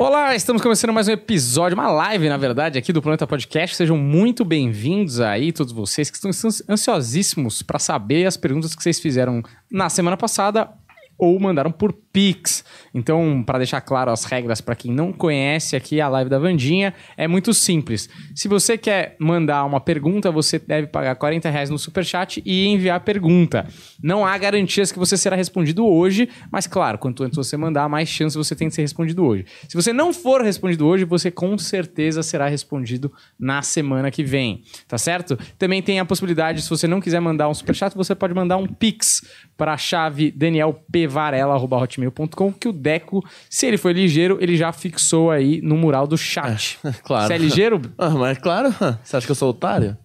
Olá, estamos começando mais um episódio, uma live, na verdade, aqui do Planeta Podcast. Sejam muito bem-vindos aí, todos vocês que estão ansiosíssimos para saber as perguntas que vocês fizeram na semana passada ou mandaram por Pix. Então, para deixar claro as regras para quem não conhece aqui a live da Vandinha, é muito simples. Se você quer mandar uma pergunta, você deve pagar 40 reais no Superchat e enviar a pergunta. Não há garantias que você será respondido hoje, mas claro, quanto antes você mandar, mais chance você tem de ser respondido hoje. Se você não for respondido hoje, você com certeza será respondido na semana que vem, tá certo? Também tem a possibilidade, se você não quiser mandar um Superchat, você pode mandar um Pix para a chave danielpvarela.hotmail.com, que o Deco, se ele foi ligeiro, ele já fixou aí no mural do chat. É, claro. Você é ligeiro? Ah, mas claro. Você acha que eu sou otário?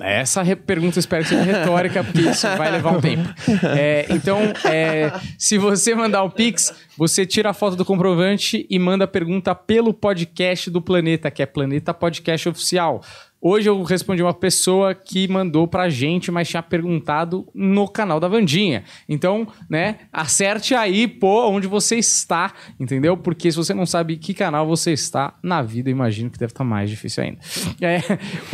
Essa pergunta eu espero que seja retórica, porque isso vai levar um tempo. É, então, é, se você mandar o Pix, você tira a foto do comprovante e manda a pergunta pelo podcast do Planeta, que é Planeta Podcast Oficial. Hoje eu respondi uma pessoa que mandou pra gente, mas tinha perguntado no canal da Vandinha. Então, né, acerte aí, pô, onde você está, entendeu? Porque se você não sabe que canal você está na vida, imagino que deve estar tá mais difícil ainda. É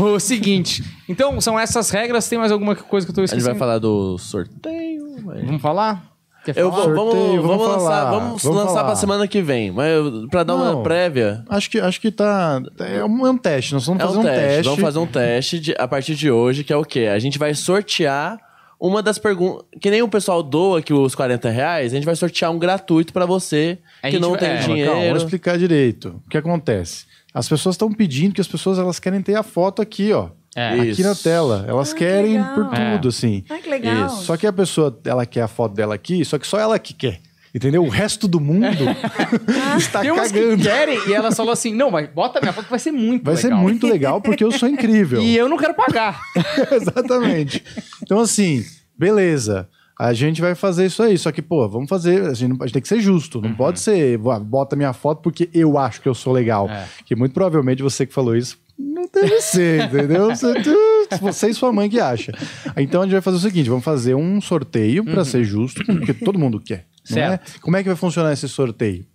o seguinte. Então, são essas regras. Tem mais alguma coisa que eu tô esquecendo? A gente vai falar do sorteio. Mas... Vamos falar? Eu vou, vamos, Sorteio, vamos, vamos, lançar, vamos, vamos lançar pra semana que vem. Mas pra dar Não, uma prévia. Acho que, acho que tá. É um, é um teste. Nós vamos é fazer um, um teste, teste. Vamos fazer um teste de, a partir de hoje, que é o quê? A gente vai sortear uma das perguntas. Que nem o pessoal doa aqui os 40 reais, a gente vai sortear um gratuito para você a que não vai... tem é, dinheiro. Calma, vou explicar direito. O que acontece? As pessoas estão pedindo que as pessoas elas querem ter a foto aqui, ó. É. Aqui na tela. Elas querem que por tudo, é. assim. Ai, que legal. Isso. Só que a pessoa, ela quer a foto dela aqui, só que só ela que quer. Entendeu? O resto do mundo está Tem umas cagando. Que querem e elas falam assim: não, mas bota minha foto que vai ser muito vai legal. Vai ser muito legal porque eu sou incrível. e eu não quero pagar. Exatamente. Então, assim, beleza. A gente vai fazer isso aí. Só que, pô, vamos fazer. A gente, a gente tem que ser justo. Não uhum. pode ser, bota minha foto porque eu acho que eu sou legal. É. Que muito provavelmente você que falou isso não deve ser, entendeu? Você, você e sua mãe que acha. Então a gente vai fazer o seguinte: vamos fazer um sorteio para uhum. ser justo, porque todo mundo quer. Certo. É? Como é que vai funcionar esse sorteio?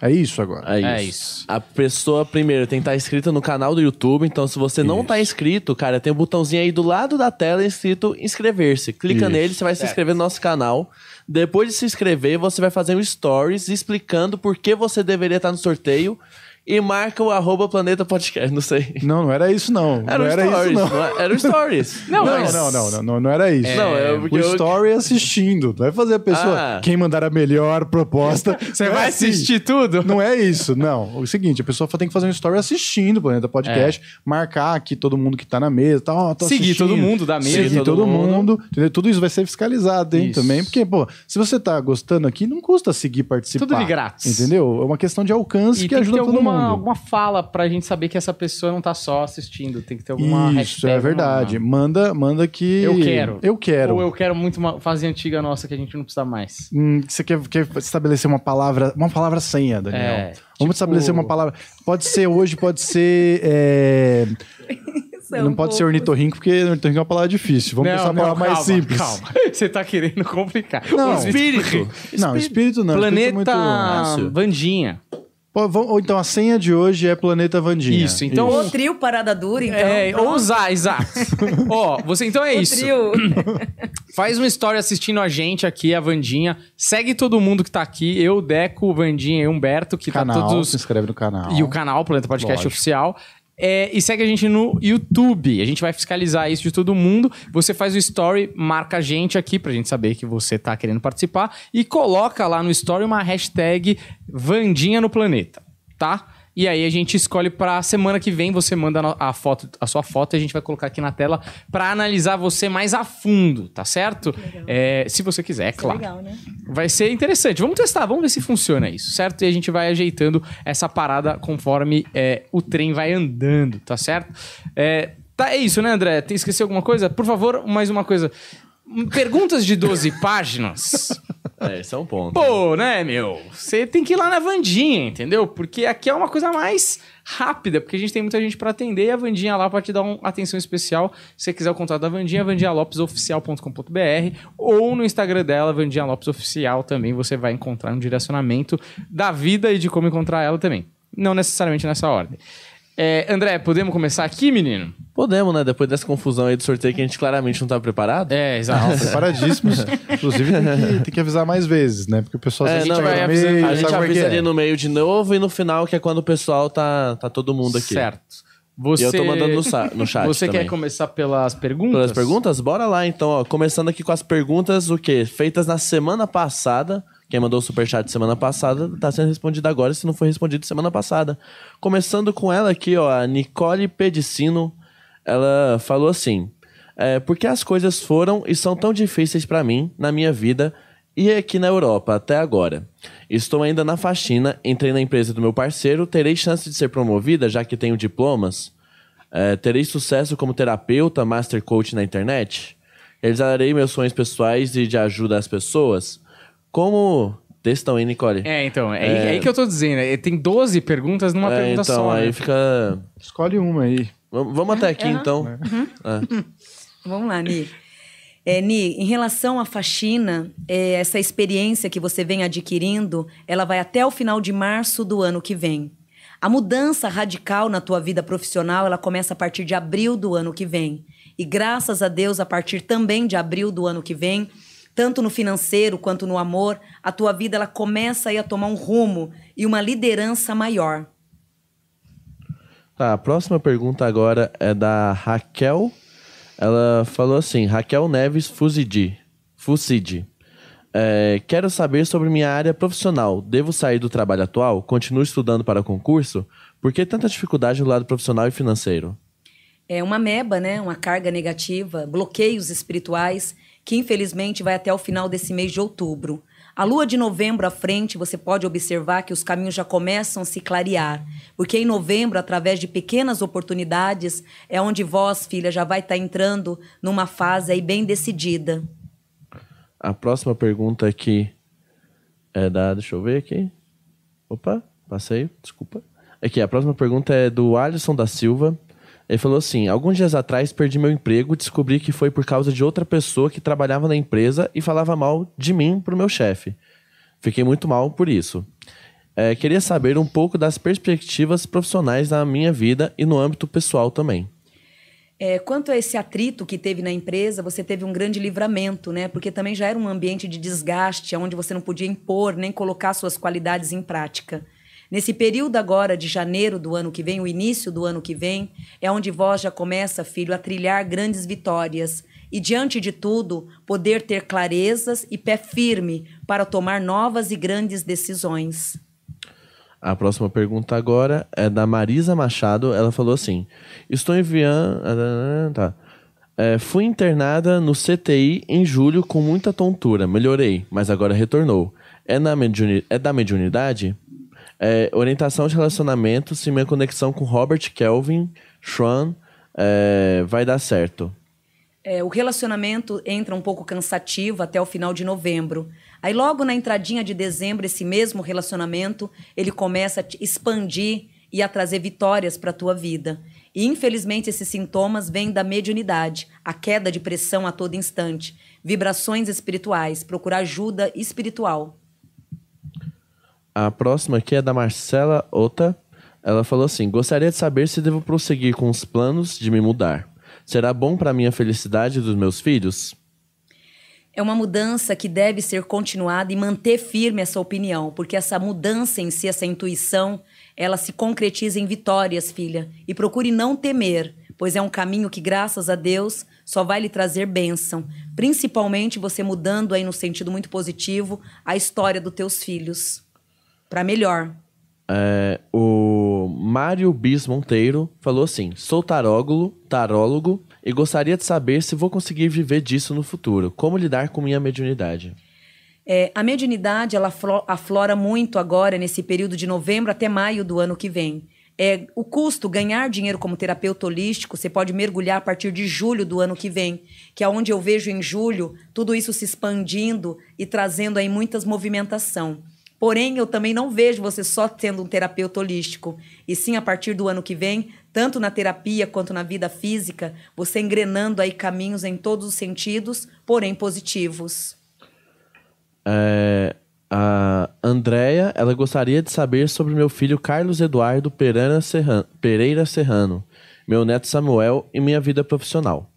É isso agora. É isso. é isso. A pessoa, primeiro, tem que estar inscrita no canal do YouTube. Então, se você não está inscrito, cara, tem um botãozinho aí do lado da tela escrito inscrever-se. Clica isso. nele, você vai certo. se inscrever no nosso canal. Depois de se inscrever, você vai fazer um stories explicando por que você deveria estar no sorteio e marca o arroba Planeta Podcast, não sei. Não, não era isso, não. Era não era stories, isso, não. Era o Stories. não, não, mas... não, não, não, não, não, era isso. É, não, é o eu... Story assistindo. Vai fazer a pessoa, ah. quem mandar a melhor proposta. Você vai é assim. assistir tudo? Não é isso, não. O seguinte, a pessoa tem que fazer um story assistindo o Planeta Podcast, é. marcar aqui todo mundo que tá na mesa, tá, ó, Seguir todo mundo da mesa. Seguir todo, todo mundo. mundo. entendeu? Tudo isso vai ser fiscalizado, hein, isso. também. Porque, pô, se você tá gostando aqui, não custa seguir, participar. Tudo de grátis. Entendeu? É uma questão de alcance e que ajuda todo alguma, mundo. Alguma fala pra gente saber que essa pessoa não tá só assistindo. Tem que ter alguma Isso, hashtag, é verdade. Uma... Manda, manda que... Eu quero. Eu quero. Ou eu quero muito uma fase antiga nossa que a gente não precisa mais. Hum, você quer, quer estabelecer uma palavra, uma palavra senha, Daniel? É, Vamos tipo... estabelecer uma palavra. Pode ser hoje, pode ser... É... não pode ser ornitorrinco, porque ornitorrinco é uma palavra difícil. Vamos não, pensar uma palavra mais simples. Calma, você tá querendo complicar. Não, o espírito. espírito. Não, espírito não. Planeta espírito é muito... Vandinha. Ou então a senha de hoje é Planeta Vandinha. Isso, então. O trio Parada Dura, então. É, ou usar, exato. Ó, você então é o isso. Trio. Faz uma história assistindo a gente aqui, a Vandinha. Segue todo mundo que tá aqui. Eu, Deco, Vandinha e Humberto, que canal, tá todos. Se inscreve no canal. E o canal, Planeta Podcast Lógico. Oficial. É, e segue a gente no YouTube. A gente vai fiscalizar isso de todo mundo. Você faz o story, marca a gente aqui pra gente saber que você tá querendo participar e coloca lá no story uma hashtag Vandinha no Planeta, tá? E aí a gente escolhe para semana que vem você manda a foto, a sua foto e a gente vai colocar aqui na tela para analisar você mais a fundo, tá certo? É, se você quiser, é claro. Legal, né? Vai ser interessante. Vamos testar, vamos ver se funciona isso, certo? E a gente vai ajeitando essa parada conforme é, o trem vai andando, tá certo? É, tá, é isso, né, André? Tem esquecido alguma coisa? Por favor, mais uma coisa. Perguntas de 12 páginas. É, esse é um ponto. Pô, né, meu? Você tem que ir lá na Vandinha, entendeu? Porque aqui é uma coisa mais rápida, porque a gente tem muita gente para atender e a Vandinha lá pode te dar uma atenção especial. Se você quiser o contato da Vandinha, vandialopesoficial.com.br ou no Instagram dela, Vandinha Lopes Oficial, também você vai encontrar um direcionamento da vida e de como encontrar ela também. não necessariamente nessa ordem. É, André, podemos começar aqui, menino? Podemos, né? Depois dessa confusão aí do sorteio que a gente claramente não tá preparado. É, exato. Preparadíssimos. Inclusive, tem que, tem que avisar mais vezes, né? Porque o pessoal É, não, chega vai no avisando. meio, A gente é avisa é. ali no meio de novo e no final, que é quando o pessoal tá, tá todo mundo aqui. Certo. Você... E eu tô mandando no, no chat Você também. quer começar pelas perguntas? Pelas perguntas? Bora lá, então. Ó, começando aqui com as perguntas, o quê? Feitas na semana passada. Quem mandou o superchat semana passada tá sendo respondido agora, se não foi respondido semana passada. Começando com ela aqui, ó, a Nicole Pedicino. Ela falou assim: é, Por que as coisas foram e são tão difíceis pra mim, na minha vida e aqui na Europa, até agora? Estou ainda na faxina, entrei na empresa do meu parceiro, terei chance de ser promovida, já que tenho diplomas? É, terei sucesso como terapeuta, master coach na internet? Realizarei meus sonhos pessoais e de ajuda às pessoas? Como. Textão aí, Nicole. É, então, é, é aí que eu tô dizendo. é, Tem 12 perguntas numa É, pergunta então, só. aí né? fica. Escolhe uma aí. Vamos vamos até aqui, então. É. Vamos lá, Ni. É, Ni, em relação à faxina, é, essa experiência que você vem adquirindo, ela vai até o final de março do ano que vem. A mudança radical na tua vida profissional, ela começa a partir de abril do ano que vem. E graças a Deus, a partir também de abril do ano que vem, tanto no financeiro quanto no amor, a tua vida ela começa aí a tomar um rumo e uma liderança maior. Tá, a próxima pergunta agora é da Raquel. Ela falou assim: Raquel Neves Fusidi. Fusidi. É, quero saber sobre minha área profissional. Devo sair do trabalho atual? Continuo estudando para concurso? Por que tanta dificuldade no lado profissional e financeiro? É uma meba, né? Uma carga negativa, bloqueios espirituais, que infelizmente vai até o final desse mês de outubro. A lua de novembro à frente, você pode observar que os caminhos já começam a se clarear. Porque em novembro, através de pequenas oportunidades, é onde vós, filha, já vai estar entrando numa fase aí bem decidida. A próxima pergunta aqui é da. Deixa eu ver aqui. Opa, passei, desculpa. Aqui, a próxima pergunta é do Alisson da Silva. Ele falou assim: Alguns dias atrás perdi meu emprego descobri que foi por causa de outra pessoa que trabalhava na empresa e falava mal de mim pro meu chefe. Fiquei muito mal por isso. É, queria saber um pouco das perspectivas profissionais na minha vida e no âmbito pessoal também. É, quanto a esse atrito que teve na empresa, você teve um grande livramento, né? Porque também já era um ambiente de desgaste, onde você não podia impor nem colocar suas qualidades em prática. Nesse período agora de janeiro do ano que vem, o início do ano que vem, é onde vós já começa, filho, a trilhar grandes vitórias. E diante de tudo, poder ter clarezas e pé firme para tomar novas e grandes decisões. A próxima pergunta agora é da Marisa Machado. Ela falou assim: Estou enviando. Tá. É, fui internada no CTI em julho com muita tontura. Melhorei, mas agora retornou. É, na mediuni... é da mediunidade? É, orientação de relacionamento, se minha conexão com Robert Kelvin, Schwann, é, vai dar certo. É, o relacionamento entra um pouco cansativo até o final de novembro. Aí logo na entradinha de dezembro, esse mesmo relacionamento, ele começa a te expandir e a trazer vitórias para a tua vida. E infelizmente esses sintomas vêm da mediunidade, a queda de pressão a todo instante, vibrações espirituais, procurar ajuda espiritual. A próxima aqui é da Marcela Ota. Ela falou assim: Gostaria de saber se devo prosseguir com os planos de me mudar. Será bom para minha felicidade dos meus filhos? É uma mudança que deve ser continuada e manter firme essa opinião, porque essa mudança em si, essa intuição, ela se concretiza em vitórias, filha. E procure não temer, pois é um caminho que, graças a Deus, só vai lhe trazer bênção. Principalmente você mudando aí no sentido muito positivo a história dos teus filhos. Para melhor. É, o Mário Bis Monteiro falou assim: Sou tarólogo, tarólogo e gostaria de saber se vou conseguir viver disso no futuro. Como lidar com minha mediunidade? É, a mediunidade ela aflo- aflora muito agora nesse período de novembro até maio do ano que vem. É, o custo, ganhar dinheiro como terapeuta holístico, você pode mergulhar a partir de julho do ano que vem, que é onde eu vejo em julho tudo isso se expandindo e trazendo aí muitas movimentação. Porém, eu também não vejo você só sendo um terapeuta holístico, e sim a partir do ano que vem, tanto na terapia quanto na vida física, você engrenando aí caminhos em todos os sentidos, porém positivos. É, A Andrea, ela gostaria de saber sobre meu filho Carlos Eduardo Serrano, Pereira Serrano, meu neto Samuel e minha vida profissional.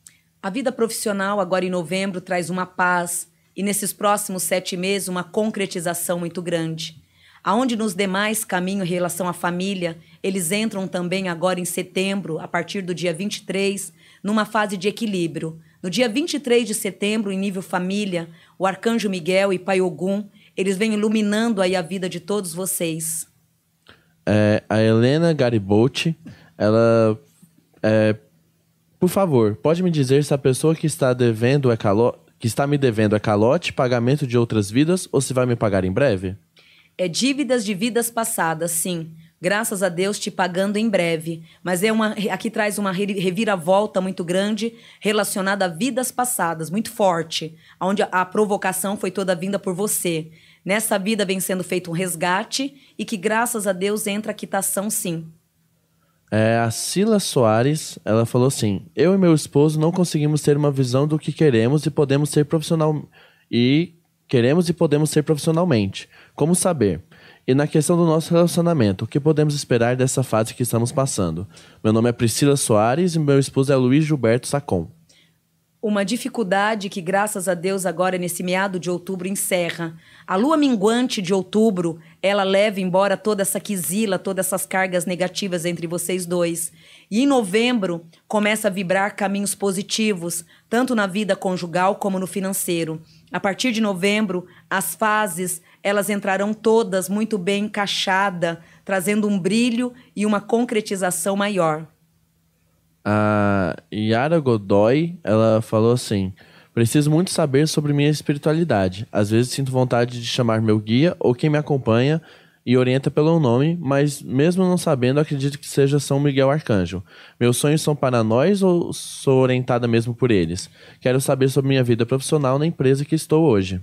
A vida profissional, agora em novembro, traz uma paz e nesses próximos sete meses uma concretização muito grande. Aonde nos demais caminhos em relação à família, eles entram também agora em setembro, a partir do dia 23, numa fase de equilíbrio. No dia 23 de setembro, em nível família, o Arcanjo Miguel e Pai Ogum, eles vêm iluminando aí a vida de todos vocês. É, a Helena Gariboldi, ela... É, por favor, pode me dizer se a pessoa que está devendo é calo... que está me devendo é calote, pagamento de outras vidas ou se vai me pagar em breve? É dívidas de vidas passadas, sim. Graças a Deus te pagando em breve. Mas é uma, aqui traz uma reviravolta muito grande relacionada a vidas passadas, muito forte, onde a provocação foi toda vinda por você. Nessa vida vem sendo feito um resgate e que, graças a Deus, entra a quitação sim. É, a Sila Soares, ela falou assim: Eu e meu esposo não conseguimos ter uma visão do que queremos e podemos ser profissional e queremos e podemos ser profissionalmente. Como saber? E na questão do nosso relacionamento, o que podemos esperar dessa fase que estamos passando? Meu nome é Priscila Soares e meu esposo é Luiz Gilberto Sacon. Uma dificuldade que, graças a Deus, agora nesse meado de outubro encerra. A lua minguante de outubro, ela leva embora toda essa quisila, todas essas cargas negativas entre vocês dois. E em novembro, começa a vibrar caminhos positivos, tanto na vida conjugal como no financeiro. A partir de novembro, as fases elas entrarão todas muito bem encaixadas, trazendo um brilho e uma concretização maior. A Yara Godoy, ela falou assim: Preciso muito saber sobre minha espiritualidade. Às vezes sinto vontade de chamar meu guia ou quem me acompanha e orienta pelo nome, mas mesmo não sabendo, acredito que seja São Miguel Arcanjo. Meus sonhos são para nós ou sou orientada mesmo por eles? Quero saber sobre minha vida profissional na empresa que estou hoje.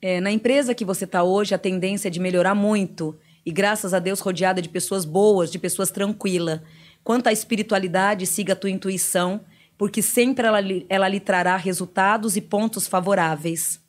É, na empresa que você está hoje, a tendência é de melhorar muito. E graças a Deus, rodeada de pessoas boas, de pessoas tranquilas. Quanto à espiritualidade, siga a tua intuição, porque sempre ela, ela lhe trará resultados e pontos favoráveis.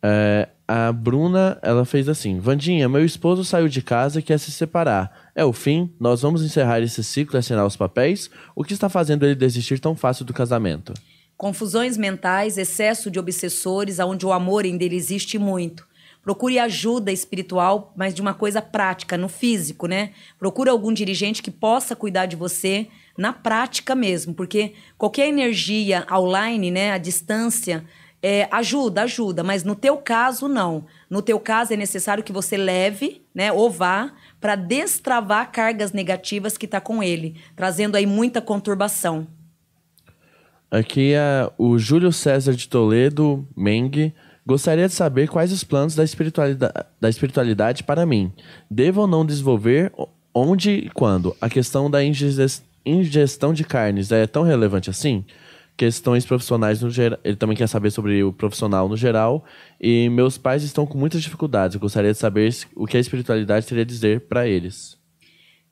É, a Bruna, ela fez assim: Vandinha, meu esposo saiu de casa e quer se separar. É o fim? Nós vamos encerrar esse ciclo e assinar os papéis? O que está fazendo ele desistir tão fácil do casamento? Confusões mentais, excesso de obsessores, onde o amor ainda existe muito. Procure ajuda espiritual, mas de uma coisa prática, no físico, né? Procure algum dirigente que possa cuidar de você na prática mesmo, porque qualquer energia online, né, à distância, é, ajuda, ajuda, mas no teu caso não. No teu caso é necessário que você leve, né, ou vá para destravar cargas negativas que está com ele, trazendo aí muita conturbação. Aqui é o Júlio César de Toledo, Meng. Gostaria de saber quais os planos da espiritualidade, da espiritualidade para mim. Devo ou não desenvolver? Onde e quando? A questão da ingestão de carnes é tão relevante assim? Questões profissionais no geral. Ele também quer saber sobre o profissional no geral. E meus pais estão com muitas dificuldades. Eu gostaria de saber o que a espiritualidade teria a dizer para eles.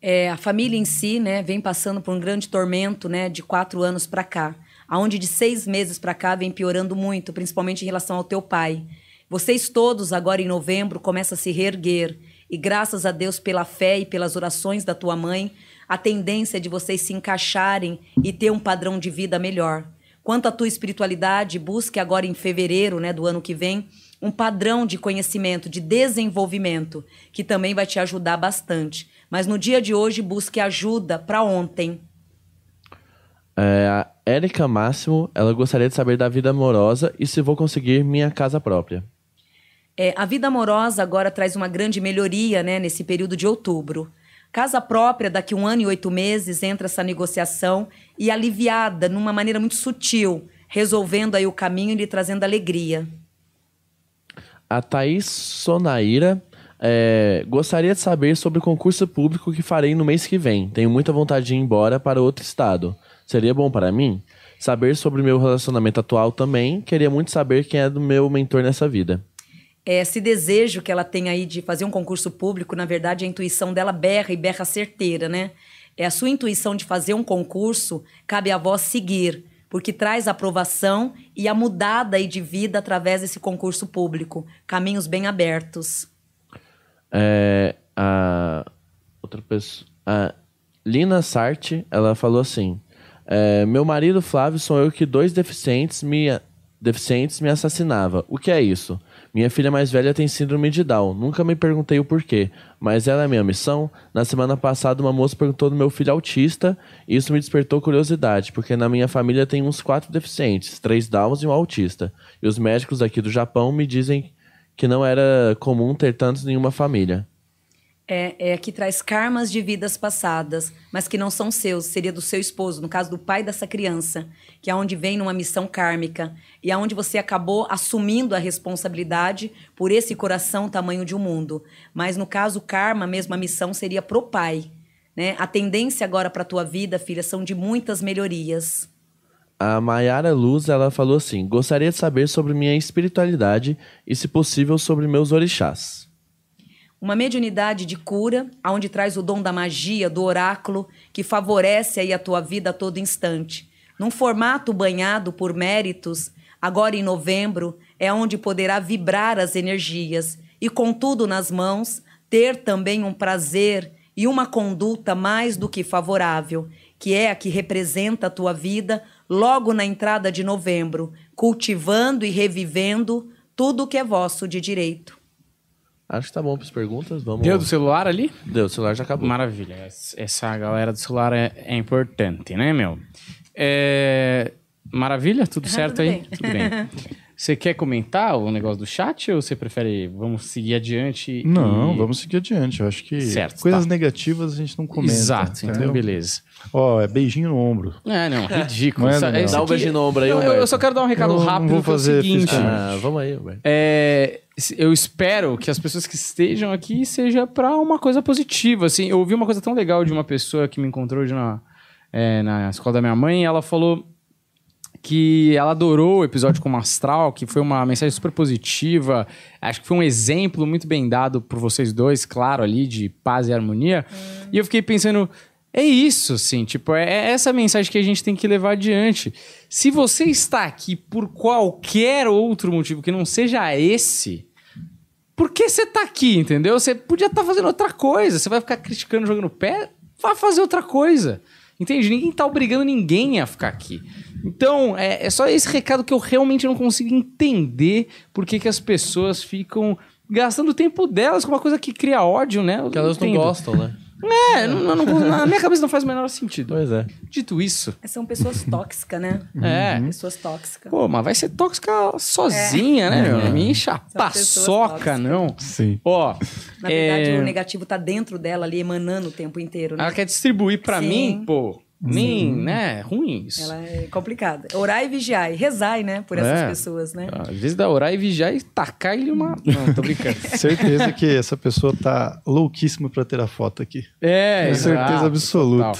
É, a família em si, né, vem passando por um grande tormento, né, de quatro anos para cá aonde de seis meses para cá vem piorando muito, principalmente em relação ao teu pai. Vocês todos, agora em novembro, começam a se reerguer. E graças a Deus, pela fé e pelas orações da tua mãe, a tendência é de vocês se encaixarem e ter um padrão de vida melhor. Quanto à tua espiritualidade, busque agora em fevereiro né, do ano que vem um padrão de conhecimento, de desenvolvimento, que também vai te ajudar bastante. Mas no dia de hoje, busque ajuda para ontem. É, a Érica Máximo, ela gostaria de saber da vida amorosa e se vou conseguir minha casa própria. É, a vida amorosa agora traz uma grande melhoria né, nesse período de outubro. Casa própria, daqui um ano e oito meses, entra essa negociação e aliviada, numa maneira muito sutil, resolvendo aí o caminho e lhe trazendo alegria. A Thaís Sonaíra é, gostaria de saber sobre o concurso público que farei no mês que vem. Tenho muita vontade de ir embora para outro estado. Seria bom para mim? Saber sobre o meu relacionamento atual também. Queria muito saber quem é do meu mentor nessa vida. É, esse desejo que ela tem aí de fazer um concurso público, na verdade, a intuição dela berra e berra certeira, né? É a sua intuição de fazer um concurso, cabe a vós seguir. porque traz aprovação e a mudada aí de vida através desse concurso público. Caminhos bem abertos. É, a outra pessoa, a Lina Sarti, ela falou assim: é, meu marido Flávio sonhou que dois deficientes me deficientes me assassinava. O que é isso? Minha filha mais velha tem síndrome de Down. Nunca me perguntei o porquê, mas ela é minha missão. Na semana passada, uma moça perguntou do meu filho autista e isso me despertou curiosidade, porque na minha família tem uns quatro deficientes, três Downs e um autista. E os médicos aqui do Japão me dizem que não era comum ter tantos em uma família é, é que traz karmas de vidas passadas, mas que não são seus, seria do seu esposo, no caso do pai dessa criança, que é onde vem numa missão kármica e aonde você acabou assumindo a responsabilidade por esse coração tamanho de um mundo. Mas no caso karma, mesmo a missão seria pro pai, né? A tendência agora para tua vida, filha, são de muitas melhorias. A Mayara Luz, ela falou assim: "Gostaria de saber sobre minha espiritualidade e se possível sobre meus orixás." Uma mediunidade de cura, aonde traz o dom da magia, do oráculo, que favorece aí a tua vida a todo instante. Num formato banhado por méritos, agora em novembro, é onde poderá vibrar as energias e, contudo, nas mãos, ter também um prazer e uma conduta mais do que favorável, que é a que representa a tua vida logo na entrada de novembro, cultivando e revivendo tudo o que é vosso de direito. Acho que tá bom para as perguntas. Vamos Deu do celular ali? Deu, o celular já acabou. Maravilha. Essa galera do celular é, é importante, né, meu? É... Maravilha? Tudo certo Tudo aí? bem. Tudo bem. Você quer comentar o negócio do chat ou você prefere vamos seguir adiante? Não, e- vamos seguir adiante. Eu acho que Certo, coisas tá. negativas a gente não comenta. Exato, então entendeu? beleza. Ó, é beijinho no ombro. É, não, ridículo. Não é isso Dá um beijinho no ombro aí, Não, eu, Humberto. eu só quero dar um recado Eu não rápido vou é o fazer seguinte. Ah, vamos aí, Humberto. É, eu espero que as pessoas que estejam aqui seja para uma coisa positiva. Assim, eu ouvi uma coisa tão legal de uma pessoa que me encontrou hoje na, é, na escola da minha mãe. E ela falou que ela adorou o episódio com o Astral, que foi uma mensagem super positiva. Acho que foi um exemplo muito bem dado por vocês dois, claro, ali, de paz e harmonia. E eu fiquei pensando, é isso, assim, tipo, é é essa mensagem que a gente tem que levar adiante. Se você está aqui por qualquer outro motivo que não seja esse, por que você tá aqui, entendeu? Você podia estar fazendo outra coisa. Você vai ficar criticando, jogando pé, vai fazer outra coisa. Entende? Ninguém tá obrigando ninguém a ficar aqui. Então, é, é só esse recado que eu realmente não consigo entender por que, que as pessoas ficam gastando o tempo delas com uma coisa que cria ódio, né? Eu Porque elas não gostam, né? É, não, não- não- na minha cabeça não faz o menor sentido. Pois é. Dito isso, São pessoas tóxicas, né? é. Pessoas tóxicas. Pô, mas vai ser tóxica sozinha, né, meu? Não me enche a São pessoas paçoca, não. Sim. Ó, Na verdade, é, o negativo tá dentro dela ali, emanando o tempo inteiro, né? ela quer distribuir pra Sim. mim, pô. Nem, né? Ruim isso. Ela é complicada. Orar e vigiar. E rezai, né? Por essas É. pessoas, né? Às vezes dá orar e vigiar e tacar ele uma. Não, tô brincando. Certeza que essa pessoa tá louquíssima pra ter a foto aqui. É, Com exato, certeza absoluta.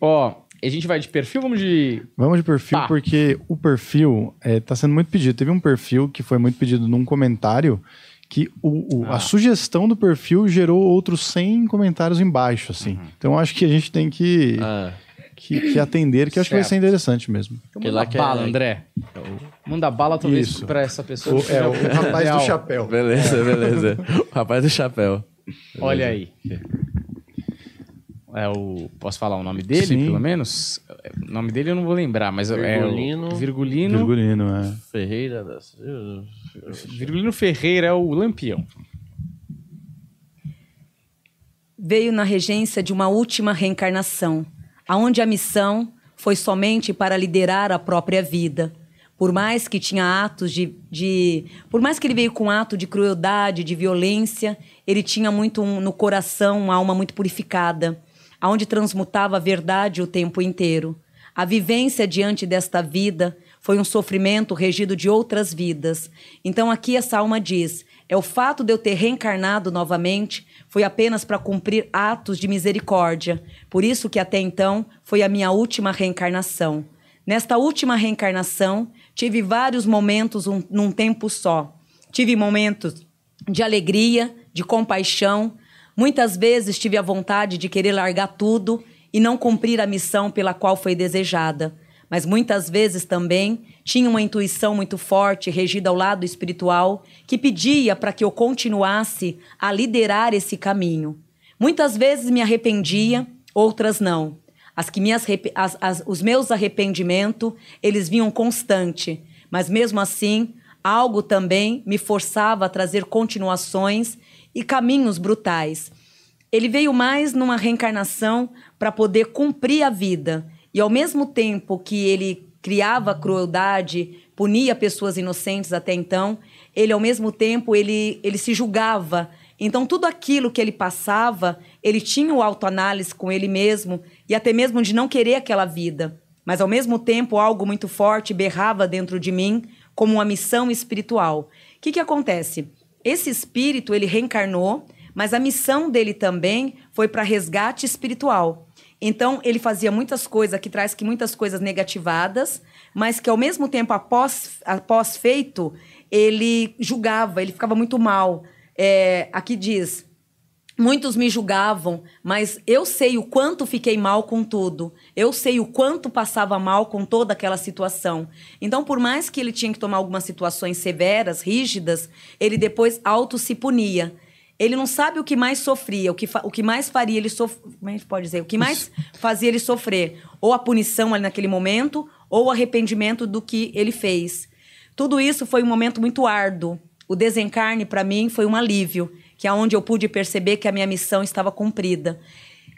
Ó, a gente vai de perfil, vamos de. Vamos de perfil, Tá. porque o perfil é, tá sendo muito pedido. Teve um perfil que foi muito pedido num comentário que o, o- Ah. a sugestão do perfil gerou outros 100 comentários embaixo, assim. Uhum. Então acho que a gente tem que, Ah, que, que atender, que eu acho que vai ser interessante mesmo. Que manda lá que é- bala, André. Manda bala, talvez, Isso. pra essa pessoa. O, é, o rapaz do chapéu. beleza, beleza. O rapaz do chapéu. Olha aí. É o. Posso falar o nome dele, Sim. pelo menos? O nome dele eu não vou lembrar, mas Virgulino. é o Virgulino. Virgulino, é. Ferreira das... Virgulino Ferreira é o Lampião. Veio na regência de uma última reencarnação, aonde a missão foi somente para liderar a própria vida. Por mais que tinha atos de, de- Por mais que ele veio com ato de crueldade, de violência, ele tinha muito um- no coração uma alma muito purificada, aonde transmutava a verdade o tempo inteiro. A vivência diante desta vida foi um sofrimento regido de outras vidas. Então aqui essa alma diz: é o fato de eu ter reencarnado novamente foi apenas para cumprir atos de misericórdia. Por isso que até então foi a minha última reencarnação. Nesta última reencarnação, tive vários momentos um- num tempo só. Tive momentos de alegria, de compaixão. Muitas vezes tive a vontade de querer largar tudo e não cumprir a missão pela qual foi desejada. Mas muitas vezes também tinha uma intuição muito forte, regida ao lado espiritual, que pedia para que eu continuasse a liderar esse caminho. Muitas vezes me arrependia, outras não. As que me as, as, os meus arrependimentos, eles vinham constante, mas mesmo assim, algo também me forçava a trazer continuações e caminhos brutais. Ele veio mais numa reencarnação para poder cumprir a vida e ao mesmo tempo que ele criava crueldade, punia pessoas inocentes até então, ele ao mesmo tempo ele, ele se julgava. Então tudo aquilo que ele passava, ele tinha o autoanálise com ele mesmo e até mesmo de não querer aquela vida. Mas ao mesmo tempo algo muito forte berrava dentro de mim como uma missão espiritual. O que, que acontece? Esse espírito ele reencarnou, mas a missão dele também foi para resgate espiritual. Então, ele fazia muitas coisas que traz que muitas coisas negativadas, mas que ao mesmo tempo, após, após feito, ele julgava, ele ficava muito mal. É, aqui diz: muitos me julgavam, mas eu sei o quanto fiquei mal com tudo. Eu sei o quanto passava mal com toda aquela situação. Então, por mais que ele tinha que tomar algumas situações severas, rígidas, ele depois auto se punia. Ele não sabe o que mais sofria, o que, o que mais faria ele sofrer. Como é que pode dizer? O que mais fazia ele sofrer? Ou a punição ali naquele momento, ou o arrependimento do que ele fez. Tudo isso foi um momento muito árduo. O desencarne, para mim, foi um alívio, que é onde eu pude perceber que a minha missão estava cumprida.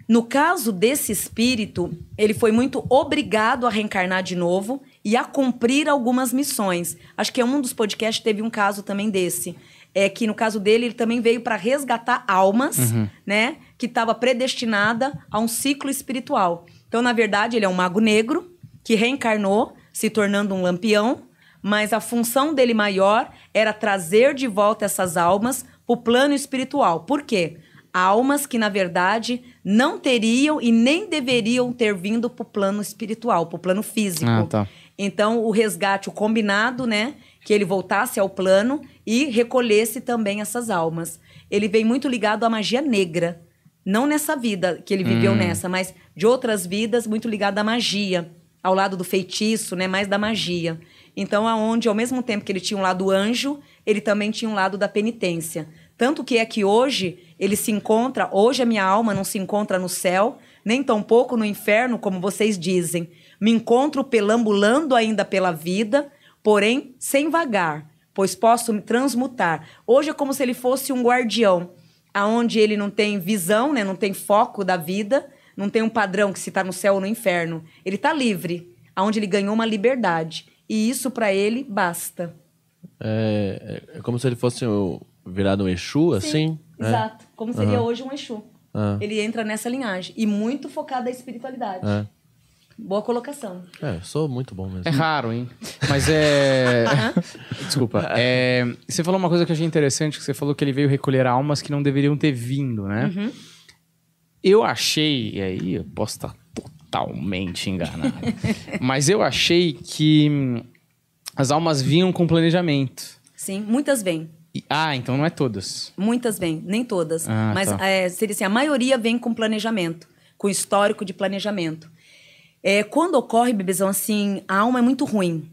No caso desse espírito, ele foi muito obrigado a reencarnar de novo e a cumprir algumas missões. Acho que é um dos podcasts teve um caso também desse é que no caso dele ele também veio para resgatar almas, uhum. né, que estava predestinada a um ciclo espiritual. Então, na verdade, ele é um mago negro que reencarnou, se tornando um lampião, mas a função dele maior era trazer de volta essas almas para o plano espiritual. Por quê? Almas que, na verdade, não teriam e nem deveriam ter vindo para o plano espiritual, para o plano físico. Ah, tá. Então, o resgate, o combinado, né? Que ele voltasse ao plano e recolhesse também essas almas. Ele vem muito ligado à magia negra. Não nessa vida que ele viveu hum. nessa, mas de outras vidas, muito ligado à magia. Ao lado do feitiço, né? Mais da magia. Então, aonde, ao mesmo tempo que ele tinha um lado anjo, ele também tinha um lado da penitência. Tanto que é que hoje ele se encontra, hoje a minha alma não se encontra no céu, nem tampouco no inferno, como vocês dizem. Me encontro pelambulando ainda pela vida, porém sem vagar, pois posso me transmutar. Hoje é como se ele fosse um guardião, aonde ele não tem visão, né, não tem foco da vida, não tem um padrão que se está no céu ou no inferno. Ele está livre, aonde ele ganhou uma liberdade. E isso para ele basta. É, é, como se ele fosse virado um Exu, Sim, assim? É. Exato. Como seria uhum. hoje um Exu. Uhum. Ele entra nessa linhagem. E muito focado na espiritualidade. É. Boa colocação. É, sou muito bom mesmo. É raro, hein? Mas é. Desculpa. É... Você falou uma coisa que eu achei interessante, que você falou que ele veio recolher almas que não deveriam ter vindo, né? Uhum. Eu achei, e aí eu posso estar totalmente enganado, mas eu achei que as almas vinham com planejamento. Sim, muitas vêm. Ah, então não é todas. Muitas vêm, nem todas. Ah, mas tá. é, seria assim, a maioria vem com planejamento, com histórico de planejamento. É, quando ocorre, bebezão, assim, a alma é muito ruim.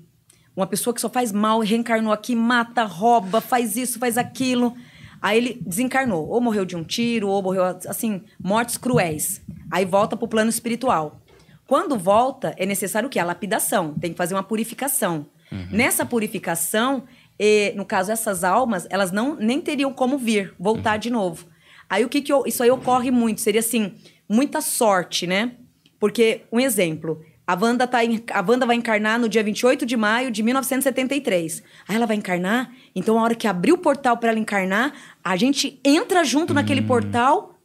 Uma pessoa que só faz mal, reencarnou aqui, mata, rouba, faz isso, faz aquilo. Aí ele desencarnou. Ou morreu de um tiro, ou morreu, assim, mortes cruéis. Aí volta pro plano espiritual. Quando volta, é necessário o quê? A lapidação. Tem que fazer uma purificação. Uhum. Nessa purificação, e, no caso, essas almas, elas não nem teriam como vir, voltar uhum. de novo. Aí o que que eu, isso aí ocorre muito? Seria assim, muita sorte, né? Porque, um exemplo, a Wanda, tá em, a Wanda vai encarnar no dia 28 de maio de 1973. Aí ela vai encarnar, então a hora que abrir o portal para ela encarnar, a gente entra junto hum. naquele portal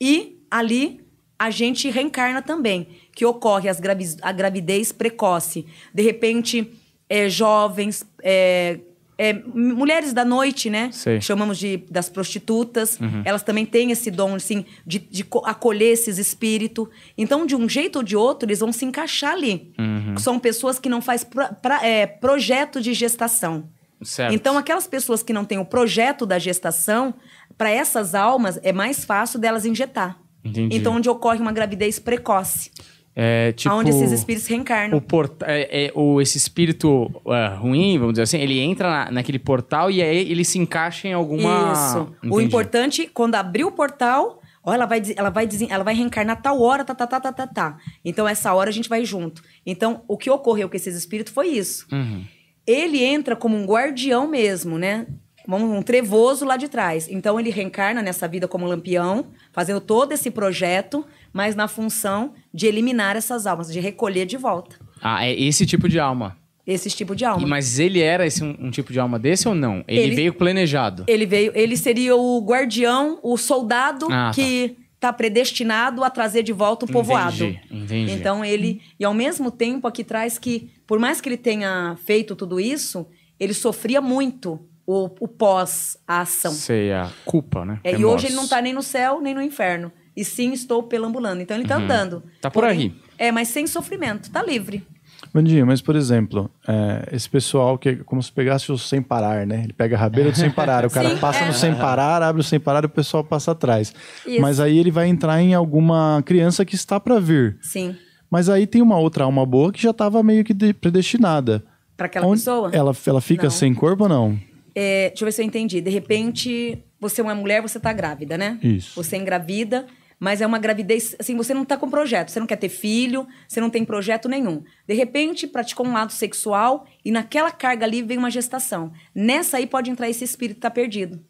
e ali a gente reencarna também. Que ocorre as gravi a gravidez precoce. De repente, é, jovens, é, é, mulheres da noite, né? Sei. Chamamos de das prostitutas. Uhum. Elas também têm esse dom, assim, de, de acolher esses espíritos. Então, de um jeito ou de outro, eles vão se encaixar ali. Uhum. São pessoas que não fazem pra, pra, é, projeto de gestação. Certo. Então, aquelas pessoas que não têm o projeto da gestação, para essas almas é mais fácil delas injetar. Entendi. Então, onde ocorre uma gravidez precoce. É, tipo, Aonde esses espíritos reencarnam. o porta é, é, o, esse espírito é, ruim, vamos dizer assim, ele entra na- naquele portal e aí ele se encaixa em alguma. Isso. O Entendi. importante, quando abrir o portal, ó, ela vai, ela vai, ela vai reencarnar tal hora, tá, tá, tá, tá, tá, tá. Então, essa hora a gente vai junto. Então, o que ocorreu com esses espíritos foi isso. Uhum. Ele entra como um guardião mesmo, né? Um trevoso lá de trás. Então, ele reencarna nessa vida como lampião, fazendo todo esse projeto, mas na função de eliminar essas almas, de recolher de volta Ah, é esse tipo de alma. esse tipo de alma. E- mas ele era esse, um, um tipo de alma desse ou não? Ele, Ele- veio planejado. Ele veio, ele seria o guardião, o soldado Ah, tá. que está predestinado a trazer de volta o povoado. Entendi, entendi. Então ele, e ao mesmo tempo aqui traz que, por mais que ele tenha feito tudo isso, ele sofria muito o, o pós a ação. Sei, a culpa, né? É, e Remorso. hoje ele não está nem no céu nem no inferno. E sim, estou pelambulando. Então ele está andando. Tá por aí. É, mas sem sofrimento, tá livre. Bandinha, mas por exemplo, é, esse pessoal que é como se pegasse o sem parar, né? Ele pega a rabeira do sem parar, o cara Sim, passa é. no sem parar, abre o sem parar e o pessoal passa atrás. Isso. Mas aí ele vai entrar em alguma criança que está para vir. Sim. Mas aí tem uma outra alma boa que já estava meio que de- predestinada. Para aquela Onde- pessoa? Ela, ela fica Não. sem corpo ou não? É, deixa eu ver se eu entendi. De repente, você é uma mulher, você tá grávida, né? Isso. Você engravida, mas é uma gravidez. Assim, você não tá com projeto. Você não quer ter filho, você não tem projeto nenhum. De repente, praticou um ato sexual e naquela carga ali vem uma gestação. Nessa aí pode entrar esse espírito que tá perdido.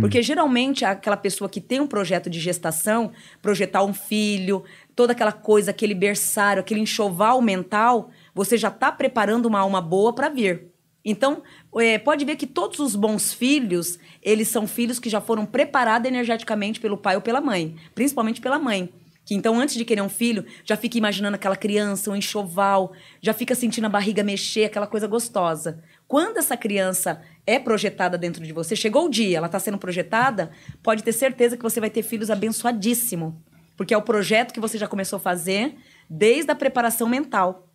Porque geralmente aquela pessoa que tem um projeto de gestação, projetar um filho, toda aquela coisa, aquele berçário, aquele enxoval mental, você já está preparando uma alma boa para vir. Então, é, pode ver que todos os bons filhos, eles são filhos que já foram preparados energeticamente pelo pai ou pela mãe, principalmente pela mãe. Que então, antes de querer um filho, já fica imaginando aquela criança, um enxoval, já fica sentindo a barriga mexer, aquela coisa gostosa. Quando essa criança é projetada dentro de você, chegou o dia, ela está sendo projetada, pode ter certeza que você vai ter filhos abençoadíssimo. Porque é o projeto que você já começou a fazer desde a preparação mental.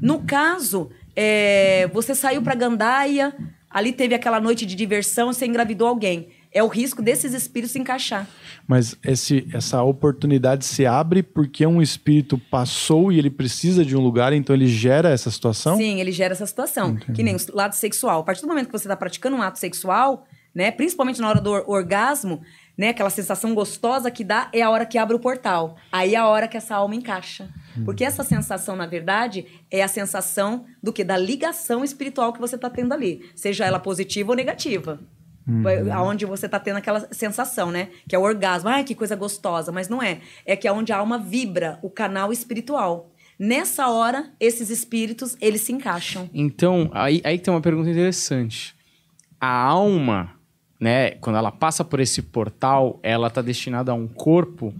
No caso, é, você saiu para Gandaia, ali teve aquela noite de diversão, você engravidou alguém. É o risco desses espíritos se encaixar. Mas esse, essa oportunidade se abre porque um espírito passou e ele precisa de um lugar, então ele gera essa situação? Sim, ele gera essa situação. Que nem o lado sexual. A partir do momento que você está praticando um ato sexual, né, principalmente na hora do or- orgasmo, né, aquela sensação gostosa que dá é a hora que abre o portal. Aí é a hora que essa alma encaixa. Porque essa sensação, na verdade, é a sensação do que da ligação espiritual que você está tendo ali, seja ela positiva ou negativa. Aonde você está tendo aquela sensação, né? Que é o orgasmo. Ai, que coisa gostosa. Mas não é. É que é onde a alma vibra, o canal espiritual. Nessa hora, esses espíritos, eles se encaixam. Então, aí, aí tem uma pergunta interessante. A alma, né, quando ela passa por esse portal, ela tá destinada a um corpo.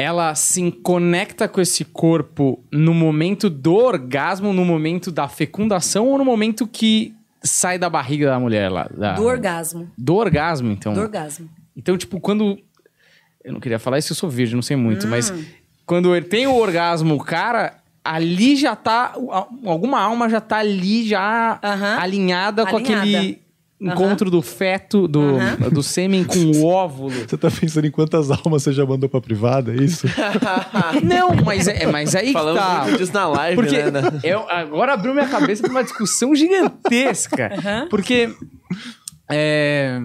Ela se conecta com esse corpo no momento do orgasmo, no momento da fecundação ou no momento que sai da barriga da mulher lá? da- Do orgasmo. Do orgasmo, então. Do orgasmo. Então, tipo, quando. Eu não queria falar isso, eu sou virgem, não sei muito, mas quando ele tem o orgasmo, o cara. Ali já tá. Alguma alma já tá ali, já Aham. alinhada, com Alinhada. aquele encontro do feto, do, Aham. do sêmen com o óvulo. Você tá pensando em quantas almas você já mandou pra privada, é isso? Não, mas, é, mas aí que Falamos tá. muito disso na live, Porque né? eu, agora abriu minha cabeça pra uma discussão gigantesca. Porque. É.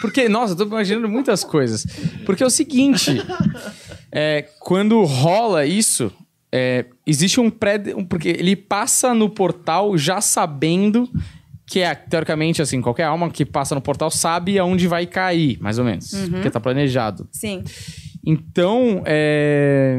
Porque, nossa, eu tô imaginando muitas coisas. Porque é o seguinte: é, quando rola isso, é, existe um pré. um- porque ele passa no portal já sabendo que é, teoricamente, assim, qualquer alma que passa no portal sabe aonde vai cair, mais ou menos. Porque tá planejado. Sim. Então, é.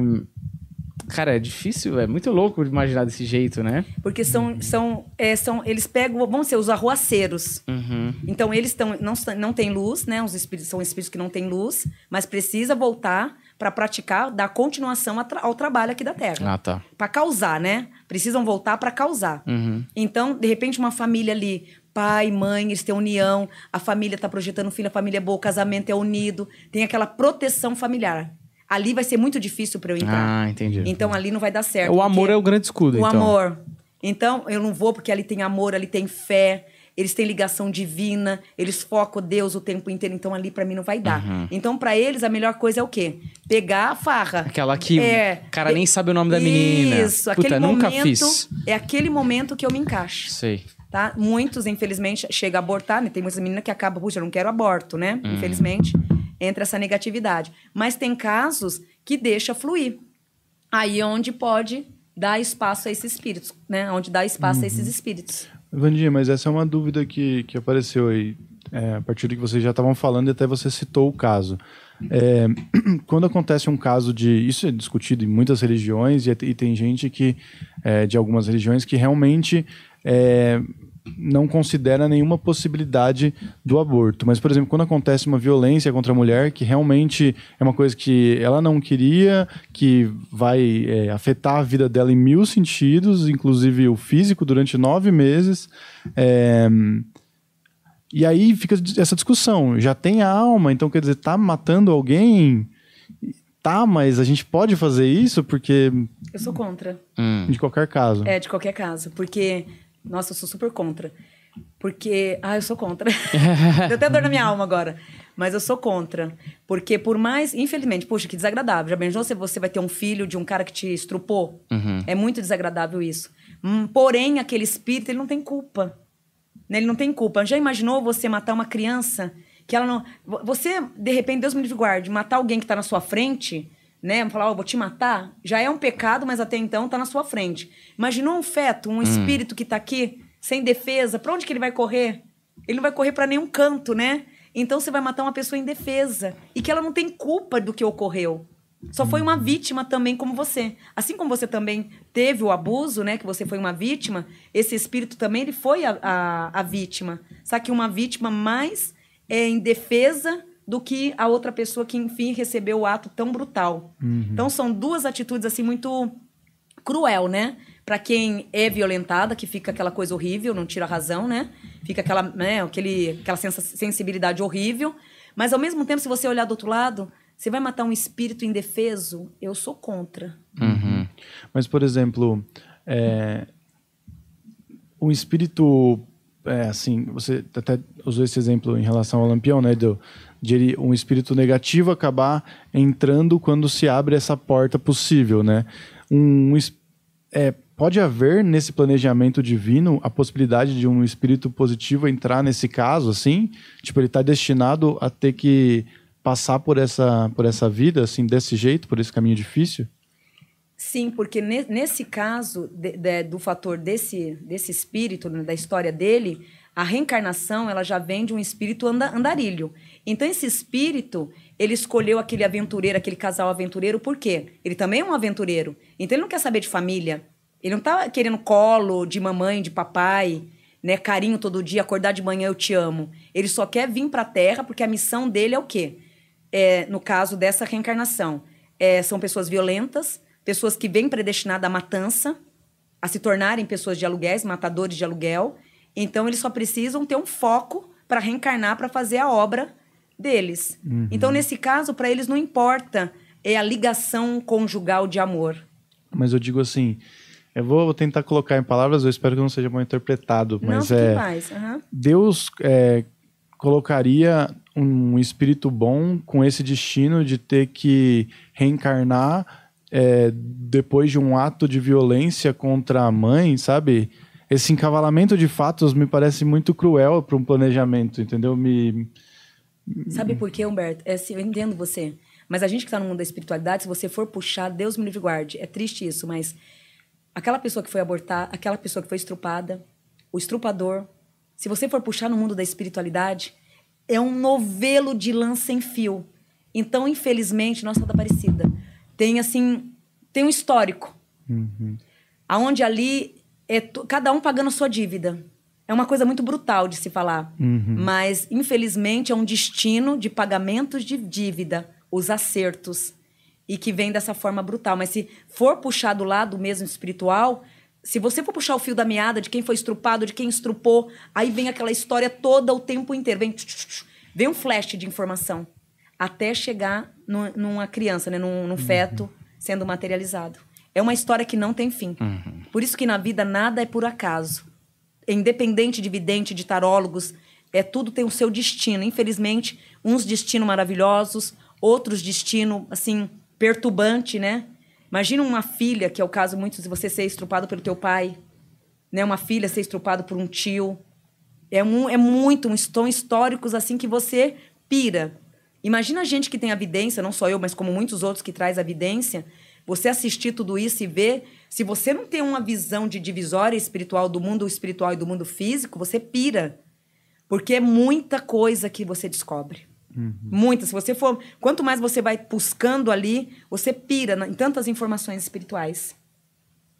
Cara, é difícil, é muito louco imaginar desse jeito, né? Porque são, são, é, são eles pegam, vamos ser os arruaceiros. Uhum. Então eles estão não, não têm luz, né? Os espíritos são espíritos que não têm luz, mas precisa voltar para praticar, dar continuação ao trabalho aqui da Terra. Ah, tá. Para causar, né? Precisam voltar para causar. Uhum. Então, de repente, uma família ali, pai, mãe, eles têm união, a família está projetando filho, a família é boa, o casamento é unido, tem aquela proteção familiar. Ali vai ser muito difícil para eu entrar. Ah, entendi. Então ali não vai dar certo. o amor é o grande escudo, o então. amor. Então, eu não vou porque ali tem amor, ali tem fé. Eles têm ligação divina, eles focam Deus o tempo inteiro, então ali para mim não vai dar. Uhum. Então para eles a melhor coisa é o quê? Pegar a farra. Aquela que É. o cara nem sabe o nome da menina. Isso, Puta, aquele nunca momento fiz. é aquele momento que eu me encaixo. Sei. Tá? Muitos, infelizmente, chegam a abortar, né? Tem muitas meninas que acabam, puxa, eu não quero aborto, né? Uhum. Infelizmente, entra essa negatividade. Mas tem casos que deixa fluir. Aí é onde pode dar espaço a esses espíritos, né? Onde dá espaço a Uhum. esses espíritos. Vandinha, mas essa é uma dúvida que, que apareceu aí, é, a partir do que vocês já estavam falando e até você citou o caso. É, quando acontece um caso de. Isso é discutido em muitas religiões e, e tem gente que, é, de algumas religiões, que realmente é, não considera nenhuma possibilidade do aborto. Mas, por exemplo, quando acontece uma violência contra a mulher, que realmente é uma coisa que ela não queria, que vai é, afetar a vida dela em mil sentidos, inclusive o físico, durante nove meses. é, e aí fica essa discussão. Já tem a alma, então quer dizer, tá matando alguém? Tá, mas a gente pode fazer isso porque, Eu sou contra. Hum. de qualquer caso. É, de qualquer caso. Porque, nossa, eu sou super contra. Porque, ah, eu sou contra. Deu até dor na minha alma agora. Mas eu sou contra. Porque por mais, infelizmente, poxa, que desagradável. Já pensou se você vai ter um filho de um cara que te estrupou? É muito desagradável isso. Hum, porém, aquele espírito, ele não tem culpa. Né? Ele não tem culpa. Já imaginou você matar uma criança que ela não. Vo- Você, de repente, Deus me livre guarde, matar alguém que está na sua frente, né? Falar, ó, vou te matar, já é um pecado, mas até então está na sua frente. Imaginou um feto, um espírito que está aqui, sem defesa, para onde que ele vai correr? Ele não vai correr para nenhum canto, né? Então você vai matar uma pessoa indefesa e que ela não tem culpa do que ocorreu. Só foi uma vítima também como você. Assim como você também teve o abuso, né? Que você foi uma vítima, esse espírito também ele foi a, a, a vítima. Só que uma vítima mais é, indefesa do que a outra pessoa que, enfim, recebeu o ato tão brutal. Então são duas atitudes assim muito cruel, né? Pra quem é violentada, que fica aquela coisa horrível, não tira a razão, né? Fica aquela, né, aquele, aquela sensibilidade horrível. Mas ao mesmo tempo, se você olhar do outro lado, você vai matar um espírito indefeso? Eu sou contra. Uhum. Mas, por exemplo, é, um espírito, é, assim, você até usou esse exemplo em relação ao lampião, né, do, de ele- um espírito negativo acabar entrando quando se abre essa porta possível, né? Um, es- é, pode haver nesse planejamento divino a possibilidade de um espírito positivo entrar nesse caso, assim? Tipo, ele está destinado a ter que passar por essa, por essa vida, assim, desse jeito, por esse caminho difícil? Sim, porque ne- nesse caso de- de- do fator desse, desse espírito, né, da história dele, a reencarnação ela já vem de um espírito anda- andarilho. Então esse espírito, ele escolheu aquele aventureiro, aquele casal aventureiro, por quê? Ele também é um aventureiro. Então ele não quer saber de família. Ele não tá querendo colo de mamãe, de papai, né, carinho todo dia, acordar de manhã eu te amo. Ele só quer vir para a Terra porque a missão dele é o quê? É, no caso dessa reencarnação, é, são pessoas violentas, pessoas que vêm predestinadas à matança, a se tornarem pessoas de aluguéis, matadores de aluguel. Então, eles só precisam ter um foco para reencarnar, para fazer a obra deles. Então, nesse caso, para eles não importa é a ligação conjugal de amor. Mas eu digo assim, eu vou tentar colocar em palavras, eu espero que não seja mal interpretado, não, mas fique é aham. Deus é, colocaria um espírito bom com esse destino de ter que reencarnar é, depois de um ato de violência contra a mãe, sabe? Esse encavalamento de fatos me parece muito cruel para um planejamento, entendeu? Me Sabe por quê, Humberto? É, assim, eu entendo você. Mas a gente que está no mundo da espiritualidade, se você for puxar, Deus me livre guarde. É triste isso, mas aquela pessoa que foi abortar, aquela pessoa que foi estrupada, o estrupador, se você for puxar no mundo da espiritualidade, é um novelo de lã sem fio. Então, infelizmente, Nossa da Aparecida tem assim, tem um histórico. Aonde ali é cada um pagando sua dívida. É uma coisa muito brutal de se falar. Mas, infelizmente, é um destino de pagamentos de dívida, os acertos. E que vem dessa forma brutal. Mas se for puxar do lado mesmo espiritual, se você for puxar o fio da meada de quem foi estrupado, de quem estrupou, aí vem aquela história toda o tempo inteiro. Vem, vem um flash de informação. Até chegar no- numa criança, né? num, num feto sendo materializado. É uma história que não tem fim. Por isso que na vida nada é por acaso. Independente de vidente, de tarólogos, é tudo tem o seu destino. Infelizmente, uns destinos maravilhosos, outros destino assim perturbante, né? Imagina uma filha, que é o caso muito de você ser estrupado pelo teu pai, né? Uma filha ser estrupada por um tio. É, um, é muito, são históricos assim que você pira. Imagina a gente que tem a evidência, não só eu, mas como muitos outros que traz a evidência, você assistir tudo isso e ver, se você não tem uma visão de divisória espiritual do mundo espiritual e do mundo físico, você pira. Porque é muita coisa que você descobre. Uhum. Muita. Se você for. Quanto mais você vai buscando ali, você pira em tantas informações espirituais.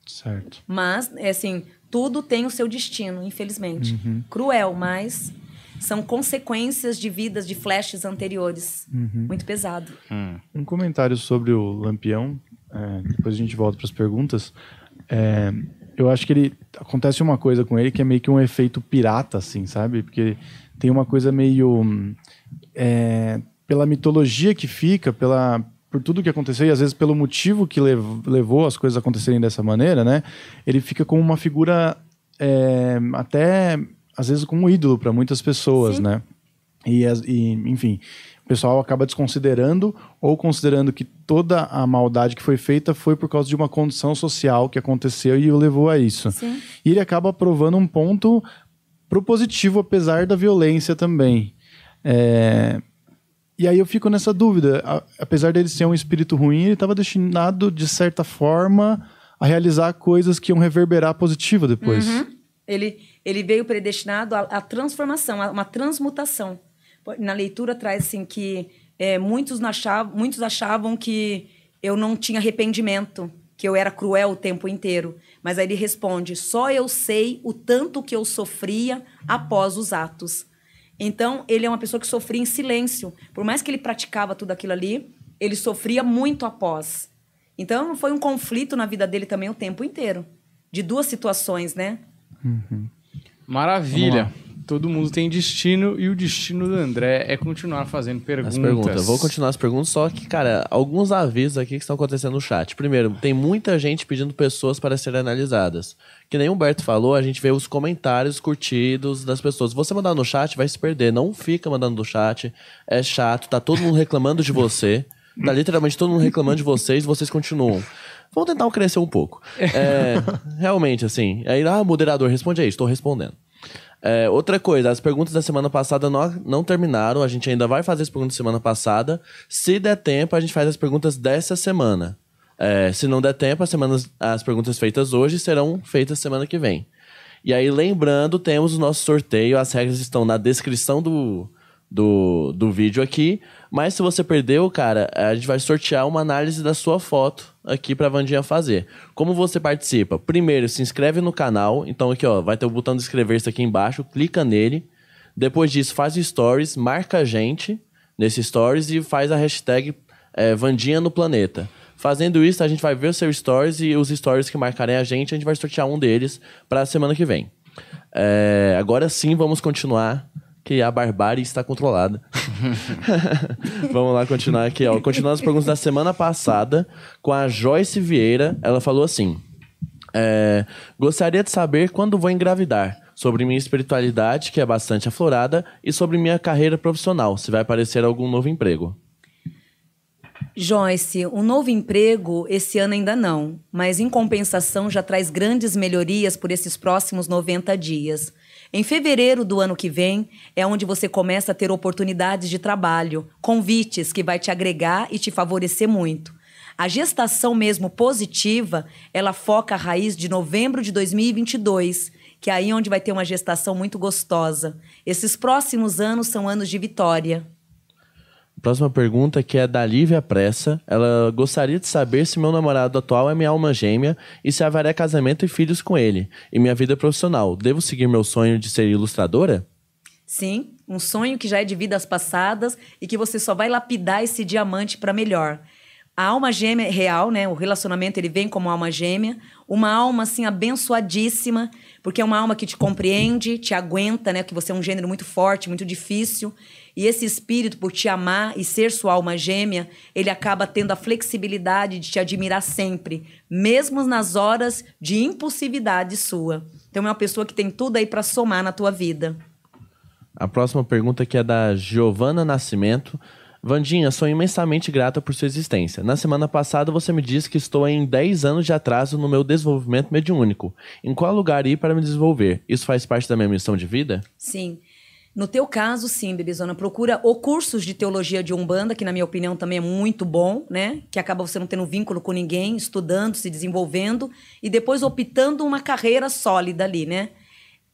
Certo. Mas, é assim, tudo tem o seu destino, infelizmente. Uhum. Cruel, mas são consequências de vidas de flashes anteriores. Uhum. Muito pesado. Hum. Um comentário sobre o Lampião, é, depois a gente volta para as perguntas. É, eu acho que ele acontece uma coisa com ele que é meio que um efeito pirata, assim, sabe? Porque tem uma coisa meio é, pela mitologia que fica, pela por tudo que aconteceu e às vezes pelo motivo que lev levou as coisas a acontecerem dessa maneira, né? Ele fica como uma figura é, até às vezes como um ídolo para muitas pessoas, Sim. né? E, e, enfim, o pessoal acaba desconsiderando ou considerando que toda a maldade que foi feita foi por causa de uma condição social que aconteceu e o levou a isso. Sim. E ele acaba provando um ponto propositivo, apesar da violência também. É... E aí eu fico nessa dúvida. apesar dele ser um espírito ruim, ele estava destinado, de certa forma, a realizar coisas que iam reverberar positivo depois. Uhum. Ele, ele veio predestinado à, à transformação, a uma transmutação. Na leitura traz assim que é, muitos, achavam, muitos achavam que eu não tinha arrependimento, que eu era cruel o tempo inteiro. Mas aí ele responde: só eu sei o tanto que eu sofria após os atos. Então, ele é uma pessoa que sofria em silêncio. Por mais que ele praticava tudo aquilo ali, ele sofria muito após. Então, foi um conflito na vida dele também o tempo inteiro. De duas situações, né? Uhum. Maravilha. Todo mundo tem destino e o destino do André é continuar fazendo perguntas. As perguntas. Vou continuar as perguntas, só que, cara, alguns avisos aqui que estão acontecendo no chat. Primeiro, tem muita gente pedindo pessoas para serem analisadas. Que nem o Humberto falou, a gente vê os comentários curtidos das pessoas. Você mandar no chat, vai se perder. Não fica mandando no chat. É chato, tá todo mundo reclamando de você. Tá literalmente todo mundo reclamando de vocês vocês continuam. Vamos tentar crescer um pouco. É, realmente, assim. Aí, ah, moderador, responde aí. Estou respondendo. É, outra coisa, as perguntas da semana passada não, não terminaram. A gente ainda vai fazer as perguntas da semana passada. Se der tempo, a gente faz as perguntas dessa semana. É, se não der tempo, as, semanas, as perguntas feitas hoje serão feitas semana que vem. E aí, lembrando, temos o nosso sorteio. As regras estão na descrição do, do, do vídeo aqui. Mas se você perdeu, cara, a gente vai sortear uma análise da sua foto aqui pra Vandinha fazer. Como você participa? Primeiro, se inscreve no canal. Então aqui, ó, vai ter o botão de inscrever-se aqui embaixo. Clica nele. Depois disso, faz stories, marca a gente nesse stories e faz a hashtag é, Vandinha no Planeta. Fazendo isso, a gente vai ver os seus stories e os stories que marcarem a gente, a gente vai sortear um deles para a semana que vem. É, agora sim, vamos continuar que a barbárie está controlada. Vamos lá continuar aqui, ó. Continuando as perguntas da semana passada com a Joyce Vieira. Ela falou assim: é, Gostaria de saber quando vou engravidar. Sobre minha espiritualidade, que é bastante aflorada, e sobre minha carreira profissional, se vai aparecer algum novo emprego. Joyce, um novo emprego esse ano ainda não, mas em compensação já traz grandes melhorias por esses próximos 90 dias. Em fevereiro do ano que vem é onde você começa a ter oportunidades de trabalho, convites que vai te agregar e te favorecer muito. A gestação mesmo positiva, ela foca a raiz de novembro de 2022, que é aí onde vai ter uma gestação muito gostosa. Esses próximos anos são anos de vitória. Próxima pergunta que é da Lívia Pressa. Ela gostaria de saber se meu namorado atual é minha alma gêmea e se haverá casamento e filhos com ele. E minha vida profissional. Devo seguir meu sonho de ser ilustradora? Sim, um sonho que já é de vidas passadas e que você só vai lapidar esse diamante para melhor. A alma gêmea real, né? O relacionamento ele vem como alma gêmea, uma alma assim abençoadíssima, porque é uma alma que te compreende, te aguenta, né? Que você é um gênero muito forte, muito difícil. E esse espírito, por te amar e ser sua alma gêmea, ele acaba tendo a flexibilidade de te admirar sempre, mesmo nas horas de impulsividade sua. Então é uma pessoa que tem tudo aí para somar na tua vida. A próxima pergunta aqui é da Giovana Nascimento. Vandinha, sou imensamente grata por sua existência. Na semana passada você me disse que estou em 10 anos de atraso no meu desenvolvimento mediúnico. Em qual lugar ir para me desenvolver? Isso faz parte da minha missão de vida? Sim. No teu caso, sim, Bebezona, procura o cursos de teologia de Umbanda, que na minha opinião também é muito bom, né? Que acaba você não tendo vínculo com ninguém, estudando, se desenvolvendo e depois optando uma carreira sólida ali, né?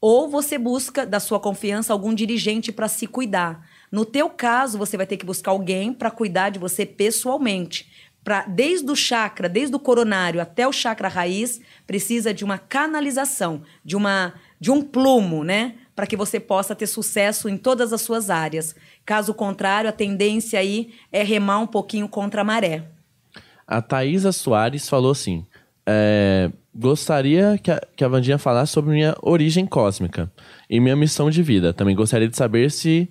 Ou você busca da sua confiança algum dirigente para se cuidar. No teu caso, você vai ter que buscar alguém para cuidar de você pessoalmente. Pra, desde o chakra, desde o coronário até o chakra raiz, precisa de uma canalização, de, uma, de um plumo, né? Para que você possa ter sucesso em todas as suas áreas. Caso contrário, a tendência aí é remar um pouquinho contra a maré. A Thaisa Soares falou assim: é, gostaria que a, que a Vandinha falasse sobre minha origem cósmica e minha missão de vida. Também gostaria de saber se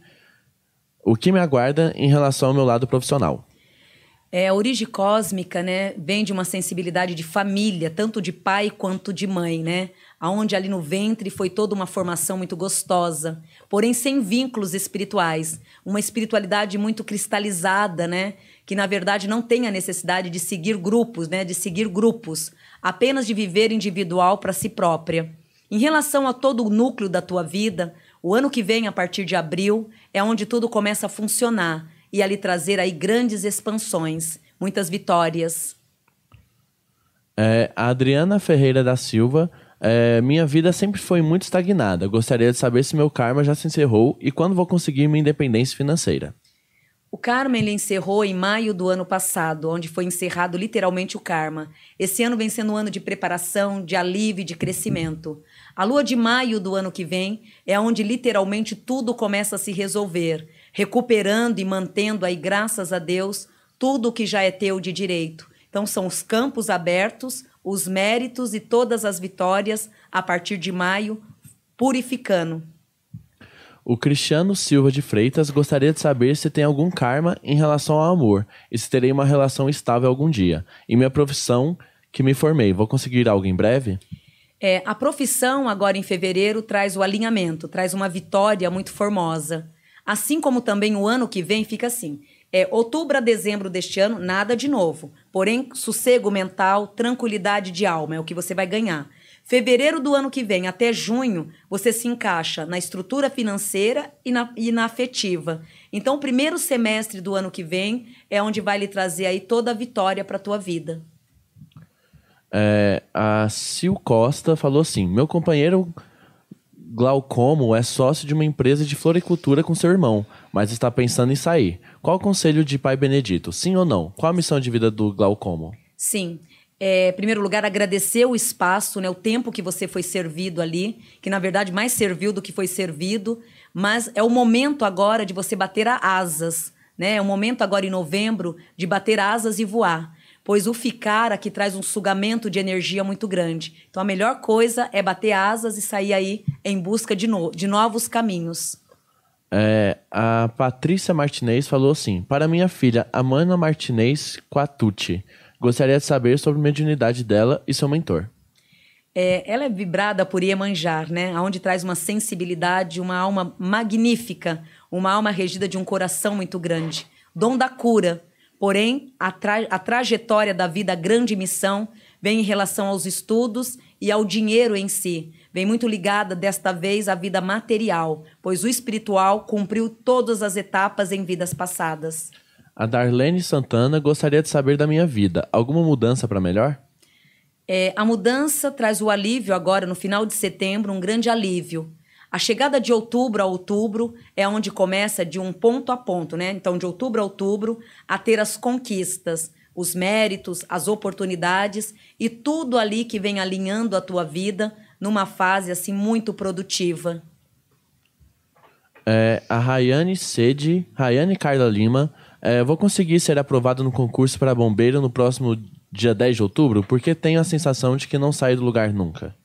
o que me aguarda em relação ao meu lado profissional? É, a origem cósmica, né, vem de uma sensibilidade de família, tanto de pai quanto de mãe, né? Aonde ali no ventre foi toda uma formação muito gostosa, porém sem vínculos espirituais, uma espiritualidade muito cristalizada, né? Que na verdade não tem a necessidade de seguir grupos, né? De seguir grupos, apenas de viver individual para si própria. Em relação a todo o núcleo da tua vida, o ano que vem, a partir de abril, é onde tudo começa a funcionar e ali trazer aí grandes expansões, muitas vitórias. É, a Adriana Ferreira da Silva. É, minha vida sempre foi muito estagnada. Gostaria de saber se meu karma já se encerrou e quando vou conseguir minha independência financeira. O karma ele encerrou em maio do ano passado, onde foi encerrado literalmente o karma. Esse ano vem sendo um ano de preparação, de alívio de crescimento. A lua de maio do ano que vem é onde literalmente tudo começa a se resolver, recuperando e mantendo aí, graças a Deus, tudo o que já é teu de direito. Então são os campos abertos, os méritos e todas as vitórias a partir de maio, purificando. O Cristiano Silva de Freitas gostaria de saber se tem algum karma em relação ao amor e se terei uma relação estável algum dia. Em minha profissão que me formei, vou conseguir algo em breve? É, a profissão, agora em fevereiro, traz o alinhamento, traz uma vitória muito formosa. Assim como também o ano que vem fica assim. É, outubro a dezembro deste ano, nada de novo. Porém, sossego mental, tranquilidade de alma é o que você vai ganhar. Fevereiro do ano que vem até junho, você se encaixa na estrutura financeira e na, e na afetiva. Então, o primeiro semestre do ano que vem é onde vai lhe trazer aí toda a vitória para a tua vida. É, a Sil Costa falou assim: Meu companheiro Glaucomo é sócio de uma empresa de floricultura com seu irmão, mas está pensando em sair. Qual o conselho de Pai Benedito? Sim ou não? Qual a missão de vida do Glaucomo? Sim. É, em primeiro lugar, agradecer o espaço, né, o tempo que você foi servido ali, que na verdade mais serviu do que foi servido, mas é o momento agora de você bater asas, né? É o momento agora em novembro de bater asas e voar pois o ficar aqui traz um sugamento de energia muito grande. Então a melhor coisa é bater asas e sair aí em busca de, no de novos caminhos. É, a Patrícia Martinez falou assim: Para minha filha, Amanda Martinez Quatucci, gostaria de saber sobre a mediunidade dela e seu mentor. É, ela é vibrada por Iemanjar, né? Onde traz uma sensibilidade, uma alma magnífica, uma alma regida de um coração muito grande. Dom da cura, Porém, a, tra a trajetória da vida, a grande missão, vem em relação aos estudos e ao dinheiro em si. Vem muito ligada, desta vez, à vida material, pois o espiritual cumpriu todas as etapas em vidas passadas. A Darlene Santana gostaria de saber da minha vida. Alguma mudança para melhor? É, a mudança traz o alívio agora, no final de setembro, um grande alívio. A chegada de outubro a outubro é onde começa de um ponto a ponto, né? Então, de outubro a outubro, a ter as conquistas, os méritos, as oportunidades e tudo ali que vem alinhando a tua vida numa fase assim muito produtiva. É, a Rayane Sede, Rayane Carla Lima, É, vou conseguir ser aprovado no concurso para bombeiro no próximo dia 10 de outubro? Porque tenho a sensação de que não saio do lugar nunca.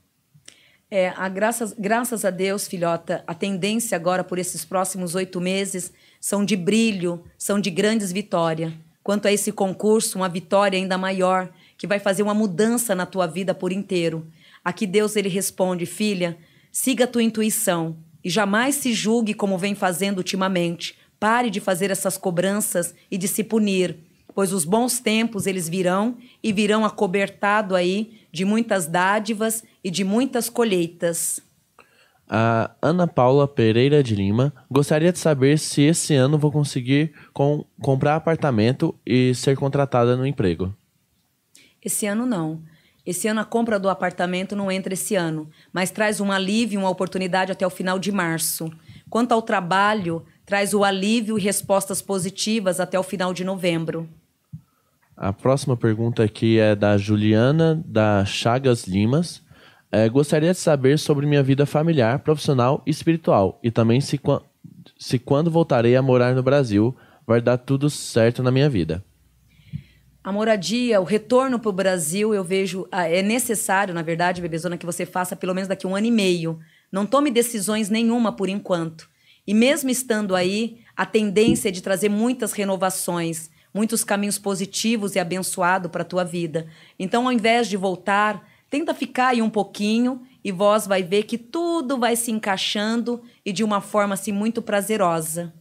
É, a graças, graças a Deus, filhota, a tendência agora por esses próximos oito meses são de brilho, são de grandes vitórias. Quanto a esse concurso, uma vitória ainda maior, que vai fazer uma mudança na tua vida por inteiro. Aqui Deus ele responde, filha, siga a tua intuição e jamais se julgue como vem fazendo ultimamente. Pare de fazer essas cobranças e de se punir, pois os bons tempos eles virão e virão acobertado aí de muitas dádivas e de muitas colheitas. A Ana Paula Pereira de Lima gostaria de saber se esse ano vou conseguir com, comprar apartamento e ser contratada no emprego. Esse ano não. Esse ano a compra do apartamento não entra esse ano, mas traz um alívio, uma oportunidade até o final de março. Quanto ao trabalho, traz o alívio e respostas positivas até o final de novembro. A próxima pergunta aqui é da Juliana da Chagas Limas. É, gostaria de saber sobre minha vida familiar, profissional e espiritual. E também se, se quando voltarei a morar no Brasil, vai dar tudo certo na minha vida. A moradia, o retorno para o Brasil, eu vejo. Ah, é necessário, na verdade, Bebezona, que você faça pelo menos daqui um ano e meio. Não tome decisões nenhuma por enquanto. E mesmo estando aí, a tendência é de trazer muitas renovações, muitos caminhos positivos e abençoados para a tua vida. Então, ao invés de voltar, Tenta ficar aí um pouquinho e vós vai ver que tudo vai se encaixando e de uma forma assim muito prazerosa.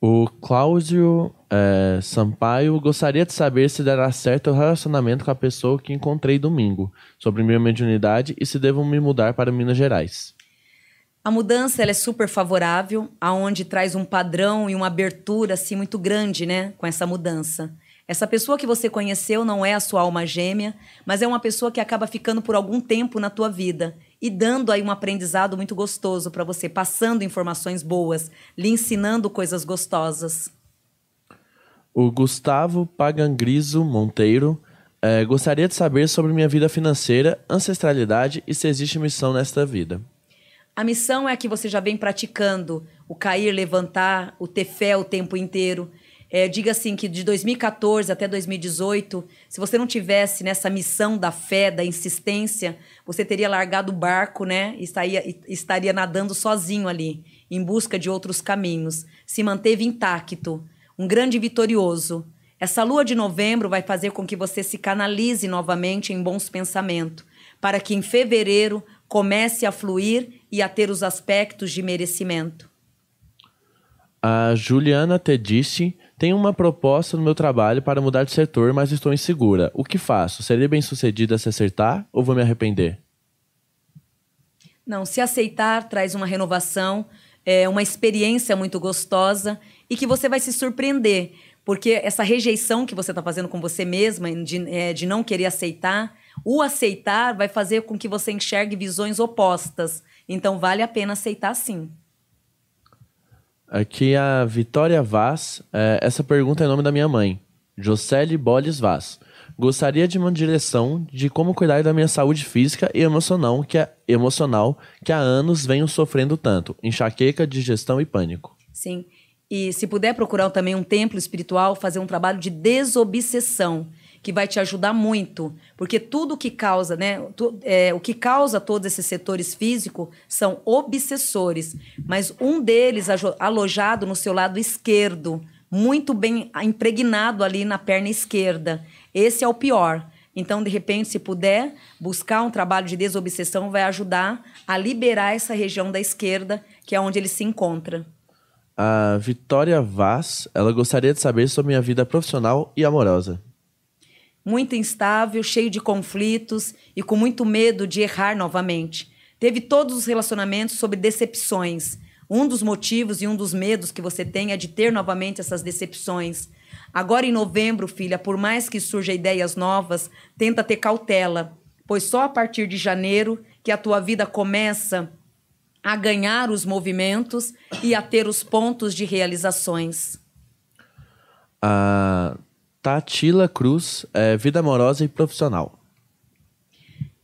O Cláudio é, Sampaio gostaria de saber se dará certo o relacionamento com a pessoa que encontrei domingo, sobre minha mediunidade e se devo me mudar para Minas Gerais. A mudança é super favorável, aonde traz um padrão e uma abertura assim muito grande, né, com essa mudança. Essa pessoa que você conheceu não é a sua alma gêmea, mas é uma pessoa que acaba ficando por algum tempo na tua vida e dando aí um aprendizado muito gostoso para você, passando informações boas, lhe ensinando coisas gostosas. O Gustavo Pagangriso Monteiro é, gostaria de saber sobre minha vida financeira, ancestralidade e se existe missão nesta vida. A missão é a que você já vem praticando, o cair, levantar, o ter fé o tempo inteiro. É, diga assim que de 2014 até 2018, se você não tivesse nessa missão da fé, da insistência, você teria largado o barco, né? E estaria, estaria nadando sozinho ali, em busca de outros caminhos. Se manteve intacto, um grande vitorioso. Essa lua de novembro vai fazer com que você se canalize novamente em bons pensamentos, para que em fevereiro comece a fluir e a ter os aspectos de merecimento. A Juliana Tedici tenho uma proposta no meu trabalho para mudar de setor, mas estou insegura. O que faço? Seria bem sucedida se acertar ou vou me arrepender? Não, se aceitar traz uma renovação, é, uma experiência muito gostosa e que você vai se surpreender. Porque essa rejeição que você está fazendo com você mesma, de, é, de não querer aceitar, o aceitar vai fazer com que você enxergue visões opostas. Então, vale a pena aceitar sim. Aqui a Vitória Vaz. É, essa pergunta é em nome da minha mãe, Jocely Boles Vaz. Gostaria de uma direção de como cuidar da minha saúde física e emocional que, é, emocional que há anos venho sofrendo tanto. Enxaqueca, digestão e pânico. Sim. E se puder procurar também um templo espiritual, fazer um trabalho de desobsessão que vai te ajudar muito, porque tudo que causa, né, tu, é, o que causa todos esses setores físicos são obsessores, mas um deles alojado no seu lado esquerdo, muito bem impregnado ali na perna esquerda. Esse é o pior. Então, de repente, se puder buscar um trabalho de desobsessão, vai ajudar a liberar essa região da esquerda, que é onde ele se encontra. A Vitória Vaz, ela gostaria de saber sobre minha vida profissional e amorosa muito instável, cheio de conflitos e com muito medo de errar novamente. Teve todos os relacionamentos sobre decepções. Um dos motivos e um dos medos que você tem é de ter novamente essas decepções. Agora em novembro, filha, por mais que surjam ideias novas, tenta ter cautela, pois só a partir de janeiro que a tua vida começa a ganhar os movimentos e a ter os pontos de realizações. Ah, Tatila Cruz, é, vida amorosa e profissional.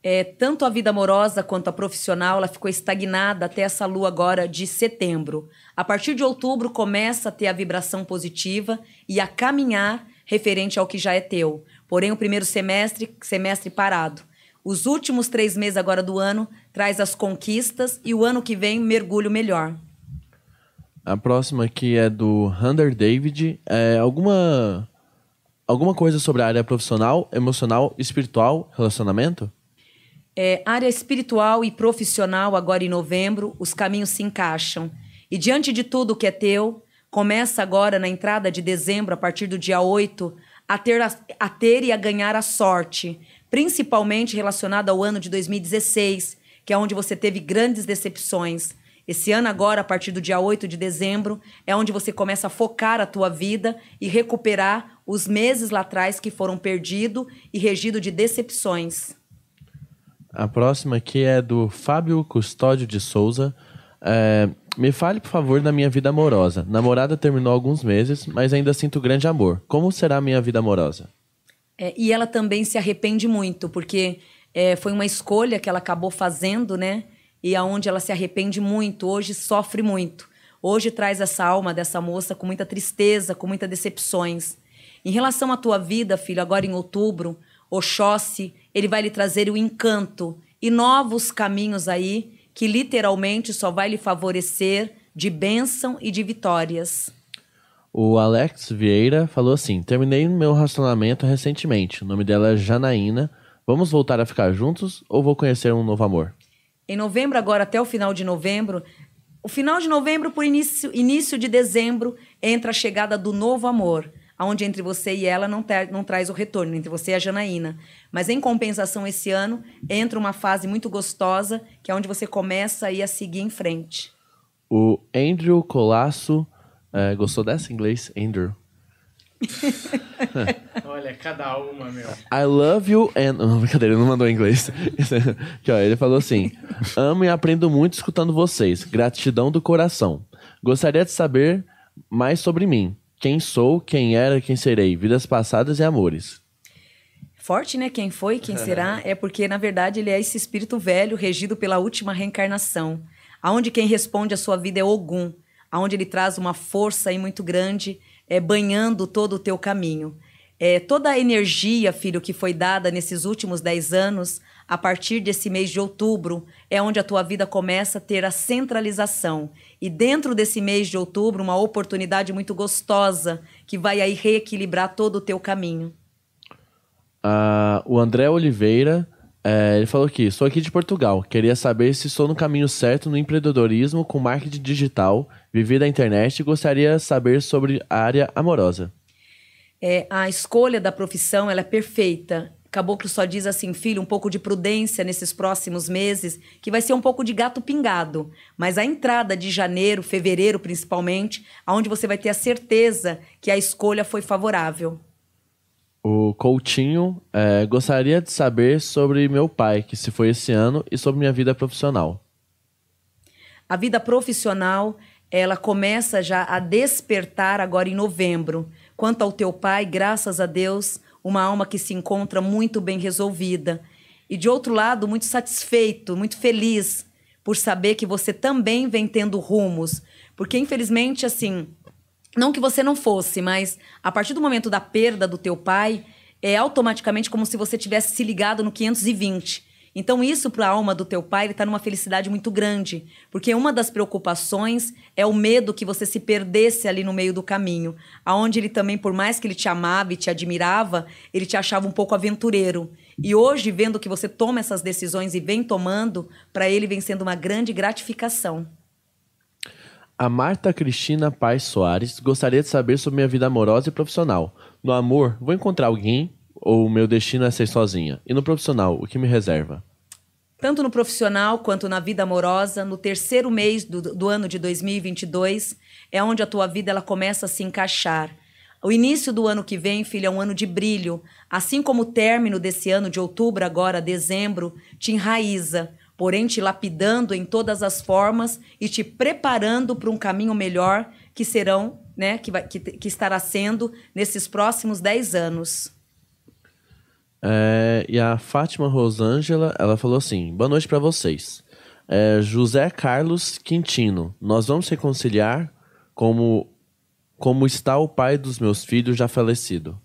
É, tanto a vida amorosa quanto a profissional, ela ficou estagnada até essa lua agora de setembro. A partir de outubro começa a ter a vibração positiva e a caminhar referente ao que já é teu. Porém, o primeiro semestre, semestre parado. Os últimos três meses agora do ano traz as conquistas e o ano que vem mergulho melhor. A próxima aqui é do Hunter David. É, alguma alguma coisa sobre a área profissional, emocional, espiritual, relacionamento? É, área espiritual e profissional, agora em novembro, os caminhos se encaixam. E diante de tudo que é teu, começa agora na entrada de dezembro, a partir do dia 8, a ter, a, a ter e a ganhar a sorte, principalmente relacionada ao ano de 2016, que é onde você teve grandes decepções. Esse ano agora, a partir do dia 8 de dezembro, é onde você começa a focar a tua vida e recuperar os meses lá atrás que foram perdidos e regido de decepções. A próxima aqui é do Fábio Custódio de Souza. É, me fale, por favor, da minha vida amorosa. Namorada terminou alguns meses, mas ainda sinto grande amor. Como será a minha vida amorosa? É, e ela também se arrepende muito, porque é, foi uma escolha que ela acabou fazendo, né? e aonde ela se arrepende muito, hoje sofre muito. Hoje traz essa alma dessa moça com muita tristeza, com muitas decepções. Em relação à tua vida, filho, agora em outubro, Oxóssi, ele vai lhe trazer o encanto e novos caminhos aí que literalmente só vai lhe favorecer de bênção e de vitórias. O Alex Vieira falou assim: terminei meu relacionamento recentemente. O nome dela é Janaína. Vamos voltar a ficar juntos ou vou conhecer um novo amor? Em novembro, agora até o final de novembro, o final de novembro por início, início de dezembro, entra a chegada do novo amor, aonde entre você e ela não, ter, não traz o retorno, entre você e a Janaína. Mas em compensação, esse ano entra uma fase muito gostosa, que é onde você começa a ir a seguir em frente. O Andrew Colasso, é, gostou dessa em inglês? Andrew. Olha, cada uma, meu. I love you and. Não, brincadeira, ele não mandou em inglês. Aqui, ó, ele falou assim: Amo e aprendo muito escutando vocês. Gratidão do coração. Gostaria de saber mais sobre mim. Quem sou, quem era, quem serei. Vidas passadas e amores. Forte, né? Quem foi, quem será? É porque, na verdade, ele é esse espírito velho regido pela última reencarnação. Aonde quem responde a sua vida é Ogum. Aonde ele traz uma força aí muito grande é, banhando todo o teu caminho. É, toda a energia, filho, que foi dada nesses últimos dez anos, a partir desse mês de outubro, é onde a tua vida começa a ter a centralização. E dentro desse mês de outubro, uma oportunidade muito gostosa que vai aí reequilibrar todo o teu caminho. Uh, o André Oliveira é, ele falou aqui: sou aqui de Portugal. Queria saber se estou no caminho certo no empreendedorismo com marketing digital, vivi da internet e gostaria de saber sobre a área amorosa. É, a escolha da profissão ela é perfeita. Caboclo só diz assim, filho, um pouco de prudência nesses próximos meses, que vai ser um pouco de gato pingado. Mas a entrada de janeiro, fevereiro principalmente, aonde você vai ter a certeza que a escolha foi favorável. O Coutinho é, gostaria de saber sobre meu pai, que se foi esse ano, e sobre minha vida profissional. A vida profissional, ela começa já a despertar agora em novembro. Quanto ao teu pai, graças a Deus, uma alma que se encontra muito bem resolvida. E de outro lado, muito satisfeito, muito feliz por saber que você também vem tendo rumos. Porque, infelizmente, assim, não que você não fosse, mas a partir do momento da perda do teu pai, é automaticamente como se você tivesse se ligado no 520. Então, isso para a alma do teu pai, ele está numa felicidade muito grande. Porque uma das preocupações é o medo que você se perdesse ali no meio do caminho. aonde ele também, por mais que ele te amava e te admirava, ele te achava um pouco aventureiro. E hoje, vendo que você toma essas decisões e vem tomando, para ele vem sendo uma grande gratificação. A Marta Cristina Paz Soares gostaria de saber sobre minha vida amorosa e profissional. No amor, vou encontrar alguém ou o meu destino é ser sozinha? E no profissional, o que me reserva? Tanto no profissional quanto na vida amorosa, no terceiro mês do, do ano de 2022, é onde a tua vida ela começa a se encaixar. O início do ano que vem, filho, é um ano de brilho. Assim como o término desse ano de outubro, agora dezembro, te enraiza porém te lapidando em todas as formas e te preparando para um caminho melhor que serão, né, que, vai, que, que estará sendo nesses próximos 10 anos. É, e a Fátima Rosângela, ela falou assim: boa noite pra vocês. É, José Carlos Quintino, nós vamos reconciliar como, como está o pai dos meus filhos já falecido.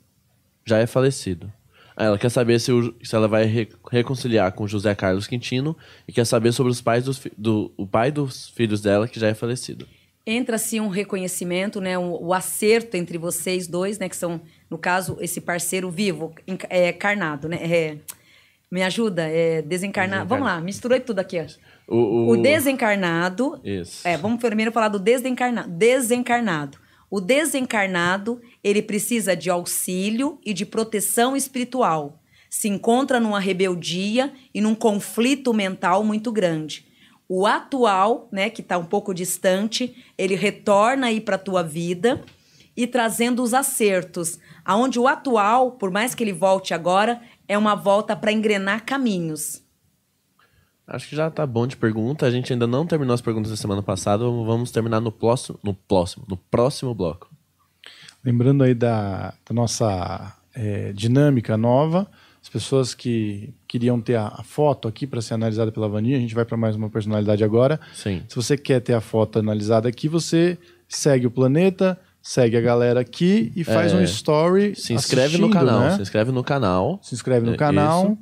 Já é falecido. Ela quer saber se, o- se ela vai re- reconciliar com José Carlos Quintino e quer saber sobre os pais dos, do, o pai dos filhos dela que já é falecido. Entra-se um reconhecimento, né, um- o acerto entre vocês dois, né, que são, no caso, esse parceiro vivo, é, carnado, né? É, me ajuda? É desencarnado. Vamos lá, misturei tudo aqui. Ó. O, O desencarnado. Isso. É, vamos primeiro falar do desencarnado. Desencarnado. O desencarnado, ele precisa de auxílio e de proteção espiritual. Se encontra numa rebeldia e num conflito mental muito grande. O atual, né, que está um pouco distante, ele retorna aí para a tua vida e trazendo os acertos. Aonde o atual, por mais que ele volte agora, é uma volta para engrenar caminhos. Acho que já tá bom de pergunta. A gente ainda não terminou as perguntas da semana passada. Vamos terminar no próximo, no próximo, no próximo bloco. Lembrando aí da, da nossa é, dinâmica nova, as pessoas que queriam ter a, a foto aqui para ser analisada pela Vaninha, a gente vai para mais uma personalidade agora. Sim. Se você quer ter a foto analisada aqui, você segue o planeta, segue a galera aqui e faz É, um story. Se inscreve no canal. né? Se inscreve no canal. Se inscreve no É, canal isso.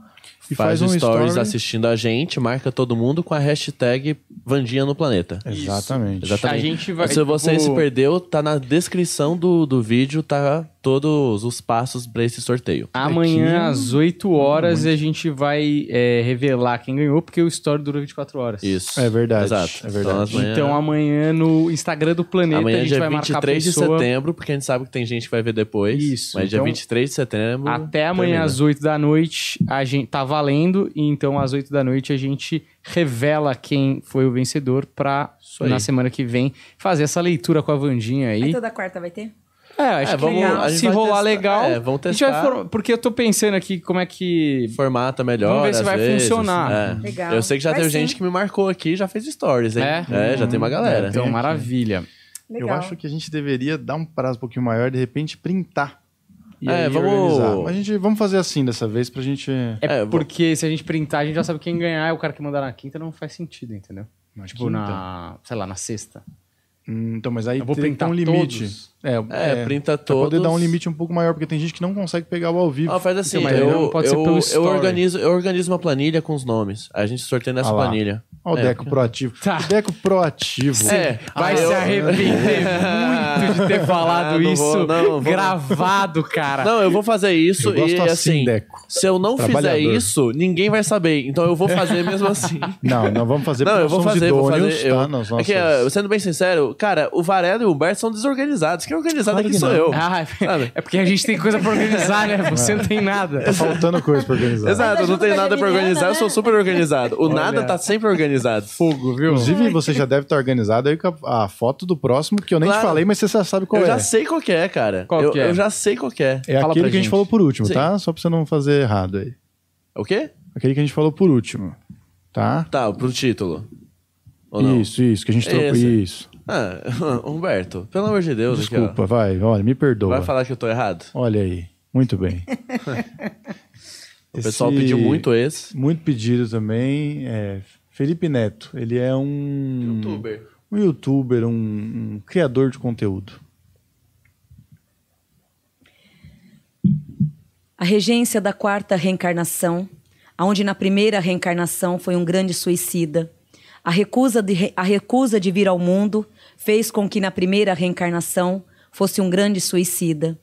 e faz, faz, um stories story. assistindo a gente, marca todo mundo com a hashtag Vandinha no Planeta. Exatamente. Exatamente. A gente vai- Se você tipo- se perdeu, tá na descrição do, do vídeo, tá todos os passos pra esse sorteio. Amanhã, Aqui, às 8 horas, a gente vai é, revelar quem ganhou, porque o story dura 24 horas. Isso. É verdade, Exato. é verdade. Então, amanhã, Então amanhã no Instagram do Planeta amanhã a gente dia vai marcar a 23 de pessoa. setembro, porque a gente sabe que tem gente que vai ver depois. Isso, Mas dia então, 23 de setembro. Até amanhã termina. às 8 da noite a gente tá valendo, e então às 8 da noite a gente revela quem foi o vencedor aí. na semana que vem fazer essa leitura com a Vandinha aí. Aí toda quarta vai ter? É, acho É, que vamos- gente se vai rolar testar- legal, é, vamos a gente vai testar. for- porque eu tô pensando aqui como é que Formata melhor. Vamos ver se vai vezes. funcionar. É. Legal. Eu sei que já Vai teve sim. gente que me marcou aqui e já fez stories, hein? É? já tem uma galera. então maravilha. Legal. Eu acho que a gente deveria dar um prazo um pouquinho maior, de repente printar. E É, aí vamos- organizar. A gente, vamos fazer assim dessa vez pra gente. É, É, vou- porque se a gente printar, a gente já sabe quem ganhar, e o cara que mandar na quinta não faz sentido, entendeu? tipo quinta? na, sei lá, na sexta. Então, mas aí Eu vou tem, um limite. todos. É, É, printa pra poder todos. dar um limite um pouco maior, porque tem gente que não consegue pegar o ao vivo. Ah, faz assim, Então, mas eu, não pode ser eu, pelo eu, organizo, eu organizo uma planilha com os nomes. A gente sorteia nessa Ah planilha. Ó, o É, Deco proativo. Tá. O Deco proativo. É, Vai ah, se eu- arrepender muito de ter falado Ah, não isso vou, não, vou. gravado, cara. Não, eu vou fazer isso Eu gosto e assim, assim, Deco. Se eu não fizer isso, ninguém vai saber. Então eu vou fazer mesmo assim. Não, não vamos fazer Não, porque eu vou fazer, vou idôneos, fazer. tá? Eu, Nas é que, nossas- uh, sendo bem sincero, cara, o Varela e o Humberto são desorganizados. Quem é organizado Claro aqui que sou não. eu. Ah, Sabe? é porque a gente tem coisa pra organizar, né? Você não tem nada. Tá faltando coisa pra organizar. Exato, eu não da nada pra organizar, eu né? sou super organizado. O nada tá sempre organizado. Fogo, viu? Inclusive, você já deve estar organizado aí com a, a foto do próximo, que eu nem Claro. te falei, mas você já sabe qual eu é. já sei qual que é, cara. Qual eu, é? eu já sei qual que é. É Fala aquele que a gente gente. falou por último, Sim. tá? Só pra você não fazer errado aí. O quê? Aquele que a gente falou por último, tá? Tá, pro título. Isso, isso, que a gente trocou. Esse. Isso. Ah, Humberto, pelo amor de Deus, aqui. Desculpa, vai, olha, me perdoa. Vai falar que eu tô errado? Olha aí, muito bem. O pessoal Esse- pediu muito esse. Muito pedido também. É Felipe Neto, ele é um um youtuber, um, um criador de conteúdo. A regência da quarta reencarnação, onde na primeira reencarnação foi um grande suicida. A recusa, de, a recusa de vir ao mundo fez com que na primeira reencarnação fosse um grande suicida.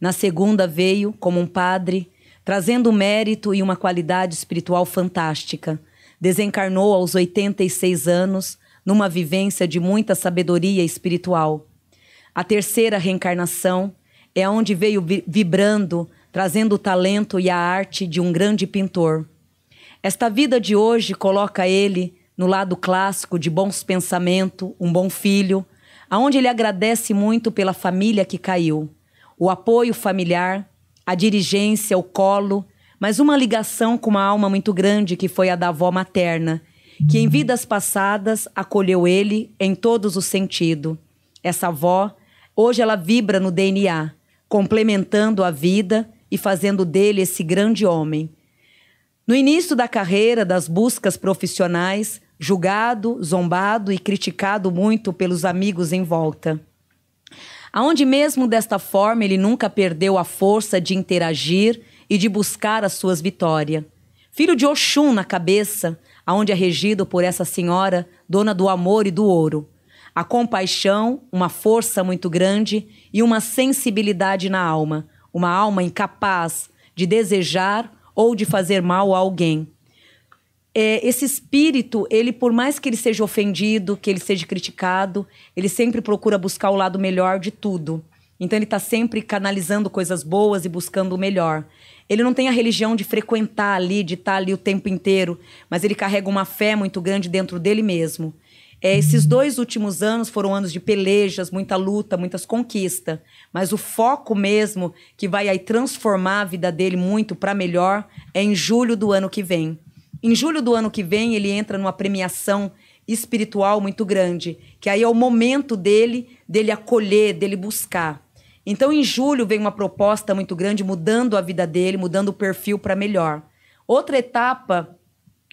Na segunda veio como um padre, trazendo mérito e uma qualidade espiritual fantástica. Desencarnou aos 86 anos, numa vivência de muita sabedoria espiritual. A terceira reencarnação é onde veio vi- vibrando, trazendo o talento e a arte de um grande pintor. Esta vida de hoje coloca ele no lado clássico de bons pensamentos, um bom filho, aonde ele agradece muito pela família que caiu, o apoio familiar, a dirigência, o colo, mas uma ligação com uma alma muito grande que foi a da avó materna, que em vidas passadas acolheu ele em todos os sentidos. Essa avó, hoje ela vibra no DNA, complementando a vida e fazendo dele esse grande homem. No início da carreira, das buscas profissionais, julgado, zombado e criticado muito pelos amigos em volta. Aonde mesmo desta forma ele nunca perdeu a força de interagir e de buscar as suas vitórias. Filho de Oxum na cabeça, aonde é regido por essa senhora, dona do amor e do ouro. A compaixão, uma força muito grande e uma sensibilidade na alma, uma alma incapaz de desejar ou de fazer mal a alguém. É, esse espírito, ele por mais que ele seja ofendido, que ele seja criticado, ele sempre procura buscar o lado melhor de tudo. Então ele está sempre canalizando coisas boas e buscando o melhor. Ele não tem a religião de frequentar ali, de estar tá ali o tempo inteiro, mas ele carrega uma fé muito grande dentro dele mesmo. É, esses dois últimos anos foram anos de pelejas, muita luta, muitas conquistas. Mas o foco mesmo que vai aí transformar a vida dele muito para melhor é em julho do ano que vem. Em julho do ano que vem, ele entra numa premiação espiritual muito grande, que aí é o momento dele, dele acolher, dele buscar. Então, em julho, vem uma proposta muito grande, mudando a vida dele, mudando o perfil para melhor. Outra etapa,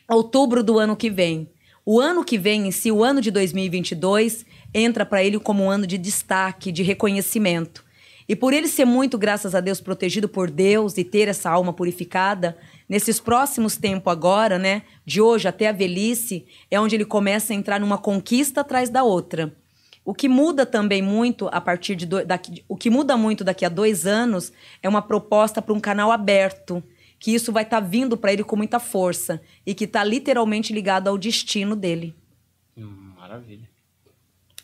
outubro do ano que vem. O ano que vem, em si, o ano de 2022, entra para ele como um ano de destaque, de reconhecimento. E por ele ser muito, graças a Deus, protegido por Deus e ter essa alma purificada, nesses próximos tempos agora, né, de hoje até a velhice, é onde ele começa a entrar numa conquista atrás da outra. O que muda também muito a partir de do, daqui, o que muda muito daqui a dois anos é uma proposta para um canal aberto, que isso vai estar tá vindo para ele com muita força e que está literalmente ligado ao destino dele. Hum, maravilha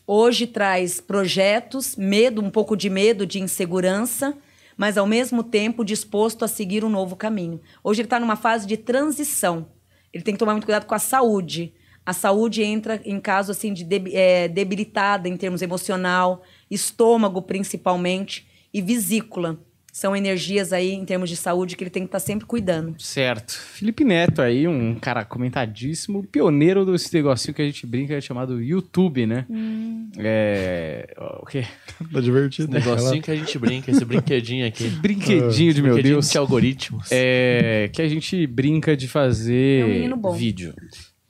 hoje traz projetos, medo, um pouco de medo, de insegurança, mas ao mesmo tempo disposto a seguir um novo caminho. Hoje ele está numa fase de transição. Ele tem que tomar muito cuidado com a saúde. A saúde entra em caso assim de é, debilitada em termos emocional, estômago principalmente e vesícula são energias aí em termos de saúde que ele tem que estar tá sempre cuidando. Certo. Felipe Neto aí, um cara comentadíssimo, pioneiro desse negocinho que a gente brinca, é chamado YouTube, né? Hum. É... O quê? Tá divertido. Esse negocinho que a gente brinca, esse brinquedinho aqui. Esse brinquedinho de meu Deus. Que algoritmos. É... Que a gente brinca de fazer é um vídeo.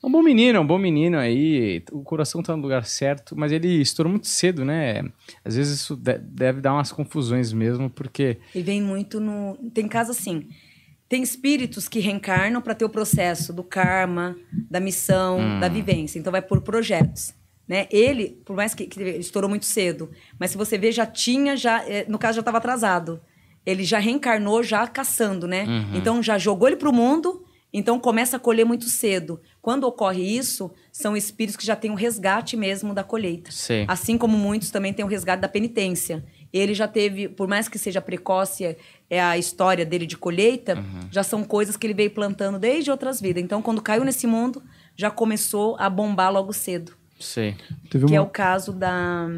É um bom menino, é um bom menino aí. O coração tá no lugar certo, mas ele estourou muito cedo, né? Às vezes isso deve dar umas confusões mesmo, porque. Ele vem muito no. Tem caso assim. Tem espíritos que reencarnam para ter o processo do karma, da missão, hum. da vivência. Então vai por projetos. Né? Ele, por mais que, que estourou muito cedo, mas se você ver, já tinha, já, é, no caso já estava atrasado. Ele já reencarnou, já caçando, né? Uhum. Então já jogou ele para o mundo então começa a colher muito cedo. Quando ocorre isso, são espíritos que já têm o um resgate mesmo da colheita. Sim. Assim como muitos também têm o resgate da penitência. Ele já teve, por mais que seja precoce é a história dele de colheita, uhum. já são coisas que ele veio plantando desde outras vidas. Então, quando caiu nesse mundo, já começou a bombar logo cedo. Sim. Teve que uma... é o caso da.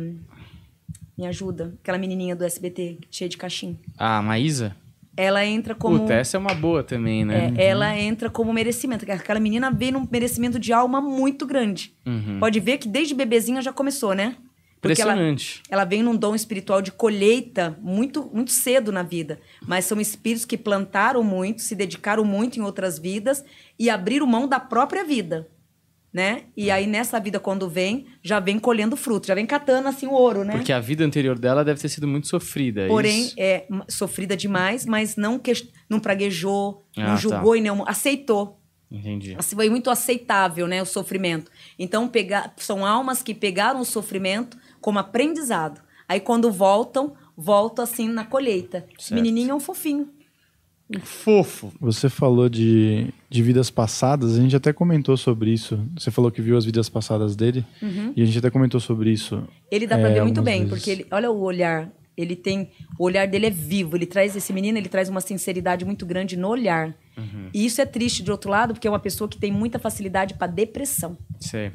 Me ajuda. Aquela menininha do SBT, cheia de cachim. Ah, Maísa? Ela entra como. Puta, essa é uma boa também, né? É, uhum. Ela entra como merecimento. Aquela menina veio num merecimento de alma muito grande. Uhum. Pode ver que desde bebezinha já começou, né? Porque Impressionante. Ela, ela vem num dom espiritual de colheita muito, muito cedo na vida. Mas são espíritos que plantaram muito, se dedicaram muito em outras vidas e abriram mão da própria vida né? E aí nessa vida quando vem, já vem colhendo fruto, já vem catando assim o ouro, né? Porque a vida anterior dela deve ter sido muito sofrida. É Porém, isso? é sofrida demais, mas não que, não praguejou, ah, não tá. julgou tá. e não aceitou. Entendi. Assim, foi muito aceitável, né, o sofrimento. Então, pegar, são almas que pegaram o sofrimento como aprendizado. Aí quando voltam, voltam assim na colheita. Certo. Menininho é um fofinho. Fofo. Você falou de, de vidas passadas, a gente até comentou sobre isso. Você falou que viu as vidas passadas dele, uhum. e a gente até comentou sobre isso. Ele dá pra é, ver muito bem, vezes. porque ele, olha o olhar. Ele tem. O olhar dele é vivo. Ele traz esse menino, ele traz uma sinceridade muito grande no olhar. Uhum. E isso é triste de outro lado, porque é uma pessoa que tem muita facilidade para depressão. Sim.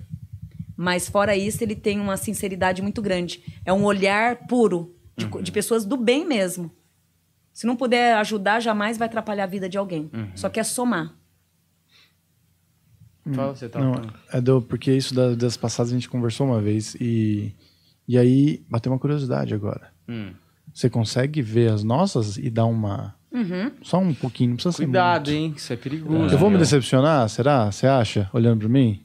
Mas fora isso, ele tem uma sinceridade muito grande. É um olhar puro, de, uhum. de pessoas do bem mesmo. Se não puder ajudar, jamais vai atrapalhar a vida de alguém. Uhum. Só quer somar. Hum. Fala, você tá não, é do, porque isso das, das passadas a gente conversou uma vez e, e aí bateu uma curiosidade agora. Hum. Você consegue ver as nossas e dar uma Só um pouquinho, não precisa ser Cuidado, hein? Isso é perigoso. muito. Eu vou me decepcionar? Será? Você acha? Olhando pra mim?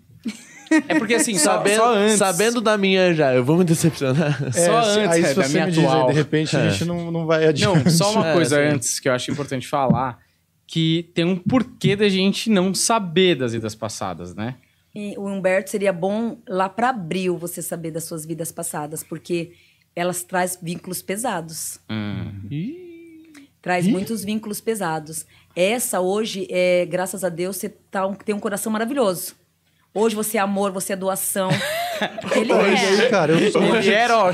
É porque assim, só, Sabendo, só antes. sabendo da minha já, eu vou me decepcionar. Só se- antes, aí é, se da você minha me diz aí, atual. de repente, a gente não, não vai adiante. Não, só uma É, coisa sim. antes que eu acho importante falar. Que tem um porquê da gente não saber das vidas passadas, né? E o Humberto seria bom lá para abril você saber das suas vidas passadas, porque elas traz vínculos pesados. Traz muitos vínculos pesados. Essa hoje, é, graças a Deus, você tá um- tem um coração maravilhoso. Hoje você é amor, você é doação. Ele Mas aí, é. cara, eu sou... Era, ó.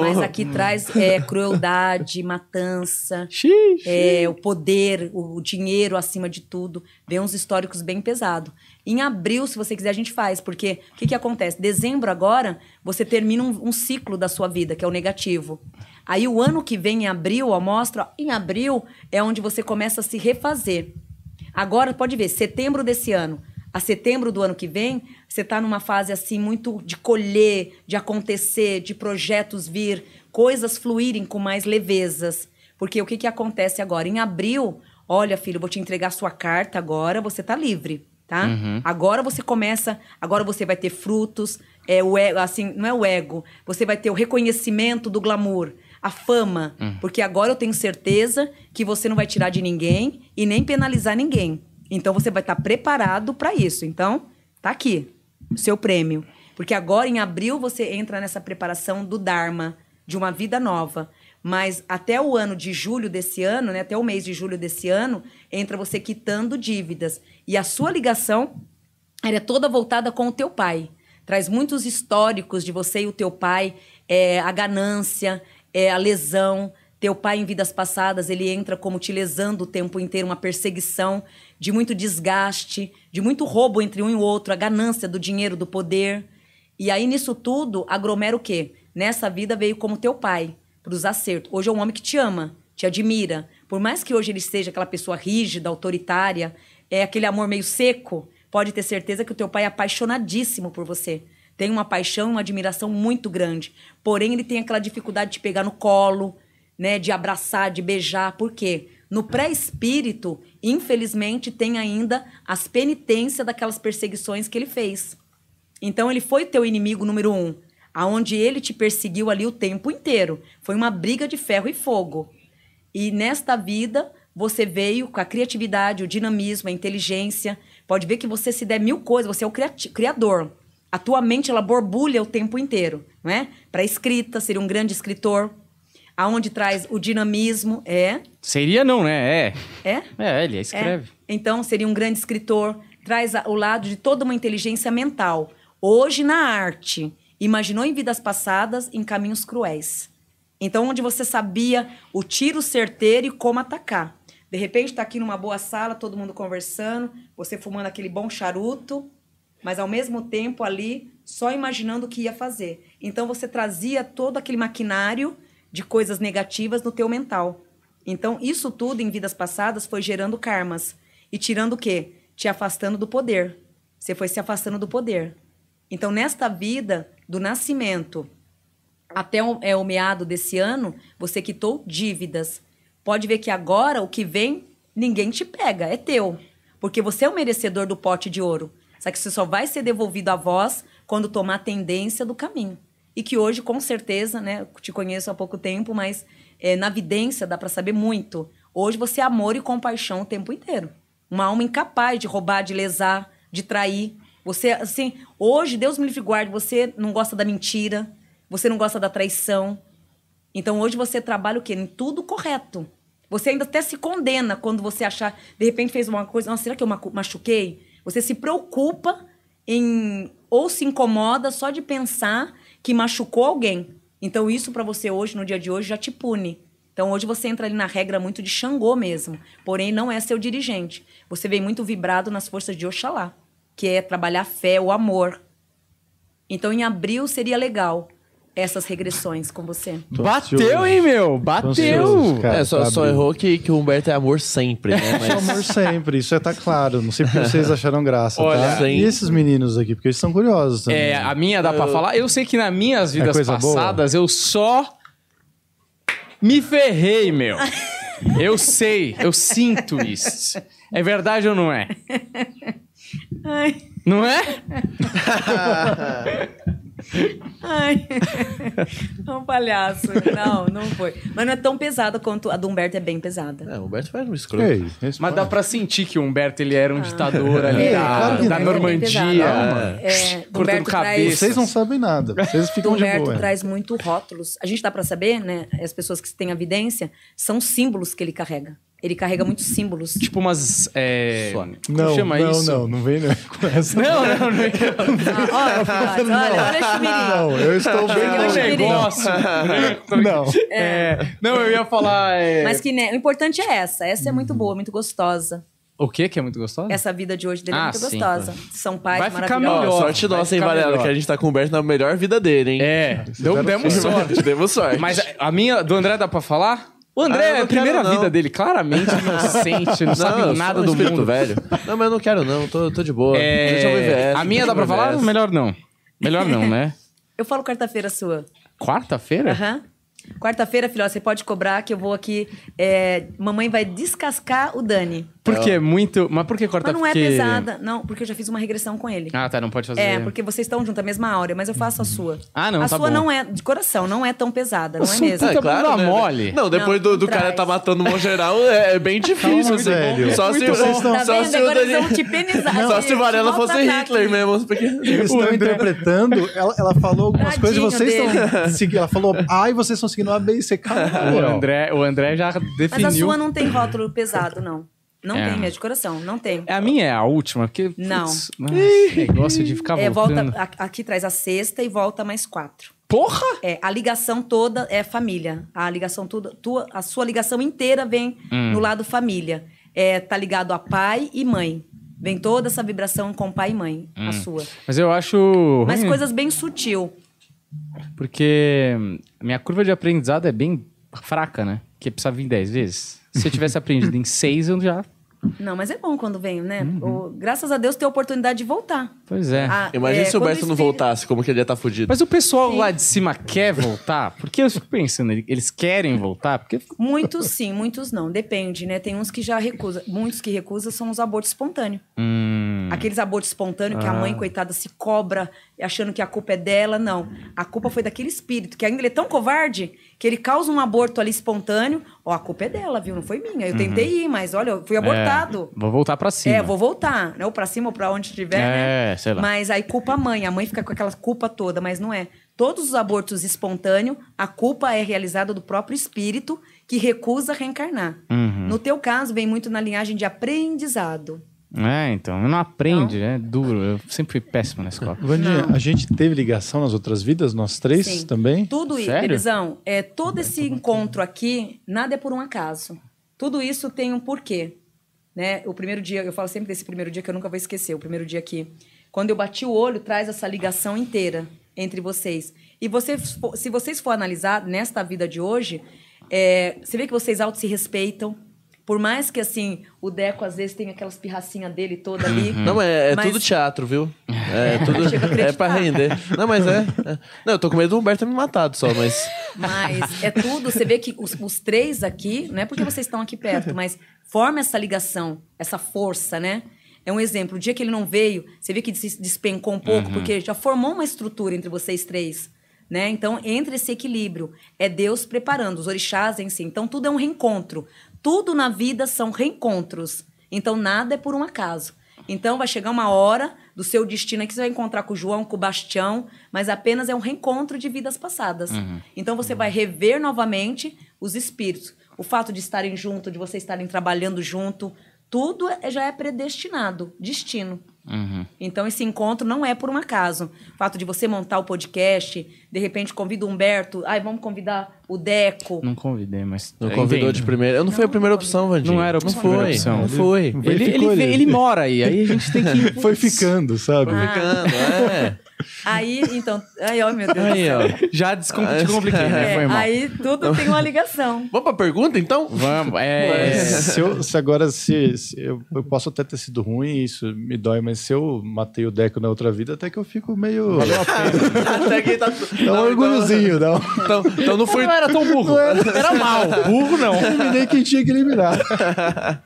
Mas aqui traz é, crueldade, matança, Xiii. é, o poder, o, o dinheiro acima de tudo. Vem uns históricos bem pesados. Em abril, se você quiser, a gente faz, porque o que, que acontece? Dezembro agora, você termina um, um ciclo da sua vida, que é o negativo. Aí o ano que vem, em abril, a mostra, em abril é onde você começa a se refazer. Agora, pode ver, setembro desse ano a setembro do ano que vem, você está numa fase assim muito de colher, de acontecer, de projetos vir, coisas fluírem com mais levezas. Porque o que, que acontece agora? Em abril, olha, filho, vou te entregar sua carta agora, você tá livre, tá? Agora você começa, agora você vai ter frutos, é o ego, assim, não é o ego, você vai ter o reconhecimento do glamour, a fama, porque agora eu tenho certeza que você não vai tirar de ninguém e nem penalizar ninguém. Então você vai estar preparado para isso. Então, tá aqui o seu prêmio. Porque agora em abril você entra nessa preparação do Dharma, de uma vida nova. Mas até o ano de julho desse ano, né, até o mês de julho desse ano, entra você quitando dívidas. E a sua ligação ela é toda voltada com o teu pai. Traz muitos históricos de você e o teu pai, é, a ganância, é, a lesão. Teu pai, em vidas passadas, ele entra como te lesando o tempo inteiro, uma perseguição de muito desgaste, de muito roubo entre um e o outro, a ganância do dinheiro, do poder. E aí, nisso tudo, agromera o quê? Nessa vida veio como teu pai, para os acertos. Hoje é um homem que te ama, te admira. Por mais que hoje ele seja aquela pessoa rígida, autoritária, é aquele amor meio seco, pode ter certeza que o teu pai é apaixonadíssimo por você. Tem uma paixão uma admiração muito grande. Porém, ele tem aquela dificuldade de pegar no colo, né, de abraçar, de beijar. Por quê? No pré-espírito, infelizmente, tem ainda as penitências daquelas perseguições que ele fez. Então, ele foi teu inimigo número um, aonde ele te perseguiu ali o tempo inteiro. Foi uma briga de ferro e fogo. E nesta vida, você veio com a criatividade, o dinamismo, a inteligência. Pode ver que você se der mil coisas, você é o criador. A tua mente, ela borbulha o tempo inteiro, não é? Para escrita, seria um grande escritor. Aonde traz o dinamismo, é, Seria não, né? É. é, É, ele escreve. é. Então, seria um grande escritor. Traz o lado de toda uma inteligência mental. Hoje, na arte, imaginou em vidas passadas em caminhos cruéis. Então, onde você sabia o tiro certeiro e como atacar. De repente, está aqui numa boa sala, todo mundo conversando, você fumando aquele bom charuto, mas ao mesmo tempo ali, só imaginando o que ia fazer. Então, você trazia todo aquele maquinário de coisas negativas no teu mental. Então, isso tudo em vidas passadas foi gerando karmas. E tirando o quê? Te afastando do poder. Você foi se afastando do poder. Então, nesta vida do nascimento até o, é, o meado desse ano, você quitou dívidas. Pode ver que agora o que vem, ninguém te pega, é teu. Porque você é o merecedor do pote de ouro. Só que você só vai ser devolvido a vós quando tomar tendência do caminho. E que hoje, com certeza, né? Te conheço há pouco tempo, mas é, na vidência dá para saber muito. Hoje você é amor e compaixão o tempo inteiro. Uma alma incapaz de roubar, de lesar, de trair. Você, assim, hoje, Deus me livre guarde, você não gosta da mentira, você não gosta da traição. Então hoje você trabalha o quê? Em tudo correto. Você ainda até se condena quando você achar, de repente fez uma coisa, nossa, será que eu machuquei? Você se preocupa em ou se incomoda só de pensar que machucou alguém. Então isso para você hoje, no dia de hoje, já te pune. Então hoje você entra ali na regra muito de Xangô mesmo, porém não é seu dirigente. Você vem muito vibrado nas forças de Oxalá, que é trabalhar a fé, o amor. Então em abril seria legal essas regressões com você. Tô Bateu, ansioso. hein, meu? Bateu! ansioso, cara. é, só, pra só errou que, que o Humberto é amor sempre, né? É Mas amor sempre, isso é tá claro. Não sei porque vocês acharam graça, Olha, tá? E esses meninos aqui, porque eles são curiosos também. É, a minha dá pra falar. Eu sei que nas minhas vidas coisa boa? passadas eu só me ferrei, meu. Eu sei, eu sinto isso. É verdade ou não é? Ai, Não é? ai. É um palhaço. Não, não foi. Mas não é tão pesada quanto a do Humberto é bem pesada. É, o Humberto faz um escroto. Ei, Mas dá pra sentir que o Humberto ele era um ditador ali É, da, claro que da. Normandia. É, do cortando Humberto traz- cabeça. Vocês não sabem nada. Vocês O ficam de Humberto boa. traz muito rótulos. A gente dá pra saber, né? As pessoas que têm evidência são símbolos que ele carrega. Ele carrega muitos símbolos. Tipo umas. É... Como Não, chama não, isso? não, não vem não, com essa. Não, não, não. Ah, olha, olha, olha menino. Não, eu estou bem longe. que- negócio. Não. É, não, eu ia falar. é, Mas que né, o importante é essa. Essa é muito boa, muito gostosa. O que que é muito gostoso? Essa vida de hoje dele é Ah, muito sim. gostosa. São pais Vai ficar melhor. sorte vai nossa, hein, Varela, que a gente tá com o Humberto na melhor vida dele, hein? É, deu, demos sorte. Demos sorte. Mas a- a minha, do André dá pra falar? O André, Ah, é a primeira quero, vida dele, claramente inocente, não, sabe nada um do espírito mundo. velho. Não, mas eu não quero, não. Tô, tô de boa. É, essa, a minha dá pra falar? Melhor não. Melhor não, né? Eu falo quarta-feira sua. Quarta-feira? Aham. Quarta-feira, filho, ó, você pode cobrar que eu vou aqui. é, mamãe vai descascar o Dani. Porque é muito. Mas por que Mas quarta-feira? não é pesada. Não, porque eu já fiz uma regressão com ele. Ah, tá, não pode fazer. É, porque vocês estão juntos, a mesma áurea, mas eu faço a sua. Ah, não, A tá sua bom. não é, de coração, não é tão pesada, não é mesmo? Puta bunda mole. Não, depois Não, do, do cara traz. tá matando o geral, é, é bem difícil. Assim. velho. Só se, Muito bom. só, Tá vendo? se o Agora eles Dani- vão te penizar. Só se o Varela fosse Hitler aqui. mesmo. Porque... Eles estão interpretando, ela, ela falou algumas coisas e Tadinho vocês estão seguindo. Ela falou, ai, vocês estão seguindo A, B e C. Calma, O. André, o André já Mas definiu. a sua não tem rótulo pesado, não. Não É. tem, minha de coração, não tem. A minha é a última, porque. Não. putz, nossa, esse negócio de ficar É, volta, voltando. a- aqui traz a sexta e volta mais quatro. Porra! É, a ligação toda é família. A ligação toda, tua, a sua ligação inteira vem Hum. no lado família. É, tá ligado a pai e mãe. Vem toda essa vibração com pai e mãe, Hum. a sua. Mas eu acho. Mas coisas bem sutil. Porque minha curva de aprendizado é bem fraca, né? Porque precisa vir 10 vezes. Se eu tivesse aprendido em 6, eu já. Não, mas é bom quando vem, né? Uhum. O- graças a Deus tem a oportunidade de voltar. Pois é. Ah, Imagina é, se o Beto não voltasse, como que ele ia estar fudido. Mas o pessoal Sim. lá de cima quer voltar? Porque eu fico pensando, eles querem voltar? Porque. Muitos sim, muitos não. Depende, né? Tem uns que já recusam. Muitos que recusam são os abortos espontâneos. Hum, Aqueles abortos espontâneos que a Ah. mãe, coitada, se cobra achando que a culpa é dela. Não. A culpa foi daquele espírito, que ainda ele é tão covarde que ele causa um aborto ali espontâneo. Ó, a culpa é dela, viu? Não foi minha. Eu tentei ir, mas olha, eu fui abortado. Uhum. é, vou voltar pra cima. É, vou voltar, né? Ou pra cima ou pra onde estiver, É, né? sei lá. Mas aí culpa a mãe. A mãe fica com aquela culpa toda, mas não é. Todos os abortos espontâneos, a culpa é realizada do próprio espírito que recusa reencarnar. Uhum. No teu caso, vem muito na linhagem de aprendizado. É, então. Não aprende, é duro. Eu sempre fui péssimo na escola. Vandinha, Não. a gente teve ligação nas outras vidas, nós três Sim. também? Tudo isso, Sério? Belizão, é, todo esse encontro aqui, nada é por um acaso. Tudo isso tem um porquê. Né? O primeiro dia, eu falo sempre desse primeiro dia que eu nunca vou esquecer, o primeiro dia aqui. Quando eu bati o olho, traz essa ligação inteira entre vocês. E você, se vocês for analisar nesta vida de hoje, é, você vê que vocês auto se respeitam. Por mais que, assim, o Deco às vezes tem aquelas pirracinhas dele toda ali. Não, é, é Mas- tudo teatro, viu? É tudo. É pra render. Não, mas é, é. Não, eu tô com medo do Humberto ter me matado só, mas. Mas é tudo, você vê que os, os três aqui, não é porque vocês estão aqui perto, mas forma essa ligação, essa força, né? É um exemplo. O dia que ele não veio, você vê que se despencou um pouco, porque já formou uma estrutura entre vocês três. Né? Então, entre esse equilíbrio, é Deus preparando, os orixás em si. Então, tudo é um reencontro. Tudo na vida são reencontros. Então, nada é por um acaso. Então, vai chegar uma hora do seu destino que você vai encontrar com o João, com o Bastião, mas apenas é um reencontro de vidas passadas. Então, você vai rever novamente os espíritos. O fato de estarem junto, de vocês estarem trabalhando junto, tudo é- já é predestinado, destino. Uhum. Então, esse encontro não é por um acaso. O fato de você montar o podcast, de repente convida o Humberto, ai, vamos convidar o Deco. Não convidei, mas. Não eu convidou entendo. de primeira. Eu não, fui a primeira opção, Vandinho. Não era a Não primeira foi. opção. Não foi. Ele Ele, ele, ele mora aí, aí a gente tem que. Foi ficando, sabe? Ah. Ficando, é. Aí, então, ai, ó, meu Deus. Aí, ó. Já descom- te compliquei, né? É, Foi mal. aí tudo tem uma ligação. Vamos pra pergunta, então? Vamos, é. Se, eu- se agora, se, se eu, eu posso até ter sido ruim, isso me dói, mas se eu matei o Deco na outra vida, até que eu fico meio. Até que tá. Dá um orgulhozinho, dá um... Então, então não fui. Agora era tão burro. Era mal. Burro não. Eliminei quem tinha que eliminar.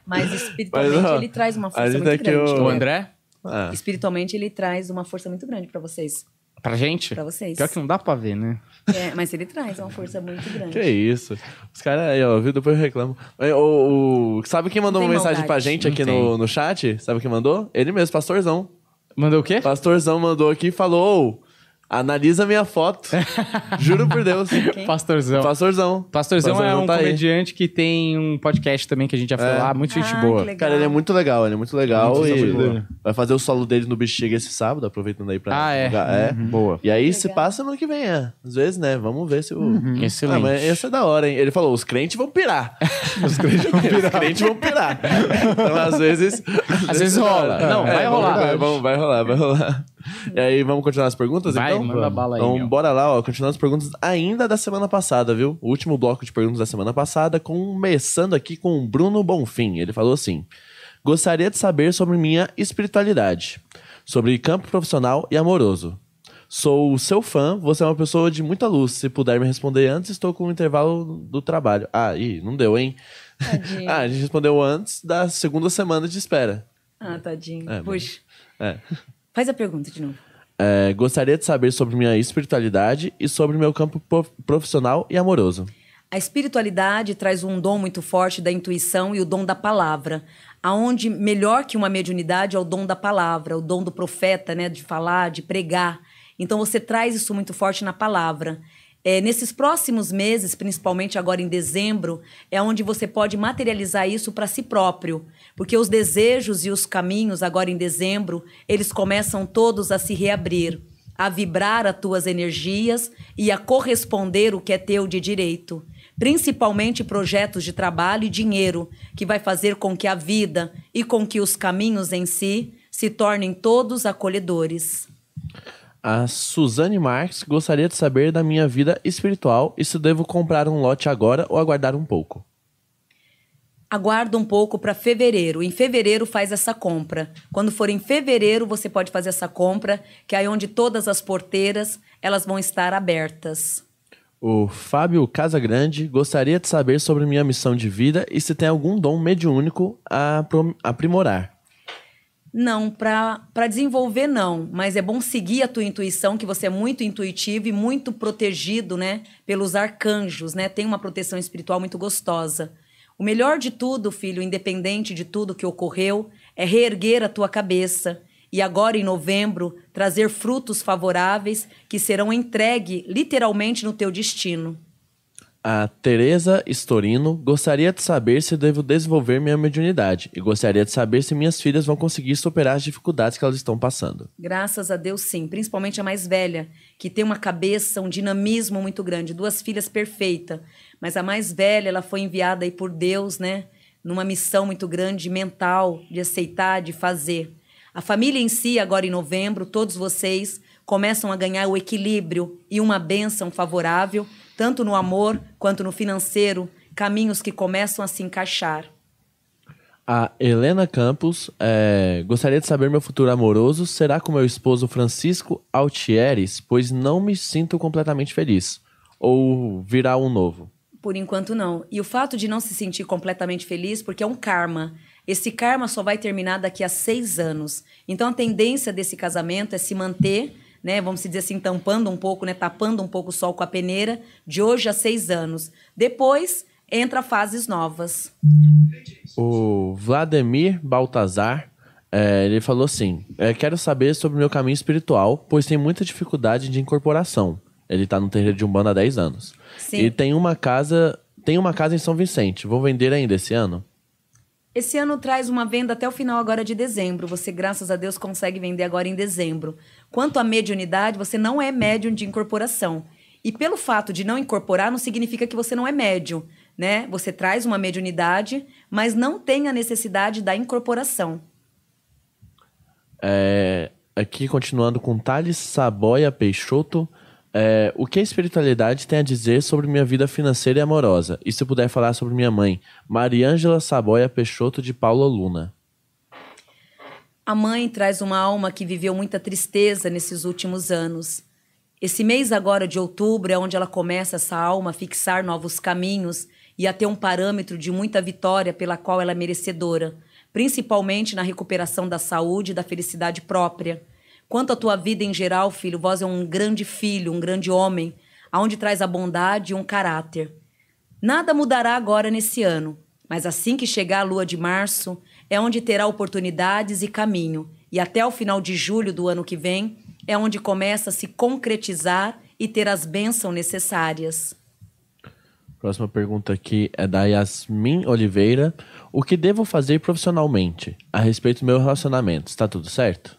Mas espiritualmente Mas, ó, ele traz uma força muito aqui, grande. ó. O André? Ah. Espiritualmente ele traz uma força muito grande pra vocês. Pra gente? Pra vocês. Pior que não dá pra ver, né? É, mas ele traz uma força muito grande. Que isso. Os caras aí, ó, viu? Depois reclamam. Mas, O, o- sabe quem mandou uma mensagem pra maldade. gente Não aqui no, no chat? Sabe quem mandou? Ele mesmo, Pastorzão. Mandou o quê? Pastorzão mandou aqui e falou: "Ô, analisa minha foto. Juro por Deus. Pastorzão. Pastorzão. Pastorzão é um tá aí. comediante que tem um podcast também que a gente já falou É. lá. Muito gente Ah, boa. Cara, ele é muito legal, ele é muito legal. Muito e vai fazer o solo dele no Bexiga esse sábado, aproveitando aí pra. Ah, é. É. Boa. E aí se Legal. passa no que vem, é. Às vezes, né? Vamos ver se o. Excelente. Ah, mas esse é da hora, hein? Ele falou: os crentes vão pirar. os crentes vão pirar. os crentes vão pirar. Então, às vezes. Às vezes rola. Não, vai É, rolar. Vamos, vamos- vai rolar, vai rolar. E aí, vamos continuar as perguntas, Vai, então? manda bala aí, Então, ó. bora lá, ó. Continuando as perguntas ainda da semana passada, viu? O último bloco de perguntas da semana passada, começando aqui com o Bruno Bonfim. Ele falou assim: Gostaria de saber sobre minha espiritualidade, sobre campo profissional e amoroso. Sou seu fã, você é uma pessoa de muita luz. Se puder me responder antes, estou com o intervalo do trabalho. Ah, ih, não deu, hein? Ah, a gente respondeu antes da segunda semana de espera. Ah, tadinho. É, Puxa. É. Faz a pergunta de novo. É, gostaria de saber sobre minha espiritualidade e sobre meu campo prof- profissional e amoroso. A espiritualidade traz um dom muito forte da intuição e o dom da palavra. Aonde melhor que uma mediunidade é o dom da palavra, o dom do profeta, né, de falar, de pregar. Então você traz isso muito forte na palavra. É, nesses próximos meses, principalmente agora em dezembro, é onde você pode materializar isso para si próprio, porque os desejos e os caminhos agora em dezembro, eles começam todos a se reabrir, a vibrar as tuas energias e a corresponder o que é teu de direito principalmente projetos de trabalho e dinheiro, que vai fazer com que a vida e com que os caminhos em si se tornem todos acolhedores. A Suzane Marques gostaria de saber da minha vida espiritual e se devo comprar um lote agora ou aguardar um pouco. Aguarda um pouco para fevereiro. Em fevereiro faz essa compra. Quando for em fevereiro, você pode fazer essa compra, que é onde todas as porteiras elas vão estar abertas. O Fábio Casagrande gostaria de saber sobre minha missão de vida e se tem algum dom mediúnico a aprimorar. Não, para desenvolver não, mas é bom seguir a tua intuição, que você é muito intuitivo e muito protegido, né, pelos arcanjos, né? Tem uma proteção espiritual muito gostosa. O melhor de tudo, filho, independente de tudo que ocorreu, é reerguer a tua cabeça e agora em novembro trazer frutos favoráveis que serão entregue literalmente no teu destino. A Teresa Storino gostaria de saber se devo desenvolver minha mediunidade e gostaria de saber se minhas filhas vão conseguir superar as dificuldades que elas estão passando. Graças a Deus, sim. Principalmente a mais velha, que tem uma cabeça, um dinamismo muito grande. Duas filhas perfeitas. Mas a mais velha, ela foi enviada aí por Deus, né? Numa missão muito grande mental, de aceitar, de fazer. A família em si, agora em novembro, todos vocês começam a ganhar o equilíbrio e uma bênção favorável, tanto no amor quanto no financeiro, caminhos que começam a se encaixar. A Helena Campos é, gostaria de saber meu futuro amoroso será com meu esposo Francisco Altieres, pois não me sinto completamente feliz. Ou virá um novo. Por enquanto, não. E o fato de não se sentir completamente feliz, porque é um karma. Esse karma só vai terminar daqui a seis anos. Então, a tendência desse casamento é se manter, né? Vamos dizer assim, tampando um pouco, né? Tapando um pouco o sol com a peneira, de hoje a seis anos. Depois, entra fases novas. O Vladimir Baltazar, é, ele falou assim: é, Quero saber sobre meu caminho espiritual, pois tem muita dificuldade de incorporação. Ele tá no terreiro de Umbanda há 10 anos. Sim. E tem uma casa. Tem uma casa em São Vicente. Vou vender ainda esse ano? Esse ano traz uma venda até o final agora de dezembro. Você, graças a Deus, consegue vender agora em dezembro. Quanto à mediunidade, você não é médium de incorporação. E pelo fato de não incorporar, não significa que você não é médium, né? Você traz uma mediunidade, mas não tem a necessidade da incorporação. É, aqui, continuando com Thales Saboia Peixoto. é, o que a espiritualidade tem a dizer sobre minha vida financeira e amorosa? E se puder falar sobre minha mãe, Mariângela Saboia Peixoto de Paula Luna. A mãe traz uma alma que viveu muita tristeza nesses últimos anos. Esse mês agora de outubro é onde ela começa essa alma a fixar novos caminhos e a ter um parâmetro de muita vitória pela qual ela é merecedora, principalmente na recuperação da saúde e da felicidade própria. Quanto à tua vida em geral, filho, vós é um grande filho, um grande homem, aonde traz a bondade e um caráter. Nada mudará agora nesse ano, mas assim que chegar a lua de março, é onde terá oportunidades e caminho, e até o final de julho do ano que vem, é onde começa a se concretizar e ter as bênçãos necessárias. Próxima pergunta aqui é da Yasmin Oliveira. O que devo fazer profissionalmente a respeito do meu relacionamento? Está tudo certo?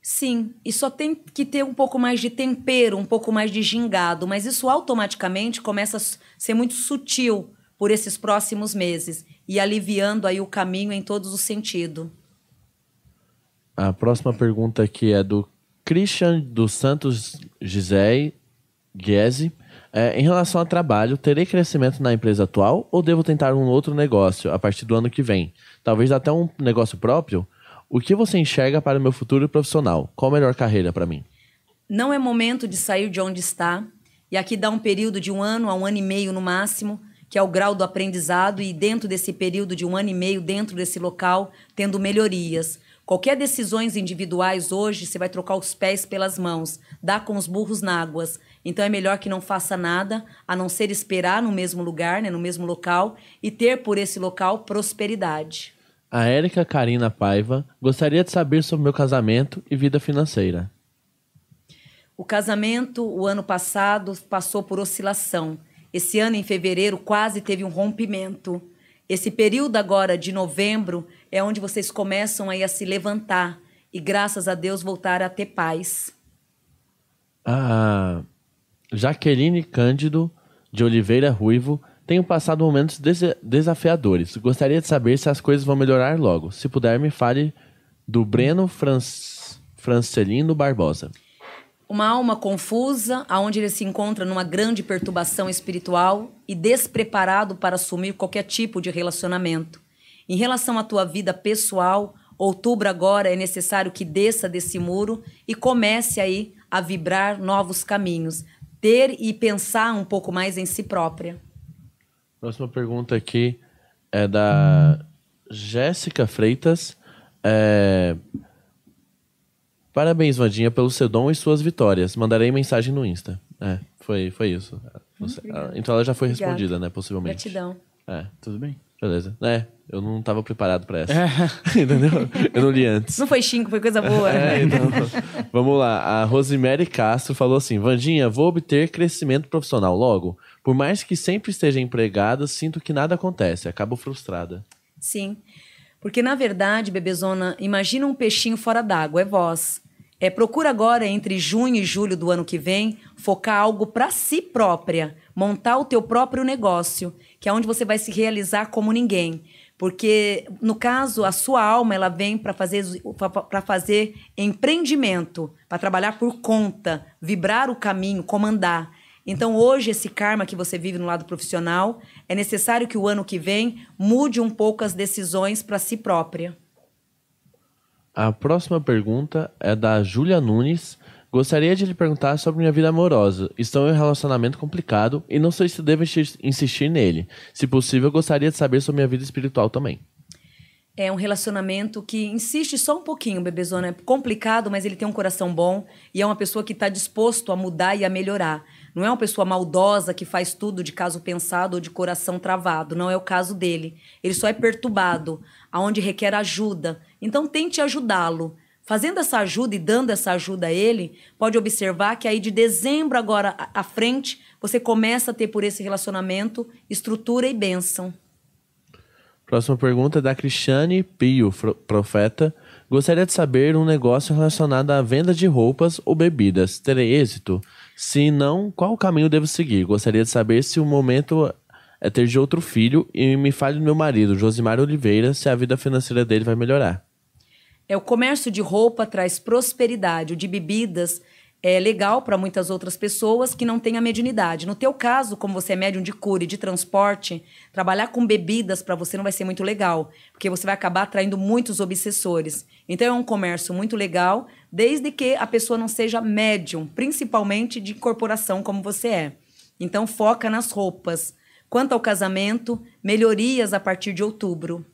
Sim, e só tem que ter um pouco mais de tempero, um pouco mais de gingado, mas isso automaticamente começa a ser muito sutil por esses próximos meses e aliviando aí o caminho em todos os sentidos. A próxima pergunta aqui é do Christian dos Santos Gisei Guese. É, em relação ao trabalho, terei crescimento na empresa atual ou devo tentar um outro negócio a partir do ano que vem? Talvez até um negócio próprio? O que você enxerga para o meu futuro profissional? Qual a melhor carreira para mim? Não é momento de sair de onde está. E aqui dá um período de um ano a um ano e meio no máximo, que é o grau do aprendizado, e dentro desse período de um ano e meio, dentro desse local, tendo melhorias. Qualquer decisões individuais hoje, você vai trocar os pés pelas mãos, dá com os burros na águas. Então é melhor que não faça nada, a não ser esperar no mesmo lugar, né, no mesmo local, e ter por esse local prosperidade. A Érica Karina Paiva gostaria de saber sobre meu casamento e vida financeira. O casamento, o ano passado, passou por oscilação. Esse ano, em fevereiro, quase teve um rompimento. Esse período agora de novembro é onde vocês começam aí a se levantar e, graças a Deus, voltar a ter paz. A Jaqueline Cândido de Oliveira Ruivo tenho passado momentos desafiadores. Gostaria de saber se as coisas vão melhorar logo. Se puder, me fale do Breno Francelino Barbosa. Uma alma confusa, aonde ele se encontra numa grande perturbação espiritual e despreparado para assumir qualquer tipo de relacionamento. Em relação à tua vida pessoal, outubro agora é necessário que desça desse muro e comece aí a vibrar novos caminhos, ter e pensar um pouco mais em si própria. Próxima pergunta aqui é da Jéssica Freitas. É... Parabéns, Vandinha, pelo seu dom e suas vitórias. Mandarei mensagem no Insta. É, foi, foi isso. Você, então ela já foi Obrigada. respondida, né? Possivelmente. Gratidão. É, tudo bem. Beleza. É, eu não estava preparado para essa. É. Entendeu? Eu não li antes. Não foi xingo, foi coisa boa. É, então. Vamos lá. A Rosemary Castro falou assim: Vandinha, vou obter crescimento profissional logo. Por mais que sempre esteja empregada, sinto que nada acontece. Acabo frustrada. Sim. Porque, na verdade, bebezona, imagina um peixinho fora d'água, é vós. É, procura agora, entre junho e julho do ano que vem, focar algo para si própria, montar o teu próprio negócio, que é onde você vai se realizar como ninguém. Porque, no caso, a sua alma ela vem para fazer, fazer empreendimento, para trabalhar por conta, vibrar o caminho, comandar. Então, hoje, esse karma que você vive no lado profissional, é necessário que o ano que vem mude um pouco as decisões para si própria. A próxima pergunta é da Júlia Nunes. Gostaria de lhe perguntar sobre minha vida amorosa. Estou em um relacionamento complicado e não sei se devo insistir nele. Se possível, gostaria de saber sobre minha vida espiritual também. É um relacionamento que insiste só um pouquinho, bebezona. É complicado, mas ele tem um coração bom e é uma pessoa que está disposto a mudar e a melhorar. Não é uma pessoa maldosa que faz tudo de caso pensado ou de coração travado. Não é o caso dele. Ele só é perturbado, aonde requer ajuda. Então tente ajudá-lo. Fazendo essa ajuda e dando essa ajuda a ele, pode observar que aí de dezembro agora à frente, você começa a ter por esse relacionamento estrutura e bênção. Próxima pergunta é da Cristiane Pio, profeta. Gostaria de saber um negócio relacionado à venda de roupas ou bebidas. Terei êxito? Se não, qual caminho devo seguir? Gostaria de saber se o momento é ter de outro filho e me fale do meu marido, Josimar Oliveira, se a vida financeira dele vai melhorar. É o comércio de roupa traz prosperidade, o de bebidas é legal para muitas outras pessoas que não têm a mediunidade. No teu caso, como você é médium de cura e de transporte, trabalhar com bebidas para você não vai ser muito legal, porque você vai acabar atraindo muitos obsessores. Então é um comércio muito legal, desde que a pessoa não seja médium, principalmente de corporação como você é. Então foca nas roupas. Quanto ao casamento, melhorias a partir de outubro.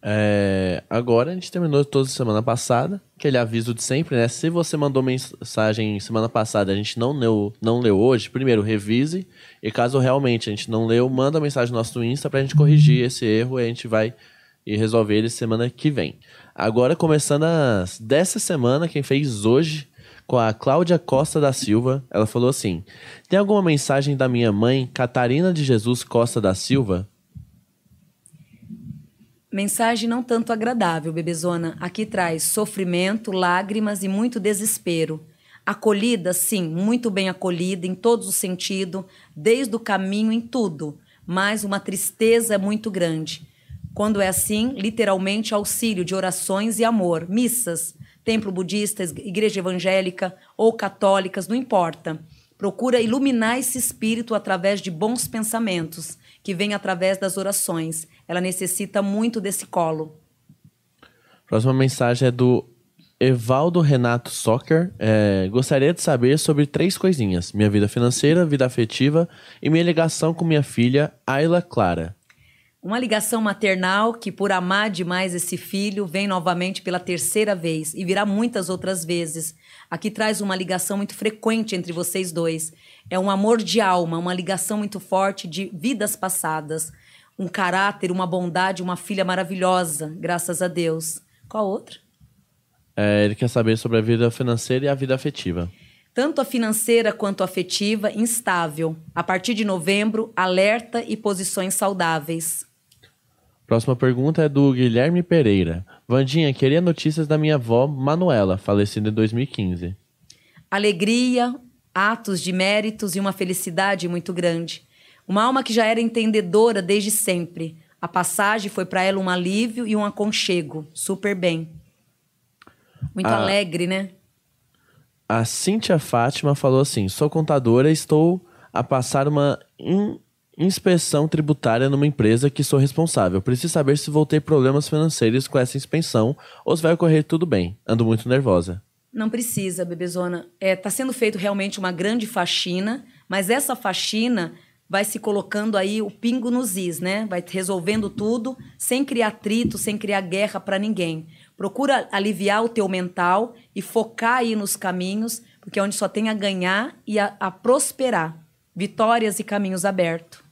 É, agora a gente terminou toda semana passada, aquele aviso de sempre, né? Se você mandou mensagem semana passada, a gente não leu, não leu hoje, primeiro revise e caso realmente a gente não leu, manda mensagem no nosso Insta pra gente corrigir esse erro e a gente vai resolver ele semana que vem. Agora começando dessa semana, quem fez hoje com a Cláudia Costa da Silva, ela falou assim: "Tem alguma mensagem da minha mãe, Catarina de Jesus Costa da Silva?" Mensagem não tanto agradável, bebezona. Aqui traz sofrimento, lágrimas e muito desespero. Acolhida, sim, muito bem acolhida em todos os sentidos, desde o caminho em tudo, mas uma tristeza muito grande. Quando é assim, literalmente auxílio de orações e amor, missas, templo budista, igreja evangélica ou católicas, não importa. Procura iluminar esse espírito através de bons pensamentos, que vem através das orações. Ela necessita muito desse colo. Próxima mensagem é do Evaldo Renato Soccer. É, gostaria de saber sobre três coisinhas: minha vida financeira, vida afetiva e minha ligação com minha filha, Ayla Clara. Uma ligação maternal que, por amar demais esse filho, vem novamente pela terceira vez e virá muitas outras vezes. Aqui traz uma ligação muito frequente entre vocês dois. É um amor de alma, uma ligação muito forte de vidas passadas. Um caráter, uma bondade, uma filha maravilhosa, graças a Deus. Qual outra? É, ele quer saber sobre a vida financeira e a vida afetiva. Tanto a financeira quanto a afetiva, instável. A partir de novembro, alerta e posições saudáveis. Próxima pergunta é do Guilherme Pereira. Vandinha, queria notícias da minha avó Manuela, falecida em 2015. Alegria, atos de méritos e uma felicidade muito grande. Uma alma que já era entendedora desde sempre. A passagem foi para ela um alívio e um aconchego. Super bem. Muito a, alegre, né? A Cíntia Fátima falou assim: sou contadora e estou a passar uma in inspeção tributária numa empresa que sou responsável. Preciso saber se vou ter problemas financeiros com essa inspeção ou se vai ocorrer tudo bem. Ando muito nervosa. Não precisa, bebezona. É, tá sendo feito realmente uma grande faxina, mas essa faxina vai se colocando aí o pingo nos is, né? Vai resolvendo tudo sem criar atrito, sem criar guerra para ninguém. Procura aliviar o teu mental e focar aí nos caminhos, porque é onde só tem a ganhar e a, a prosperar. Vitórias e caminhos abertos.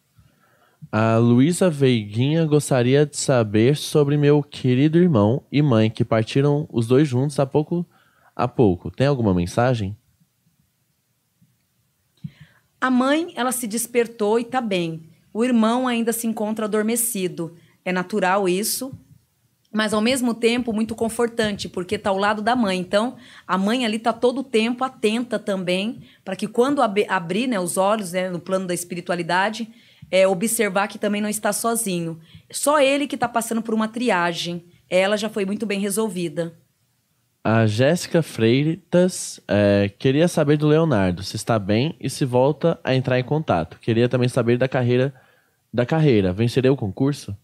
A Luísa Veiguinha gostaria de saber sobre meu querido irmão e mãe que partiram os dois juntos há pouco. Há pouco. Tem alguma mensagem? A mãe, ela se despertou e está bem. O irmão ainda se encontra adormecido. É natural isso, mas ao mesmo tempo muito confortante, porque está ao lado da mãe. Então, a mãe ali está todo o tempo atenta também, para que quando ab abrir né, os olhos né, no plano da espiritualidade, é, observar que também não está sozinho. Só ele que está passando por uma triagem. Ela já foi muito bem resolvida. A Jéssica Freitas é, queria saber do Leonardo se está bem e se volta a entrar em contato. Queria também saber da carreira. Da carreira, vencerei o concurso?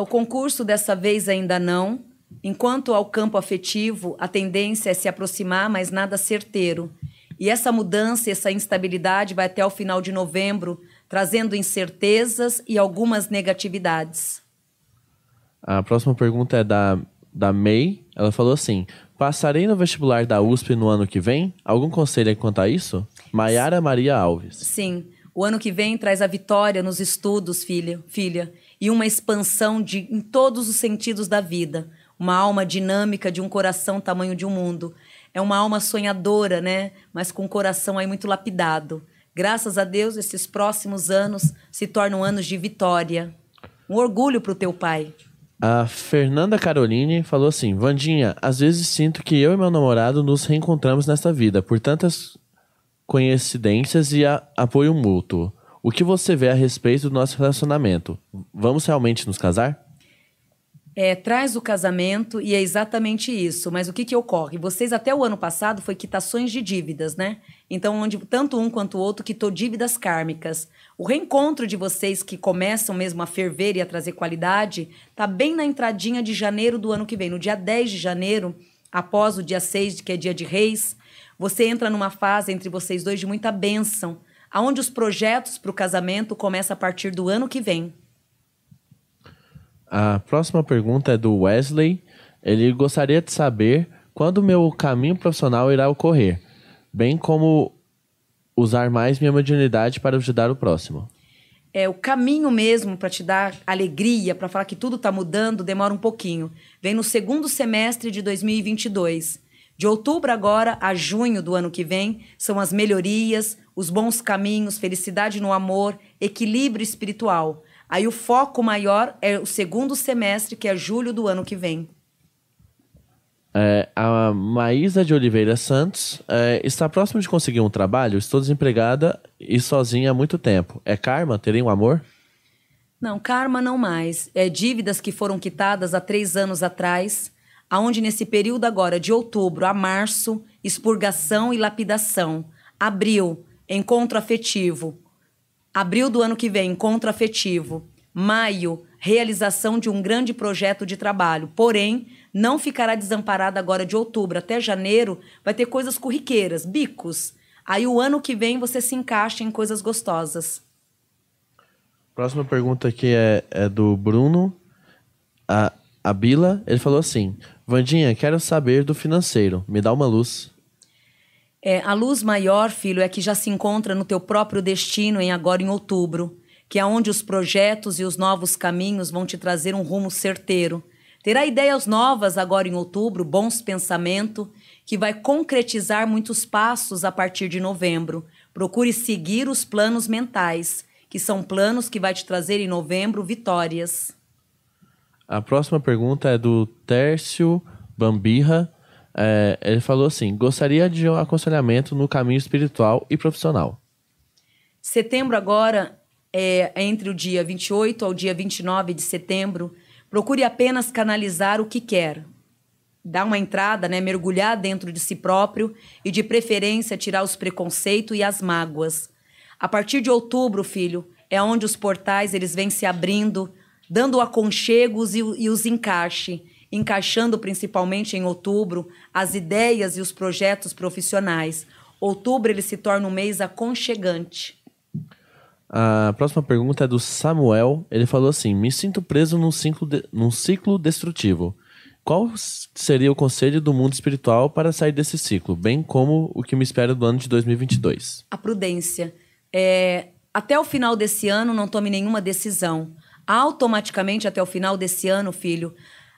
O concurso dessa vez ainda não. Enquanto ao campo afetivo, a tendência é se aproximar, mas nada certeiro. E essa mudança, essa instabilidade vai até o final de novembro, trazendo incertezas e algumas negatividades. A próxima pergunta é da, da May. Ela falou assim: Passarei no vestibular da USP no ano que vem? Algum conselho quanto a isso? Maiara Maria Alves. Sim. O ano que vem traz a vitória nos estudos, filha, filha, e uma expansão de, em todos os sentidos da vida. Uma alma dinâmica de um coração tamanho de um mundo. É uma alma sonhadora, né? Mas com um coração aí muito lapidado. Graças a Deus, esses próximos anos se tornam anos de vitória. Um orgulho para o teu pai. A Fernanda Caroline falou assim: Vandinha, às vezes sinto que eu e meu namorado nos reencontramos nesta vida por tantas coincidências e apoio mútuo. O que você vê a respeito do nosso relacionamento? Vamos realmente nos casar? é, traz o casamento e é exatamente isso. Mas o que, que ocorre? Vocês, até o ano passado, foi quitações de dívidas, né? Então, onde tanto um quanto o outro quitou dívidas kármicas. O reencontro de vocês que começam mesmo a ferver e a trazer qualidade, tá bem na entradinha de janeiro do ano que vem. No dia 10 de janeiro, após o dia 6, que é dia de reis, você entra numa fase entre vocês dois de muita bênção, aonde os projetos para o casamento começam a partir do ano que vem. A próxima pergunta é do Wesley. Ele gostaria de saber quando o meu caminho profissional irá ocorrer, bem como usar mais minha mediunidade para ajudar o próximo. É, o caminho mesmo para te dar alegria, para falar que tudo está mudando, demora um pouquinho. Vem no segundo semestre de 2022. De outubro agora a junho do ano que vem são as melhorias, os bons caminhos, felicidade no amor, equilíbrio espiritual. Aí o foco maior é o segundo semestre, que é julho do ano que vem. É, a Maísa de Oliveira Santos é, está próxima de conseguir um trabalho. Estou desempregada e sozinha há muito tempo. É karma? Terei um amor? Não, karma não mais. É dívidas que foram quitadas há três anos atrás, aonde nesse período agora, de outubro a março, expurgação e lapidação. Abril, encontro afetivo. Abril do ano que vem, encontro afetivo. Maio, realização de um grande projeto de trabalho. Porém, não ficará desamparada agora de outubro até janeiro, vai ter coisas corriqueiras, bicos. Aí o ano que vem você se encaixa em coisas gostosas. Próxima pergunta aqui é, é do Bruno. A, a Bila, ele falou assim: Vandinha, quero saber do financeiro. Me dá uma luz. É, a luz maior, filho, é que já se encontra no teu próprio destino em agora em outubro, que é onde os projetos e os novos caminhos vão te trazer um rumo certeiro. Terá ideias novas agora em outubro, bons pensamentos, que vai concretizar muitos passos a partir de novembro. Procure seguir os planos mentais, que são planos que vai te trazer em novembro vitórias. A próxima pergunta é do Tércio Bambirra. É, ele falou assim: gostaria de um aconselhamento no caminho espiritual e profissional. Setembro agora é entre o dia 28 ao dia 29 de setembro Procure apenas canalizar o que quer. Dar uma entrada, né, mergulhar dentro de si próprio e, de preferência, tirar os preconceitos e as mágoas. A partir de outubro, filho, é onde os portais eles vêm se abrindo, dando aconchegos e, e os encaixe, encaixando principalmente em outubro as ideias e os projetos profissionais. Outubro ele se torna um mês aconchegante. A próxima pergunta é do Samuel. Ele falou assim: Me sinto preso num ciclo, de, num ciclo destrutivo. Qual seria o conselho do mundo espiritual para sair desse ciclo, bem como o que me espera do ano de 2022? A prudência. É, até o final desse ano, não tome nenhuma decisão. Automaticamente, até o final desse ano, filho,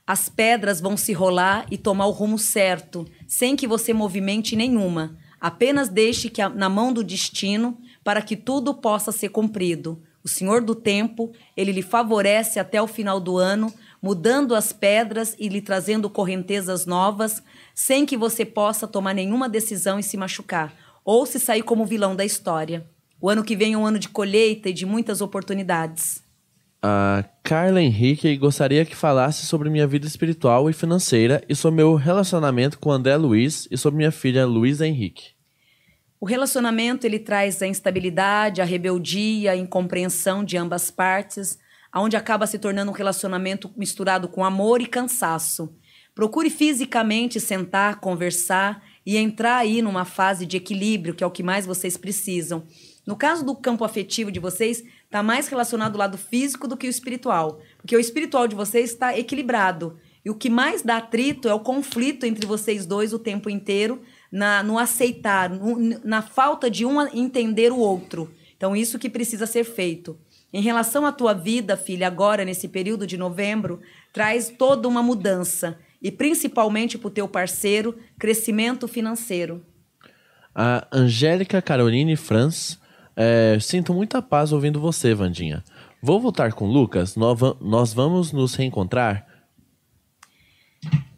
as pedras vão se rolar e tomar o rumo certo, sem que você movimente nenhuma. Apenas deixe que na mão do destino para que tudo possa ser cumprido. O Senhor do tempo, ele lhe favorece até o final do ano, mudando as pedras e lhe trazendo correntezas novas, sem que você possa tomar nenhuma decisão e se machucar, ou se sair como vilão da história. O ano que vem é um ano de colheita e de muitas oportunidades. A Carla Henrique gostaria que falasse sobre minha vida espiritual e financeira e sobre meu relacionamento com André Luiz e sobre minha filha Luísa Henrique. O relacionamento ele traz a instabilidade, a rebeldia, a incompreensão de ambas partes, aonde acaba se tornando um relacionamento misturado com amor e cansaço. Procure fisicamente sentar, conversar e entrar aí numa fase de equilíbrio, que é o que mais vocês precisam. No caso do campo afetivo de vocês, está mais relacionado ao lado físico do que o espiritual, porque o espiritual de vocês está equilibrado. E o que mais dá atrito é o conflito entre vocês dois o tempo inteiro, na, no aceitar, no, na falta de um entender o outro. Então, isso que precisa ser feito. Em relação à tua vida, filha, agora, nesse período de novembro, traz toda uma mudança. E principalmente para o teu parceiro, crescimento financeiro. A Angélica Caroline Franz. É, sinto muita paz ouvindo você, Vandinha. Vou voltar com Lucas? Nós vamos nos reencontrar?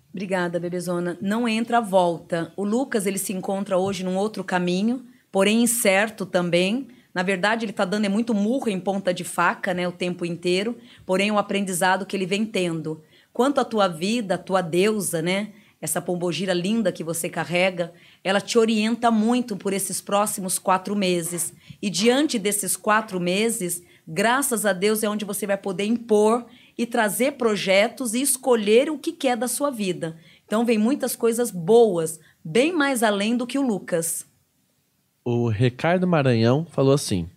Obrigada, bebezona. Não entra, volta. O Lucas, ele se encontra hoje num outro caminho, porém incerto também. Na verdade, ele está dando é muito murro em ponta de faca, né, o tempo inteiro, porém o aprendizado que ele vem tendo. Quanto à tua vida, a tua deusa, né, essa pombogira linda que você carrega, ela te orienta muito por esses próximos quatro meses. E diante desses quatro meses, graças a Deus é onde você vai poder impor e trazer projetos e escolher o que quer da sua vida. Então vem muitas coisas boas, bem mais além do que o Lucas. O Ricardo Maranhão falou assim: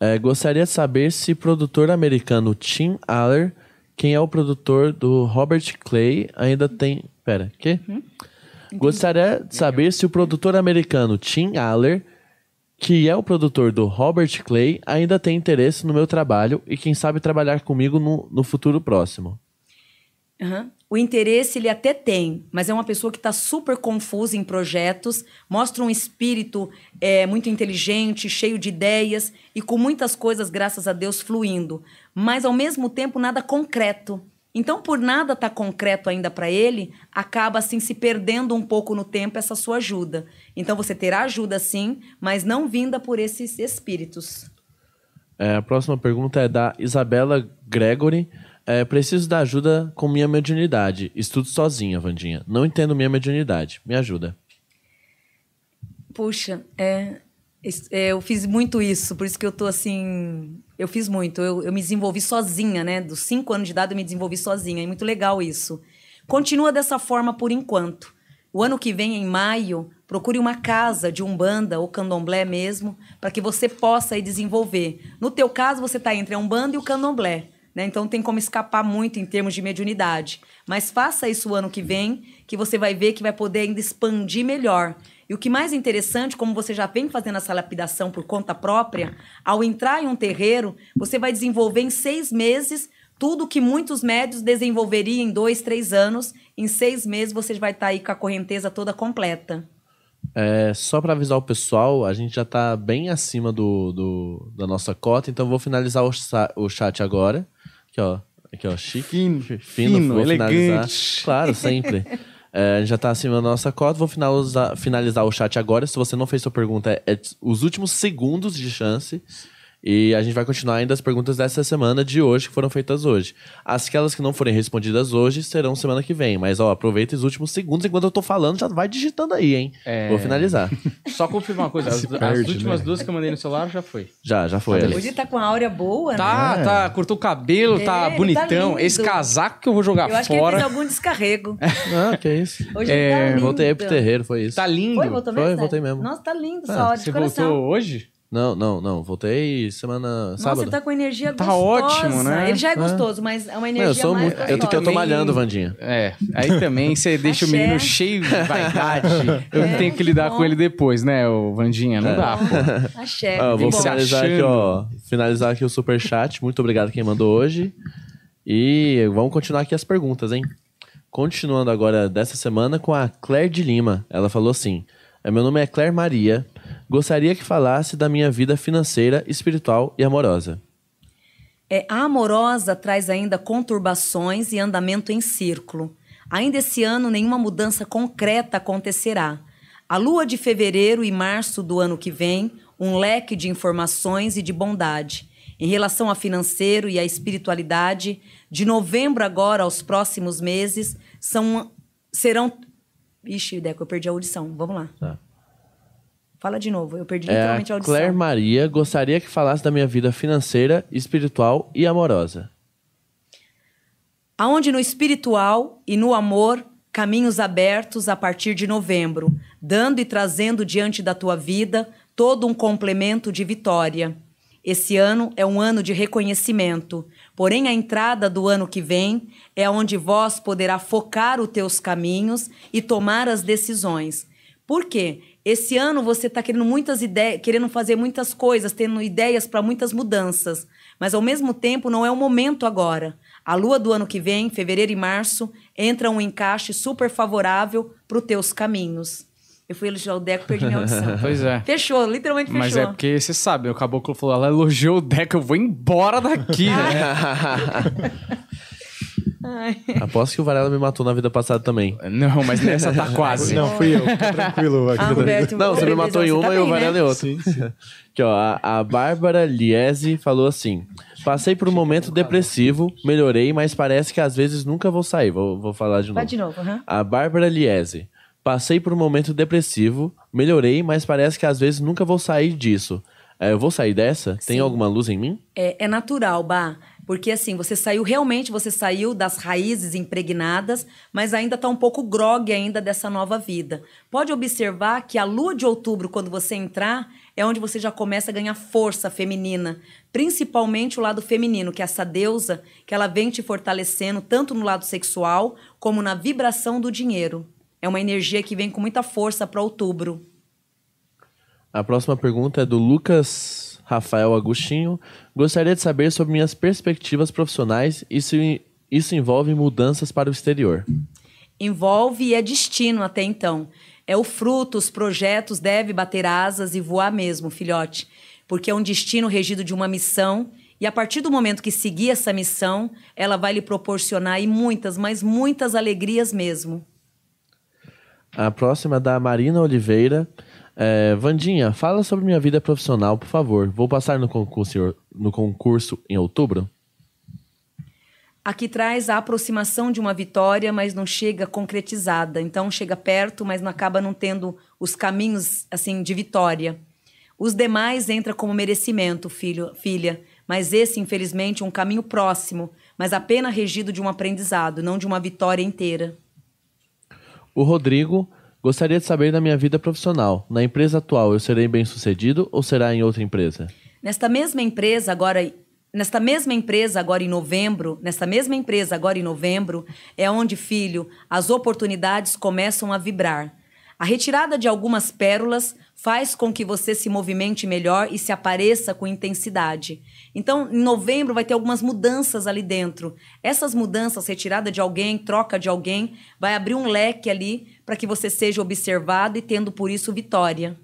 é, gostaria de saber se o produtor americano Tim Aller, quem é o produtor do Robert Clay, ainda tem. Pera, quê? Gostaria de saber se o produtor americano Tim Aller, que é o produtor do Robert Clay, ainda tem interesse no meu trabalho e quem sabe trabalhar comigo no, no futuro próximo. Uhum. O interesse ele até tem, mas é uma pessoa que está super confusa em projetos, mostra um espírito é, muito inteligente, cheio de ideias e com muitas coisas, graças a Deus, fluindo, mas ao mesmo tempo nada concreto. Então, por nada estar tá concreto ainda para ele, acaba assim se perdendo um pouco no tempo essa sua ajuda. Então, você terá ajuda sim, mas não vinda por esses espíritos. É, a próxima pergunta é da Isabela Gregory. É, preciso da ajuda com minha mediunidade. Estudo sozinha, Vandinha. Não entendo minha mediunidade. Me ajuda. Puxa, é, é, eu fiz muito isso, por isso que eu tô assim. Eu fiz muito. Eu, eu me desenvolvi sozinha, né? Dos cinco anos de idade eu me desenvolvi sozinha. É muito legal isso. Continua dessa forma por enquanto. O ano que vem, em maio, procure uma casa de umbanda ou candomblé mesmo, para que você possa aí desenvolver. No teu caso, você está entre a umbanda e o candomblé. Né? Então tem como escapar muito em termos de mediunidade. Mas faça isso o ano que vem, que você vai ver que vai poder ainda expandir melhor. E o que mais interessante, como você já vem fazendo essa lapidação por conta própria, ao entrar em um terreiro, você vai desenvolver em seis meses tudo que muitos médios desenvolveriam em dois, três anos. Em seis meses você vai estar tá aí com a correnteza toda completa. É, só para avisar o pessoal, a gente já está bem acima do, do, da nossa cota, então vou finalizar o, o chat agora. Aqui, ó. Aqui, ó. Chique. Fino, fino, fino elegante. Finalizar. Claro, sempre. É, já está acima da nossa cota. Vou finalizar, finalizar o chat agora. Se você não fez sua pergunta, é, é os últimos segundos de chance. E a gente vai continuar ainda as perguntas dessa semana de hoje, que foram feitas hoje. Aquelas que não forem respondidas hoje serão semana que vem. Mas, ó, aproveita os últimos segundos enquanto eu tô falando, já vai digitando aí, hein? É... Vou finalizar. Só confirmar uma coisa: as, perde, as últimas né? duas que eu mandei no celular já foi. Já, já foi. Hoje tá com a áurea boa, tá, né? Tá, cortou o cabelo, tá é, tá bonitão. Tá Esse casaco que eu vou jogar eu acho fora. Que ele fez algum descarrego. Não, que isso. Hoje é... tá lindo. Voltei aí pro terreiro, foi isso. Tá lindo. Foi, voltou mesmo? Foi, voltei mesmo. Nossa, tá lindo, ah, só de Você coração. voltou hoje? Não, não, não. Voltei semana Nossa, sábado. Nossa, tá com energia tá gostosa. ótimo, né? Ele já é gostoso, é. mas é uma energia eu sou mais muito, gostosa. eu, tô, eu tô malhando, Vandinha. É, aí também você deixa o menino cheio de vaidade. Eu É, tenho que lidar bom. com ele depois, né, o Vandinha? Não É. dá, pô. Axé. Ah, vou finalizar aqui, ó. Finalizar aqui o superchat. Muito obrigado quem mandou hoje. E vamos continuar aqui as perguntas, hein? Continuando agora dessa semana com a Claire de Lima. Ela falou assim: "É, Meu nome é Claire Maria. Gostaria que falasse da minha vida financeira, espiritual e amorosa. É, a amorosa traz ainda conturbações e andamento em círculo. Ainda esse ano, nenhuma mudança concreta acontecerá. A lua de fevereiro e março do ano que vem, um leque de informações e de bondade. Em relação a financeiro e a espiritualidade, de novembro agora aos próximos meses, são, serão. Ixi, Deco, eu perdi a audição. Vamos lá. Tá. Fala de novo, eu perdi É literalmente a audição. Claire Maria gostaria que falasse da minha vida financeira, espiritual e amorosa. aonde no espiritual e no amor caminhos abertos a partir de novembro, dando e trazendo diante da tua vida todo um complemento de vitória. Esse ano é um ano de reconhecimento, porém a entrada do ano que vem é onde vós poderá focar os teus caminhos e tomar as decisões. Por quê? Esse ano você está querendo muitas ideias, querendo fazer muitas coisas, tendo ideias para muitas mudanças, mas ao mesmo tempo não é o momento agora. A lua do ano que vem, fevereiro e março, entra um encaixe super favorável para os teus caminhos. Eu fui elogiar o Deco, perdi minha audição. Pois é. Fechou, literalmente fechou. Mas é porque você sabe, o caboclo falou, ela elogiou o deck, eu vou embora daqui, né? Ai. Aposto que o Varela me matou na vida passada também. Não, mas nessa tá quase. Não, fui eu. Tranquilo. Aqui Ah, Roberto, Não, você me matou em uma tá e o bem, Varela né? em outra. Sim, sim. Aqui, ó, a, a Bárbara Liese falou assim: Passei por um momento depressivo, melhorei, mas parece que às vezes nunca vou sair. Vou, vou falar de novo. Vai de novo, aham. A Bárbara Liese. Passei por um momento depressivo, melhorei, mas parece que às vezes nunca vou sair disso. É, eu vou sair dessa? Tem Sim. alguma luz em mim? É, é natural, Bah. Porque assim, você saiu realmente, você saiu das raízes impregnadas, mas ainda está um pouco grogue ainda dessa nova vida. Pode observar que a lua de outubro, quando você entrar, é onde você já começa a ganhar força feminina, principalmente o lado feminino, que é essa deusa, que ela vem te fortalecendo tanto no lado sexual como na vibração do dinheiro. É uma energia que vem com muita força para outubro. A próxima pergunta é do Lucas Rafael Agostinho. Gostaria de saber sobre minhas perspectivas profissionais e se isso envolve mudanças para o exterior. Envolve e é destino até então. É o fruto, os projetos devem bater asas e voar mesmo, filhote. Porque é um destino regido de uma missão e a partir do momento que seguir essa missão, ela vai lhe proporcionar muitas, mas muitas alegrias mesmo. A próxima é da Marina Oliveira. É, Vandinha, fala sobre minha vida profissional, por favor. Vou passar no concurso, no concurso em outubro? Aqui traz a aproximação de uma vitória, mas não chega concretizada. Então chega perto, mas não acaba não tendo os caminhos assim de vitória. Os demais entra como merecimento, filho, filha, mas esse infelizmente é um caminho próximo, mas apenas regido de um aprendizado, não de uma vitória inteira. O Rodrigo Gostaria de saber da minha vida profissional. Na empresa atual, eu serei bem-sucedido ou será em outra empresa? Nesta mesma empresa agora Nesta mesma empresa, agora em novembro, nesta mesma empresa, agora em novembro, é onde, filho, as oportunidades começam a vibrar. A retirada de algumas pérolas faz com que você se movimente melhor e se apareça com intensidade. Então, em novembro vai ter algumas mudanças ali dentro. Essas mudanças, retirada de alguém, troca de alguém, vai abrir um leque ali para que você seja observado e tendo por isso vitória.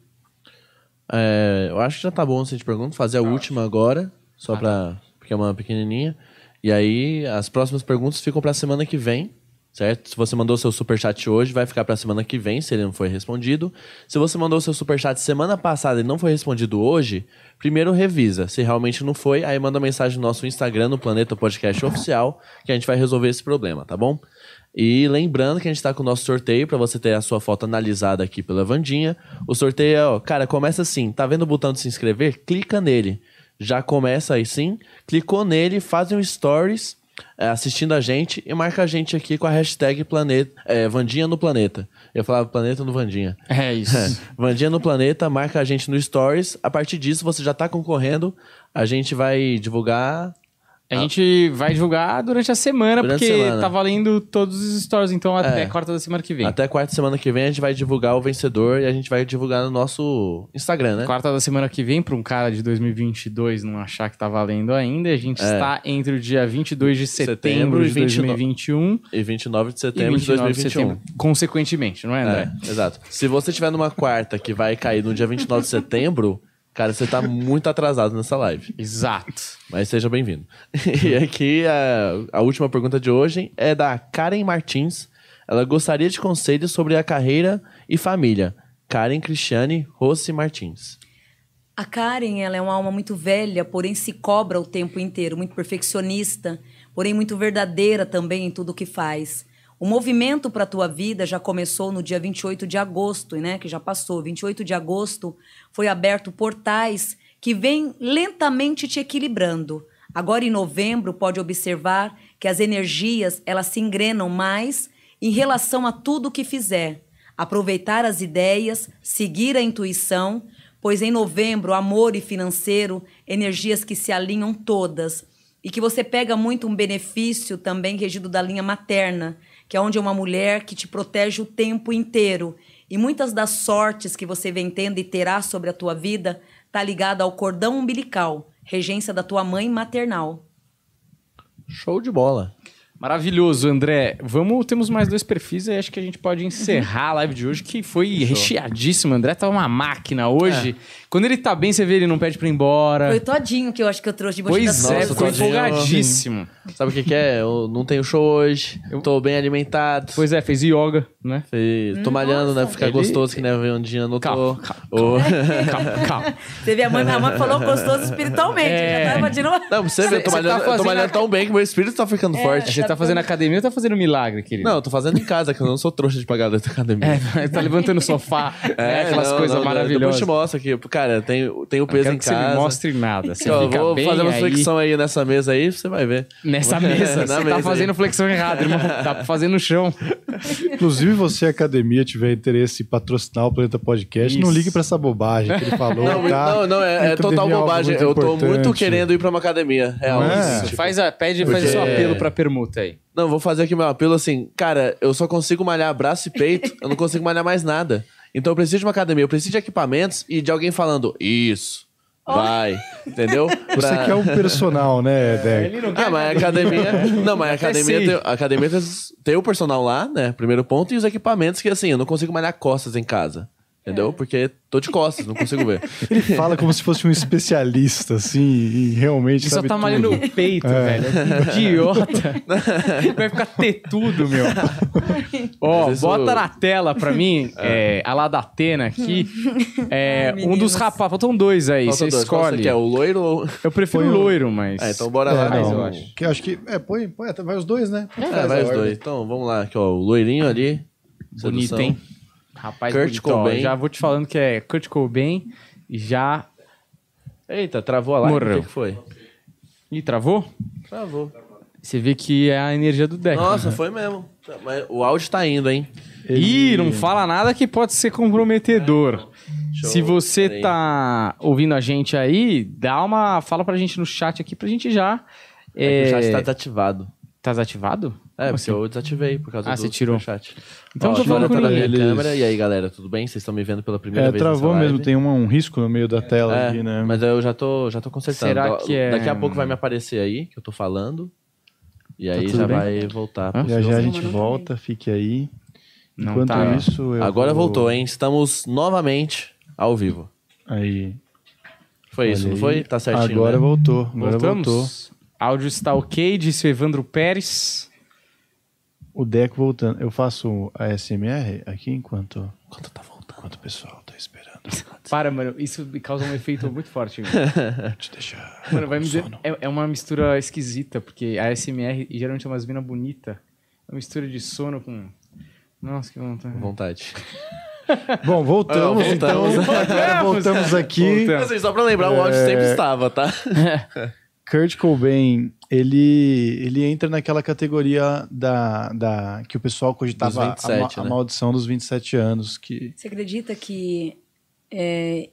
É, eu acho que já tá bom se a gente pergunta, fazer a última agora, só ah, para tá. porque é uma pequenininha. E aí as próximas perguntas ficam para a semana que vem certo? Se você mandou seu superchat hoje, vai ficar para a semana que vem, se ele não foi respondido. Se você mandou seu superchat semana passada e não foi respondido hoje, primeiro revisa. Se realmente não foi, aí manda mensagem no nosso Instagram, no Planeta Podcast Oficial, que a gente vai resolver esse problema, tá bom? E lembrando que a gente está com o nosso sorteio para você ter a sua foto analisada aqui pela Vandinha. O sorteio é, ó, cara, começa assim, tá vendo o botão de se inscrever? Clica nele. Já começa aí sim. Clicou nele, faz um stories é, assistindo a gente e marca a gente aqui com a hashtag planeta, é, Vandinha no Planeta. Eu falava Planeta no Vandinha. É isso. Vandinha no Planeta, marca a gente no Stories. A partir disso, você já está concorrendo. A gente vai divulgar a ah. gente vai divulgar durante a semana, durante porque semana. tá valendo todos os stories, então até é. quarta da semana que vem. Até quarta semana que vem a gente vai divulgar o vencedor e a gente vai divulgar no nosso Instagram, né? Quarta da semana que vem, para um cara de 2022 não achar que tá valendo ainda, a gente é. está entre o dia 22 de setembro, setembro de 2021 e 29 de setembro 29 de 2021. De setembro, consequentemente, não é, André? É, exato. Se você tiver numa quarta que vai cair no dia 29 de setembro... Cara, você tá muito atrasado nessa live. Exato. Mas seja bem-vindo. e aqui a, a última pergunta de hoje é da Karen Martins. Ela gostaria de conselhos sobre a carreira e família. Karen Cristiane Rossi Martins. A Karen ela é uma alma muito velha, porém se cobra o tempo inteiro, muito perfeccionista, porém muito verdadeira também em tudo que faz. O movimento para a tua vida já começou no dia 28 de agosto, né, que já passou. 28 de agosto foi aberto portais que vêm lentamente te equilibrando. Agora em novembro pode observar que as energias, elas se engrenam mais em relação a tudo que fizer. Aproveitar as ideias, seguir a intuição, pois em novembro, amor e financeiro, energias que se alinham todas e que você pega muito um benefício também regido da linha materna, que é onde é uma mulher que te protege o tempo inteiro. E muitas das sortes que você vem tendo e terá sobre a tua vida tá ligada ao cordão umbilical, regência da tua mãe maternal. Show de bola. Maravilhoso, André. Vamos, temos mais dois perfis e acho que a gente pode encerrar a live de hoje, que foi Show. recheadíssimo. O André tá uma máquina hoje. É. Quando ele tá bem, você vê ele não pede pra ir embora. Foi todinho que eu acho que eu trouxe de Pois é, ficou empolgadíssimo. Sabe o que, que, é? Eu não tenho show hoje, eu tô bem alimentado. Pois é, fez yoga, né? Fez, tô malhando, né? Ficar ele... gostoso, que nem a Vandinha notou. Calma, calma, oh. calma, calma. Você vê, a mãe, a mãe falou gostoso espiritualmente, é... já tava de novo. Não, você vê, eu tô, malhando, tá eu tô malhando tão bem que meu espírito tá ficando é. forte. Você tá fazendo academia ou tá fazendo milagre, querido? Não, eu tô fazendo em casa, que eu não sou trouxa de pagar da academia. É, ele tá levantando o sofá. É, aquelas não, coisas maravilhosas. Depois eu te mostro aqui. Cara, tem, tem o Não peso quero em que você me casa. mostre nada. Você Eu fica vou bem fazer uma aí. flexão aí nessa mesa aí, você vai ver. Nessa mesa. Na você mesa tá aí. fazendo flexão errada, irmão. Tá fazendo no chão. Inclusive, você, academia, tiver interesse em patrocinar o Planeta Podcast, não Isso. ligue pra essa bobagem que ele falou. Não, tá? não, não, é, é total bobagem. Eu tô muito querendo ir pra uma academia. Real. Não é? Isso. Faz a, pede, faz o seu Porque- apelo pra permuta aí. Não, vou fazer aqui meu apelo assim. Cara, eu só consigo malhar braço e peito, eu não consigo malhar mais nada. Então eu preciso de uma academia, eu preciso de equipamentos e de alguém falando, isso, vai, entendeu? Você Pra- quer um personal, né, Deco? não Ah, mas a academia. Não, mas a academia, tem, a academia tem o personal lá, né? Primeiro ponto, e os equipamentos que assim, eu não consigo malhar costas em casa. Entendeu? Porque tô de costas, não consigo ver. Ele fala como se fosse um especialista, assim, e realmente Ele só tá malhando o peito, velho. Que Idiota. Vai ficar tetudo, meu. Ó, bota na tela pra mim é, a lá da Atena aqui. É, Ai, um dos rapazes. Faltam dois aí, Falta você dois. Qual escolhe. Você quer, o loiro ou... Eu prefiro o- loiro, mas. É, então bora É, lá. não, eu acho. Que eu acho que. É, põe, põe, vai os dois, né? É, vai os dois. Então, vamos lá. Aqui, ó, o loirinho ali. Bonito, Sedução. hein? Rapaz, Kurt bonito, ó. Cobain. Já vou te falando que é Kurt Cobain. e Já. Eita, travou a live. Morreu. O que que foi? Ih, travou? Travou. Você vê que é a energia do deck. Nossa, foi mesmo. Mas o áudio tá indo, hein? Ih, não fala nada que pode ser comprometedor. Deixa Se você peraí. tá ouvindo a gente aí, dá uma. Fala pra gente no chat aqui pra gente já. É... É... O chat tá desativado. Tá desativado? É, porque assim? eu desativei por causa Ah, do você tirou. chat. Então Ó, eu tô agora falando com tá na minha eles. câmera. E aí, galera, tudo bem? Vocês estão me vendo pela primeira É, vez travou mesmo, tem um, um risco no meio da tela É, aqui, né? mas eu já tô, já tô consertando. Será Da- que é- Daqui a pouco vai me aparecer aí, que eu tô falando. E aí tudo já bem? vai voltar. pro Já já a gente Não, não volta, fique aí. Não Enquanto tá. isso, eu Agora vou- voltou, hein? Estamos novamente ao vivo. Aí. Foi isso, olha não aí. foi? Tá certinho, Agora né? voltou, agora Voltamos? voltou. Áudio está ok, disse o Evandro Pérez. O Deco voltando. Eu faço a SMR aqui enquanto, Quanto tá voltando? enquanto o pessoal tá esperando. Para, mano, isso causa um efeito muito forte. Te deixar. Mano, vai me dizer. É, é uma mistura esquisita, porque a SMR geralmente é umas minas bonitas. É uma mistura de sono com. Nossa, que vontade. Vontade. Bom, voltamos, Ah, então. voltamos. Voltamos aqui. Voltamos. Assim, só pra lembrar, o áudio sempre estava, tá? Kurt Cobain, ele, ele entra naquela categoria da, da que o pessoal cogitava Dos 27, a, a né? maldição dos 27 anos. Que, Você acredita que. é,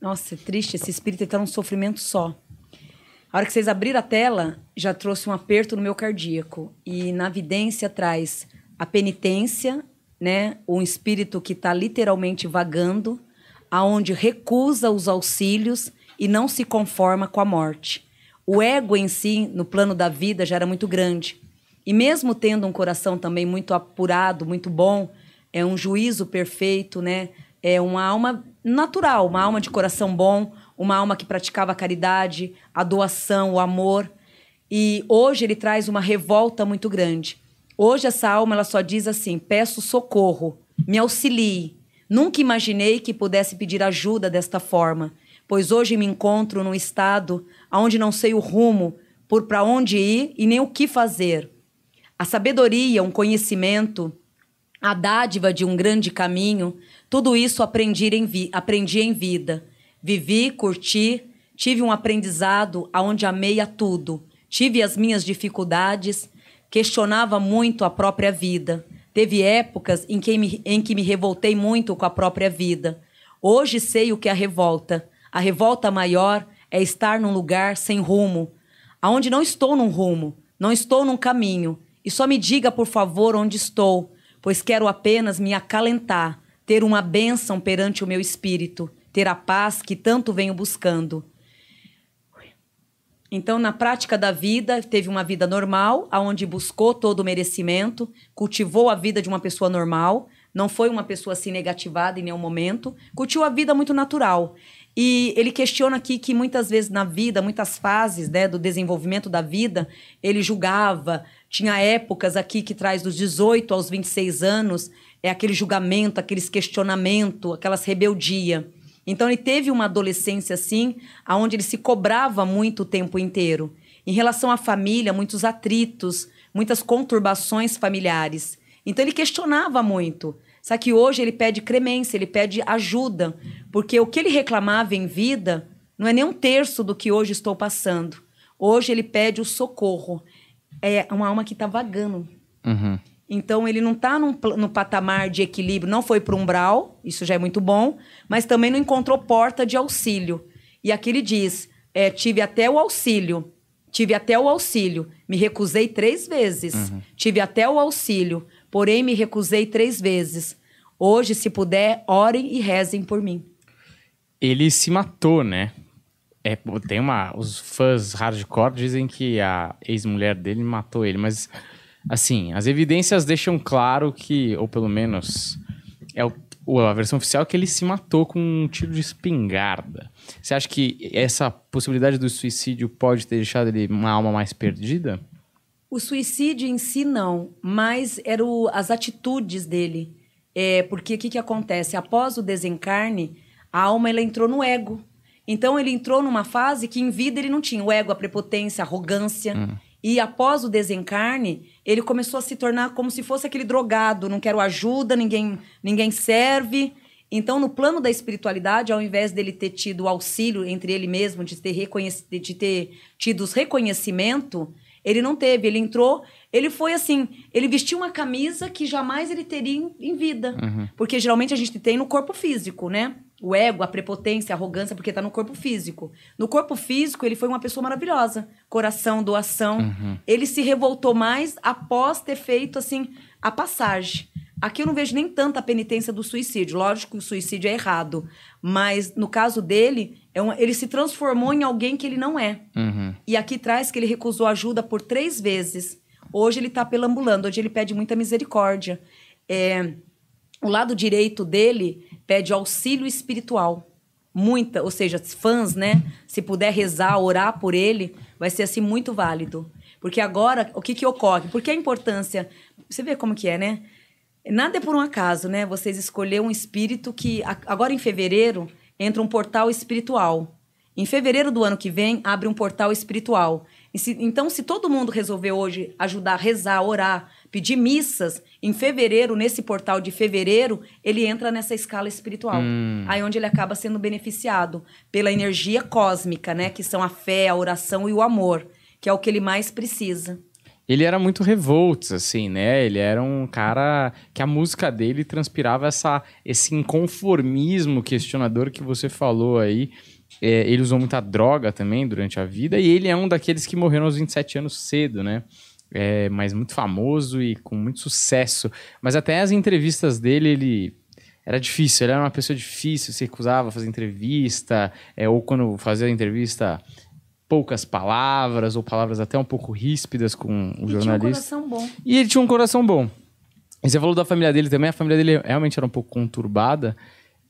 Nossa, é triste. Esse espírito está num sofrimento só. A hora que vocês abriram a tela, já trouxe um aperto no meu cardíaco. E na vidência traz a penitência, né? Um espírito que está literalmente vagando, aonde recusa os auxílios e não se conforma com a morte. O ego em si, no plano da vida, já era muito grande. E mesmo tendo um coração também muito apurado, muito bom, é um juízo perfeito, né? É uma alma natural, uma alma de coração bom, uma alma que praticava a caridade, a doação, o amor. E hoje ele traz uma revolta muito grande. Hoje essa alma ela só diz assim: peço socorro, me auxilie. Nunca imaginei que pudesse pedir ajuda desta forma, pois hoje me encontro num estado onde não sei o rumo, por para onde ir e nem o que fazer. A sabedoria, um conhecimento, a dádiva de um grande caminho, tudo isso aprendi em, vi aprendi em vida. Vivi, curti, tive um aprendizado aonde amei a tudo. Tive as minhas dificuldades, questionava muito a própria vida. Teve épocas em que, me, em que me revoltei muito com a própria vida. Hoje sei o que é a revolta. A revolta maior é estar num lugar sem rumo, aonde não estou num rumo, não estou num caminho. E só me diga, por favor, onde estou, pois quero apenas me acalentar, ter uma bênção perante o meu espírito, ter a paz que tanto venho buscando. Então, na prática da vida, teve uma vida normal, aonde buscou todo o merecimento, cultivou a vida de uma pessoa normal, não foi uma pessoa assim negativada em nenhum momento, cultivou a vida muito natural. E ele questiona aqui que muitas vezes na vida, muitas fases né, do desenvolvimento da vida, ele julgava. Tinha épocas aqui que traz dos 18 aos 26 anos, é aquele julgamento, aqueles questionamento, aquelas rebeldia. Então ele teve uma adolescência assim, aonde ele se cobrava muito o tempo inteiro. Em relação à família, muitos atritos, muitas conturbações familiares. Então ele questionava muito. Só que hoje ele pede cremência, ele pede ajuda, porque o que ele reclamava em vida não é nem um terço do que hoje estou passando. Hoje ele pede o socorro. É uma alma que está vagando. Uhum. Então ele não está no patamar de equilíbrio, não foi para umbral, isso já é muito bom, mas também não encontrou porta de auxílio. E aqui ele diz: é, tive até o auxílio, tive até o auxílio, me recusei três vezes, uhum. tive até o auxílio, porém me recusei três vezes. Hoje, se puder, orem e rezem por mim. Ele se matou, né? É, tem uma. Os fãs hardcore dizem que a ex-mulher dele matou ele, mas assim, as evidências deixam claro que, ou pelo menos é o, a versão oficial é que ele se matou com um tiro de espingarda. Você acha que essa possibilidade do suicídio pode ter deixado ele uma alma mais perdida? O suicídio em si não, mas eram as atitudes dele. É, porque o que, que acontece? Após o desencarne, a alma ela entrou no ego. Então ele entrou numa fase que em vida ele não tinha o ego, a prepotência, a arrogância. Uhum. E após o desencarne, ele começou a se tornar como se fosse aquele drogado, não quero ajuda, ninguém, ninguém serve. Então, no plano da espiritualidade, ao invés dele ter tido auxílio entre ele mesmo, de ter, de ter tido os reconhecimento, ele não teve. Ele entrou, ele foi assim, ele vestiu uma camisa que jamais ele teria em, em vida. Uhum. Porque geralmente a gente tem no corpo físico, né? o ego, a prepotência, a arrogância, porque está no corpo físico. No corpo físico, ele foi uma pessoa maravilhosa. Coração, doação. Uhum. Ele se revoltou mais após ter feito, assim, a passagem. Aqui eu não vejo nem tanta penitência do suicídio. Lógico que o suicídio é errado. Mas, no caso dele, é ele se transformou em alguém que ele não é. Uhum. E aqui traz que ele recusou ajuda por três vezes. Hoje ele está pelambulando. Hoje ele pede muita misericórdia. É, o lado direito dele pede auxílio espiritual. Muita, ou seja, fãs, né? Se puder rezar, orar por ele, vai ser assim muito válido. Porque agora, o que que ocorre? Porque a importância, você vê como que é, né? Nada é por um acaso, né? Vocês escolher um espírito que agora em fevereiro entra um portal espiritual. Em fevereiro do ano que vem abre um portal espiritual. Se, então, se todo mundo resolver hoje ajudar rezar, orar, pedir missas, em fevereiro, nesse portal de fevereiro, ele entra nessa escala espiritual. Hum. Aí onde ele acaba sendo beneficiado pela energia cósmica, né? Que são a fé, a oração e o amor, que é o que ele mais precisa. Ele era muito revoltos, assim, né? Ele era um cara que a música dele transpirava essa, esse inconformismo questionador que você falou aí. É, ele usou muita droga também durante a vida e ele é um daqueles que morreram aos 27 anos cedo, né? é, mas muito famoso e com muito sucesso. Mas até as entrevistas dele, ele era difícil, ele era uma pessoa difícil, se recusava a fazer entrevista, é, ou quando fazia entrevista, poucas palavras, ou palavras até um pouco ríspidas com o e jornalista. Tinha um coração bom. E ele tinha um coração bom. E você falou da família dele também, a família dele realmente era um pouco conturbada.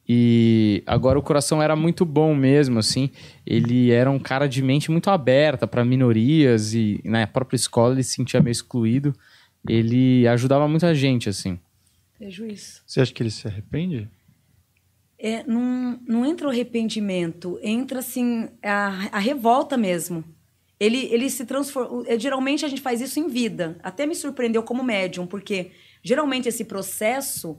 E agora o coração era muito bom mesmo, assim. Ele era um cara de mente muito aberta para minorias e na própria escola ele se sentia meio excluído. Ele ajudava muita gente, assim. Vejo isso. Você acha que ele se arrepende? É, não, não entra o arrependimento, entra assim a, a revolta mesmo. Ele, ele se transforma. É, geralmente a gente faz isso em vida. Até me surpreendeu como médium, porque geralmente esse processo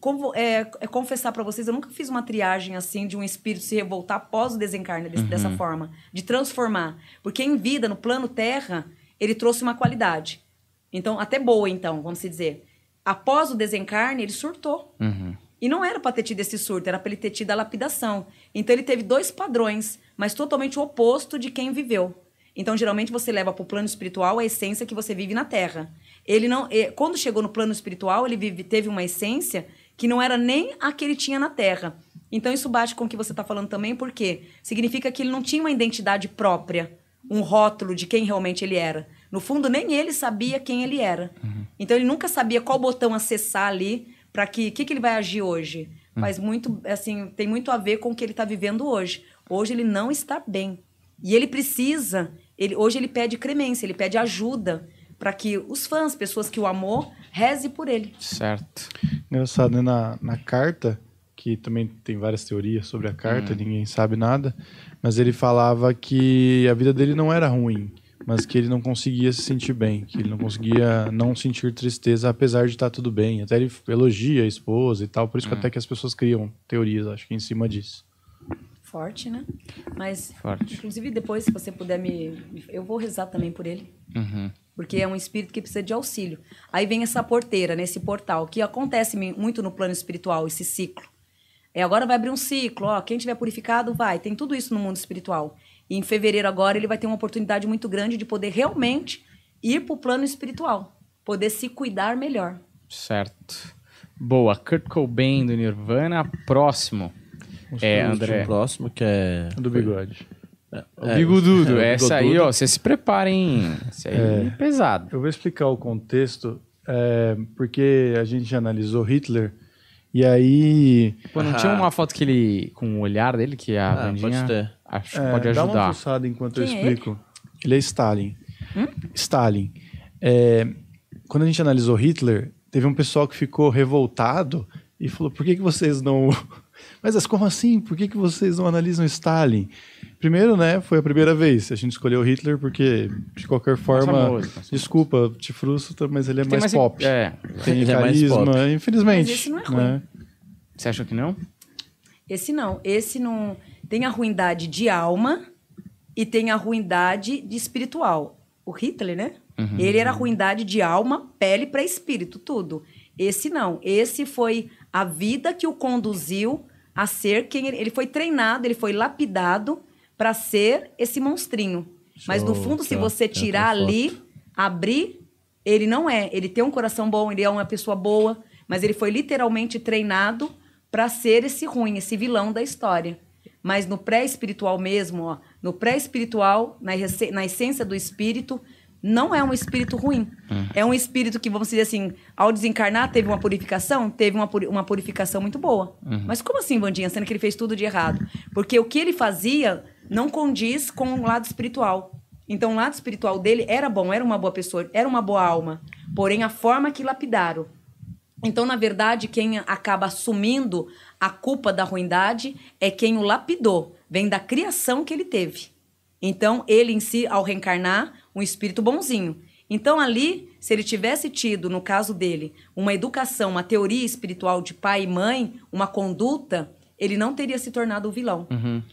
como, é, é confessar para vocês, eu nunca fiz uma triagem assim de um espírito se revoltar após o desencarne desse, uhum. dessa forma, de transformar. Porque em vida, no plano terra, ele trouxe uma qualidade. Então, até boa, então, vamos dizer. Após o desencarne, ele surtou. Uhum. E não era para ter tido esse surto, era para ele ter tido a lapidação. Então, ele teve dois padrões, mas totalmente o oposto de quem viveu. Então, geralmente, você leva para o plano espiritual a essência que você vive na Terra. Ele não, quando chegou no plano espiritual, ele vive, teve uma essência que não era nem a que ele tinha na Terra. Então isso bate com o que você está falando também, porque significa que ele não tinha uma identidade própria, um rótulo de quem realmente ele era. No fundo, nem ele sabia quem ele era. Uhum. Então ele nunca sabia qual botão acessar ali para que que, que ele vai agir hoje. Uhum. Faz muito, assim, tem muito a ver com o que ele está vivendo hoje. Hoje ele não está bem e ele precisa. Ele, hoje ele pede cremência, ele pede ajuda para que os fãs, pessoas que o amou, reze por ele. Certo. Engraçado, né? Na, na carta, que também tem várias teorias sobre a carta, hum. ninguém sabe nada, mas ele falava que a vida dele não era ruim, mas que ele não conseguia se sentir bem, que ele não conseguia não sentir tristeza, apesar de estar tudo bem. Até ele elogia a esposa e tal, por isso que até que as pessoas criam teorias, acho que em cima disso. Forte, né? Mas, Forte. inclusive, depois, se você puder me. Eu vou rezar também por ele. Uhum. Porque é um espírito que precisa de auxílio. Aí vem essa porteira, nesse portal, que acontece muito no plano espiritual, esse ciclo. É, agora vai abrir um ciclo, ó, quem tiver purificado vai. Tem tudo isso no mundo espiritual. E em fevereiro agora ele vai ter uma oportunidade muito grande de poder realmente ir para o plano espiritual, poder se cuidar melhor. Certo. Boa. Kurt Cobain do Nirvana. Próximo. É, André. O próximo que é... Do bigode. O Bigodudo. é, Essa aí, ó, você se preparem. Essa aí é pesado. Eu vou explicar o contexto, é, porque a gente analisou Hitler, e aí Pô, não tinha uma foto que ele. com o olhar dele que a Ah, Vandinha pode ter. Acho que É, pode Dá uma ajudar. enquanto eu Quem é explico. ele? é Stalin. Stalin. É, quando a gente analisou Hitler, teve um pessoal que ficou revoltado e falou: por que, que vocês não. Mas como assim? Por que, que vocês não analisam Stalin? Primeiro, né, foi a primeira vez. A gente escolheu Hitler porque, de qualquer forma, famoso, mais famoso. desculpa, te frustra, mas ele é Tem mais, pop. É. Tem Ele é mais carisma, pop. infelizmente. Mas esse não é ruim. né? Você achou que não? Esse não. Esse não. Tem a ruindade de alma e tem a ruindade de espiritual. O Hitler, né? Ele era ruindade de alma, pele para espírito, tudo. Esse não. Esse foi a vida que o conduziu a ser quem ele, ele foi treinado, ele foi lapidado para ser esse monstrinho. Mas no Show, fundo, se você tirar ali, abrir, ele não é. Ele tem um coração bom, ele é uma pessoa boa, mas ele foi literalmente treinado para ser esse ruim, esse vilão da história. Mas no pré-espiritual mesmo, ó, no pré-espiritual, na, na essência do espírito, não é um espírito ruim. É um espírito que, vamos dizer assim, ao desencarnar, teve uma purificação? Teve uma, puri- uma purificação muito boa. Mas como assim, Vandinha, sendo que ele fez tudo de errado? Porque o que ele fazia não condiz com o lado espiritual. Então, o lado espiritual dele era bom, era uma boa pessoa, era uma boa alma. Porém, a forma que lapidaram. Então, na verdade, quem acaba assumindo a culpa da ruindade é quem o lapidou. Vem da criação que ele teve. Então, ele em si, ao reencarnar, um espírito bonzinho. Então, ali, se ele tivesse tido, no caso dele, uma educação, uma teoria espiritual de pai e mãe, uma conduta, ele não teria se tornado o vilão.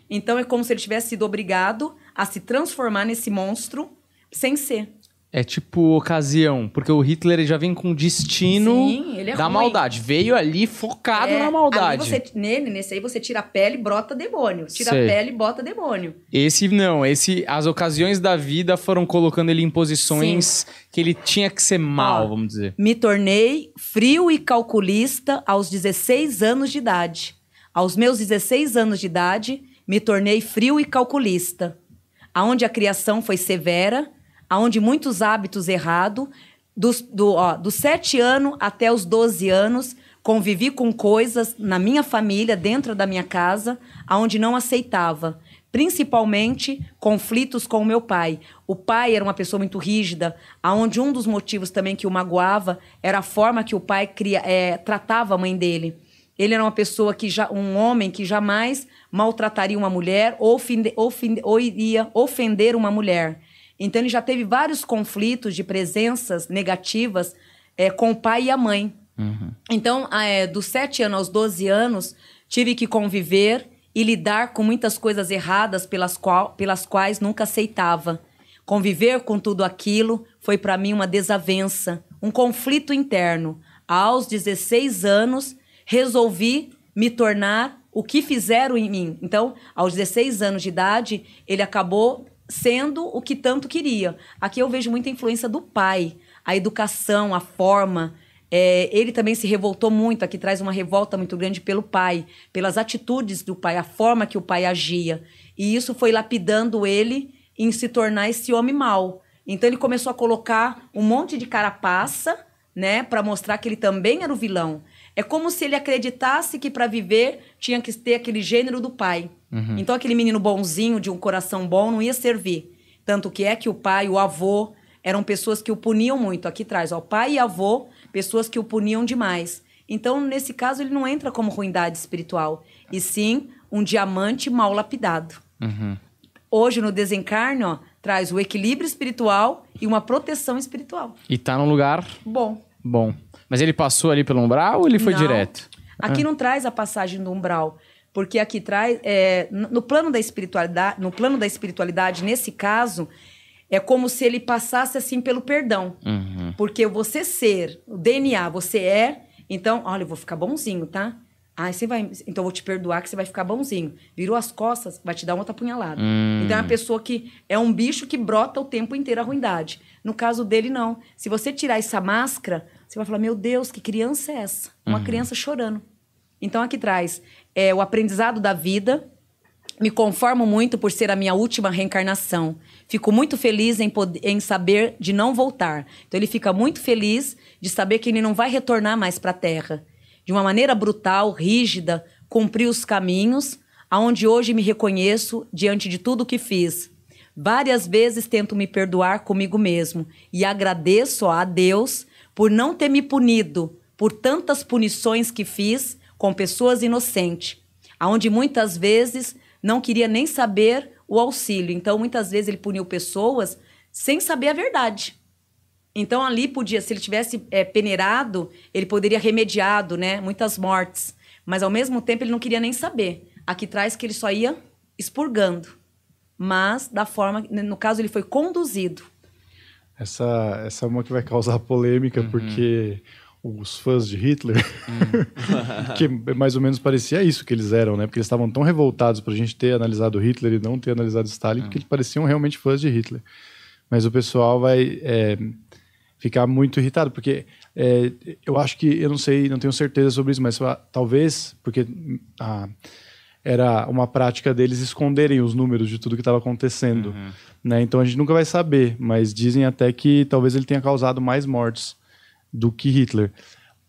Então, é como se ele tivesse sido obrigado a se transformar nesse monstro sem ser. É tipo ocasião, porque o Hitler já vem com destino Sim, é da ruim. maldade. Veio ali focado É, na maldade. você- nele, nesse aí, você tira a pele, brota demônio. Tira Sei. a pele, bota demônio. Esse não, esse as ocasiões da vida foram colocando ele em posições que ele tinha que ser mal, Ó, vamos dizer. Me tornei frio e calculista aos 16 anos de idade. Aos meus 16 anos de idade, me tornei frio e calculista. Aonde a criação foi severa, aonde muitos hábitos errados, dos, do, ó, dos 7 anos até os 12 anos, convivi com coisas na minha família, dentro da minha casa, aonde não aceitava. Principalmente conflitos com o meu pai. O pai era uma pessoa muito rígida, aonde um dos motivos também que o magoava era a forma que o pai cria, é, tratava a mãe dele. Ele era uma pessoa que já, um homem que jamais maltrataria uma mulher ou, ofende, ofende, ou iria ofender uma mulher. Então ele já teve vários conflitos de presenças negativas é, com o pai e a mãe. Então, é, dos 7 anos aos 12 anos, tive que conviver e lidar com muitas coisas erradas pelas, qual, pelas quais nunca aceitava. Conviver com tudo aquilo foi para mim uma desavença, um conflito interno. Aos 16 anos, resolvi me tornar o que fizeram em mim. Então, aos 16 anos de idade, ele acabou sendo o que tanto queria. Aqui eu vejo muita influência do pai, a educação, a forma. É, ele também se revoltou muito, aqui traz uma revolta muito grande pelo pai, pelas atitudes do pai, a forma que o pai agia. E isso foi lapidando ele em se tornar esse homem mau. Então ele começou a colocar um monte de carapaça, né, para mostrar que ele também era o vilão. É como se ele acreditasse que para viver tinha que ter aquele gênero do pai. Então aquele menino bonzinho, de um coração bom, não ia servir. Tanto que é que o pai, o avô, eram pessoas que o puniam muito. Aqui traz, ó, pai e avô, pessoas que o puniam demais. Então, nesse caso, ele não entra como ruindade espiritual, e sim um diamante mal lapidado. Hoje, no desencarne, ó, Traz o equilíbrio espiritual e uma proteção espiritual. E tá num lugar Bom. Bom. Mas ele passou ali pelo umbral ou ele foi Não. direto? Aqui não traz a passagem do umbral, porque aqui traz é, no plano da espiritualidade, no plano da espiritualidade, nesse caso, é como se ele passasse assim pelo perdão. Uhum. Porque você ser, o DNA, você é, então, olha, eu vou ficar bonzinho, tá? Aí você vai, então eu vou te perdoar que você vai ficar bonzinho. Virou as costas, vai te dar uma outra punhalada. Hum. Então é uma pessoa que é um bicho que brota o tempo inteiro a ruindade. No caso dele, não. Se você tirar essa máscara, você vai falar: Meu Deus, que criança é essa? Uma criança chorando. Então aqui traz é, o aprendizado da vida. Me conformo muito por ser a minha última reencarnação. Fico muito feliz em, pod- em saber de não voltar. Então ele fica muito feliz de saber que ele não vai retornar mais para a Terra. De uma maneira brutal, rígida, cumpri os caminhos, aonde hoje me reconheço diante de tudo que fiz. Várias vezes tento me perdoar comigo mesmo e agradeço a Deus por não ter me punido por tantas punições que fiz com pessoas inocentes, aonde muitas vezes não queria nem saber o auxílio. Então, muitas vezes ele puniu pessoas sem saber a verdade. Então, ali podia, se ele tivesse é, peneirado, ele poderia remediado, né? Muitas mortes. Mas, ao mesmo tempo, ele não queria nem saber. Aqui traz que ele só ia expurgando. Mas, da forma... No caso, ele foi conduzido. Essa, essa é uma que vai causar polêmica, porque os fãs de Hitler, que mais ou menos parecia isso que eles eram, né? Porque eles estavam tão revoltados pra gente ter analisado Hitler e não ter analisado Stalin, porque eles pareciam realmente fãs de Hitler. Mas o pessoal vai é, ficar muito irritado, porque é, eu acho que, eu não sei, não tenho certeza sobre isso, mas ah, talvez, porque ah, era uma prática deles esconderem os números de tudo que estava acontecendo. Né? Então a gente nunca vai saber, mas dizem até que talvez ele tenha causado mais mortes do que Hitler.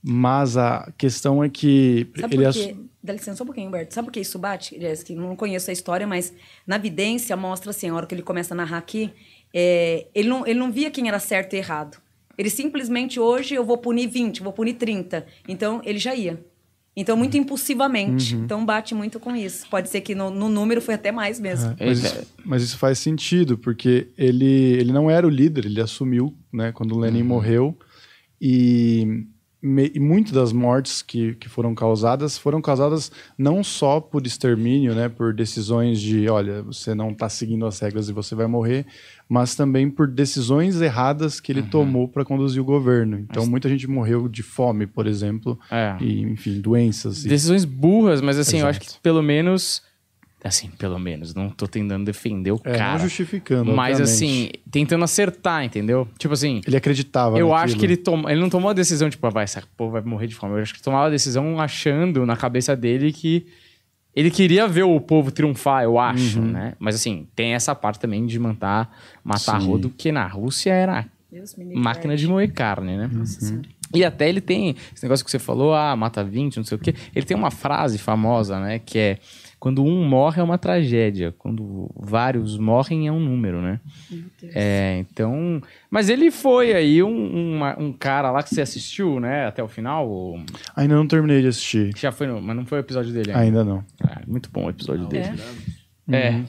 Mas a questão é que Sabe ele por quê? Dá licença só um pouquinho, Humberto. Sabe por que isso bate? Jessica? Que não conheço a história, mas na vidência mostra assim, a hora que ele começa a narrar aqui, é, ele, não, ele não via quem era certo e errado. Ele simplesmente, hoje eu vou punir 20, vou punir 30. Então, ele já ia. Então, muito impulsivamente. Uhum. Então, bate muito com isso. Pode ser que no, no número foi até mais mesmo. É, mas, isso, mas isso faz sentido, porque ele, ele não era o líder, ele assumiu né, quando o Lenin morreu. E, e muitas das mortes que, que foram causadas foram causadas não só por extermínio, né, por decisões de, olha, você não está seguindo as regras e você vai morrer, mas também por decisões erradas que ele tomou para conduzir o governo. Então, muita gente morreu de fome, por exemplo, É. e, enfim, doenças. e- Decisões burras, mas assim, eu acho Exato. que pelo menos. Assim, pelo menos, não tô tentando defender o É, cara. não justificando, Mas obviamente. assim, tentando acertar, entendeu? Tipo assim, Ele acreditava eu naquilo. acho que ele, toma, ele não tomou a decisão, tipo, ah, vai, essa porra vai morrer de fome. Eu acho que ele tomava a decisão achando na cabeça dele que ele queria ver o povo triunfar, eu acho, né? Mas assim, tem essa parte também de matar, matar Sim. rodo, que na Rússia era máquina de moer carne, né? E até ele tem esse negócio que você falou, ah, mata 20, não sei o quê. Ele tem uma frase famosa, né? Que é quando um morre é uma tragédia, quando vários morrem é um número, né? É, então. Mas ele foi aí um, uma- um cara lá que você assistiu, né? Até o final. ou- Ainda não terminei de assistir. Já foi, no, mas não foi o episódio dele ainda. Ainda não. Ah, muito bom o episódio dele. É. É.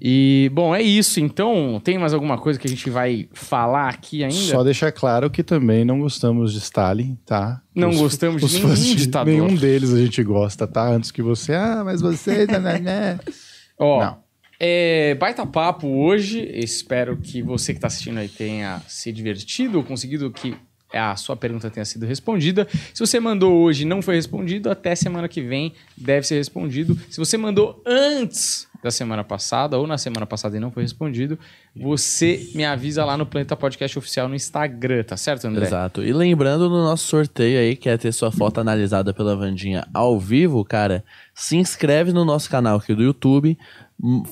E, bom, é isso. Então, tem mais alguma coisa que a gente vai falar aqui ainda? Só deixar claro que também não gostamos de Stalin, tá? Não gostamos de os nenhum fãs ditador. Nenhum deles a gente gosta, tá? Antes que você, ah, mas você... né, né, né. Ó, Não. é, baita papo hoje. Espero que você que está assistindo aí tenha se divertido conseguido que a sua pergunta tenha sido respondida. Se você mandou hoje e não foi respondido, até semana que vem deve ser respondido. Se você mandou antes da semana passada ou na semana passada e não foi respondido, você me avisa lá no Planeta Podcast Oficial no Instagram, tá certo, André? Exato. E lembrando no nosso sorteio aí, que é ter sua foto analisada pela Vandinha ao vivo, cara, se inscreve no nosso canal aqui do YouTube,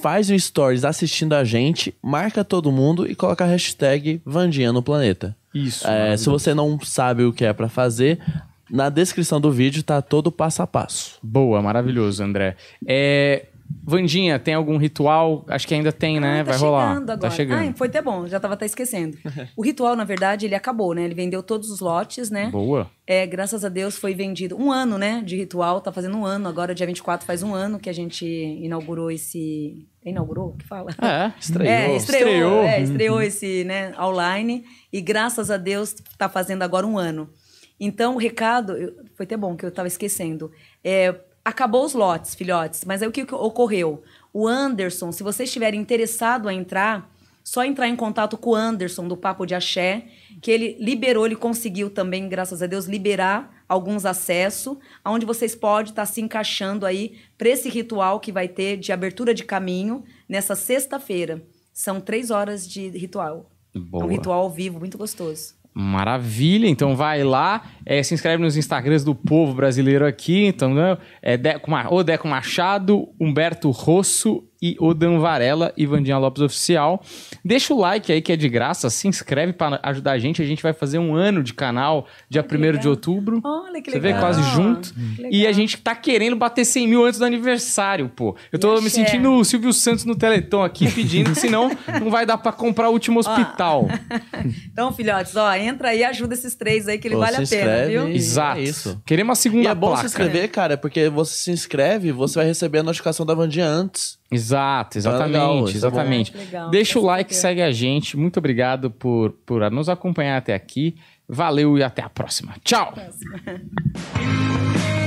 faz um stories assistindo a gente, marca todo mundo e coloca a hashtag Vandinha no Planeta. Isso. É, se você não sabe o que é pra fazer, na descrição do vídeo tá todo passo a passo. Boa, maravilhoso, André. É, Vandinha, tem algum ritual? Acho que ainda tem, né? Ah, tá Vai rolar. chegando agora. Tá chegando. Ah, foi até bom, já tava até esquecendo. o ritual, na verdade, ele acabou, né? Ele vendeu todos os lotes, né? Boa. É, graças a Deus foi vendido um ano, né, de ritual. Tá fazendo um ano agora, dia 24 faz um ano que a gente inaugurou esse. Inaugurou? O que fala? É, Estreou. É, estreou, Estreou. é, estreou esse, né, online. E graças a Deus tá fazendo agora um ano. Então, o recado, foi até bom que eu tava esquecendo. É, acabou os lotes, filhotes, mas aí o que ocorreu? O Anderson, se você estiver interessado a entrar, só entrar em contato com o Anderson do Papo de Axé, que ele liberou, ele conseguiu também, graças a Deus, liberar alguns acessos, onde vocês podem estar se encaixando aí para esse ritual que vai ter de abertura de caminho nessa sexta-feira. São três horas de ritual. É Boa. um ritual ao vivo, muito gostoso. Maravilha, então vai lá, é, se inscreve nos Instagrams do povo brasileiro aqui, então, né? É Deco, Ma- o Deco Machado, Humberto Rosso e Odan Varela e Vandinha Lopes Oficial. Deixa o like aí que é de graça, se inscreve para ajudar a gente, a gente vai fazer um ano de canal dia 1 de outubro. Olha que Você legal. vê quase junto. E a gente tá querendo bater 100 mil antes do aniversário, pô. Eu tô E me axé. sentindo o Silvio Santos no Teleton aqui pedindo, senão não vai dar pra comprar o último hospital. Então, filhotes, ó, entra aí e ajuda esses três aí que ele Pô, vale a se pena, inscreve viu? Exato. é isso. Queremos a segunda E é bom placa. se inscrever, cara, porque você se inscreve, você vai receber a notificação da Vandinha antes. Exato, Tá legal, exatamente, isso é exatamente. Que legal. Deixa o like, saber? segue a gente. Muito obrigado por, por nos acompanhar até aqui. Valeu e até a próxima. Tchau! Próxima.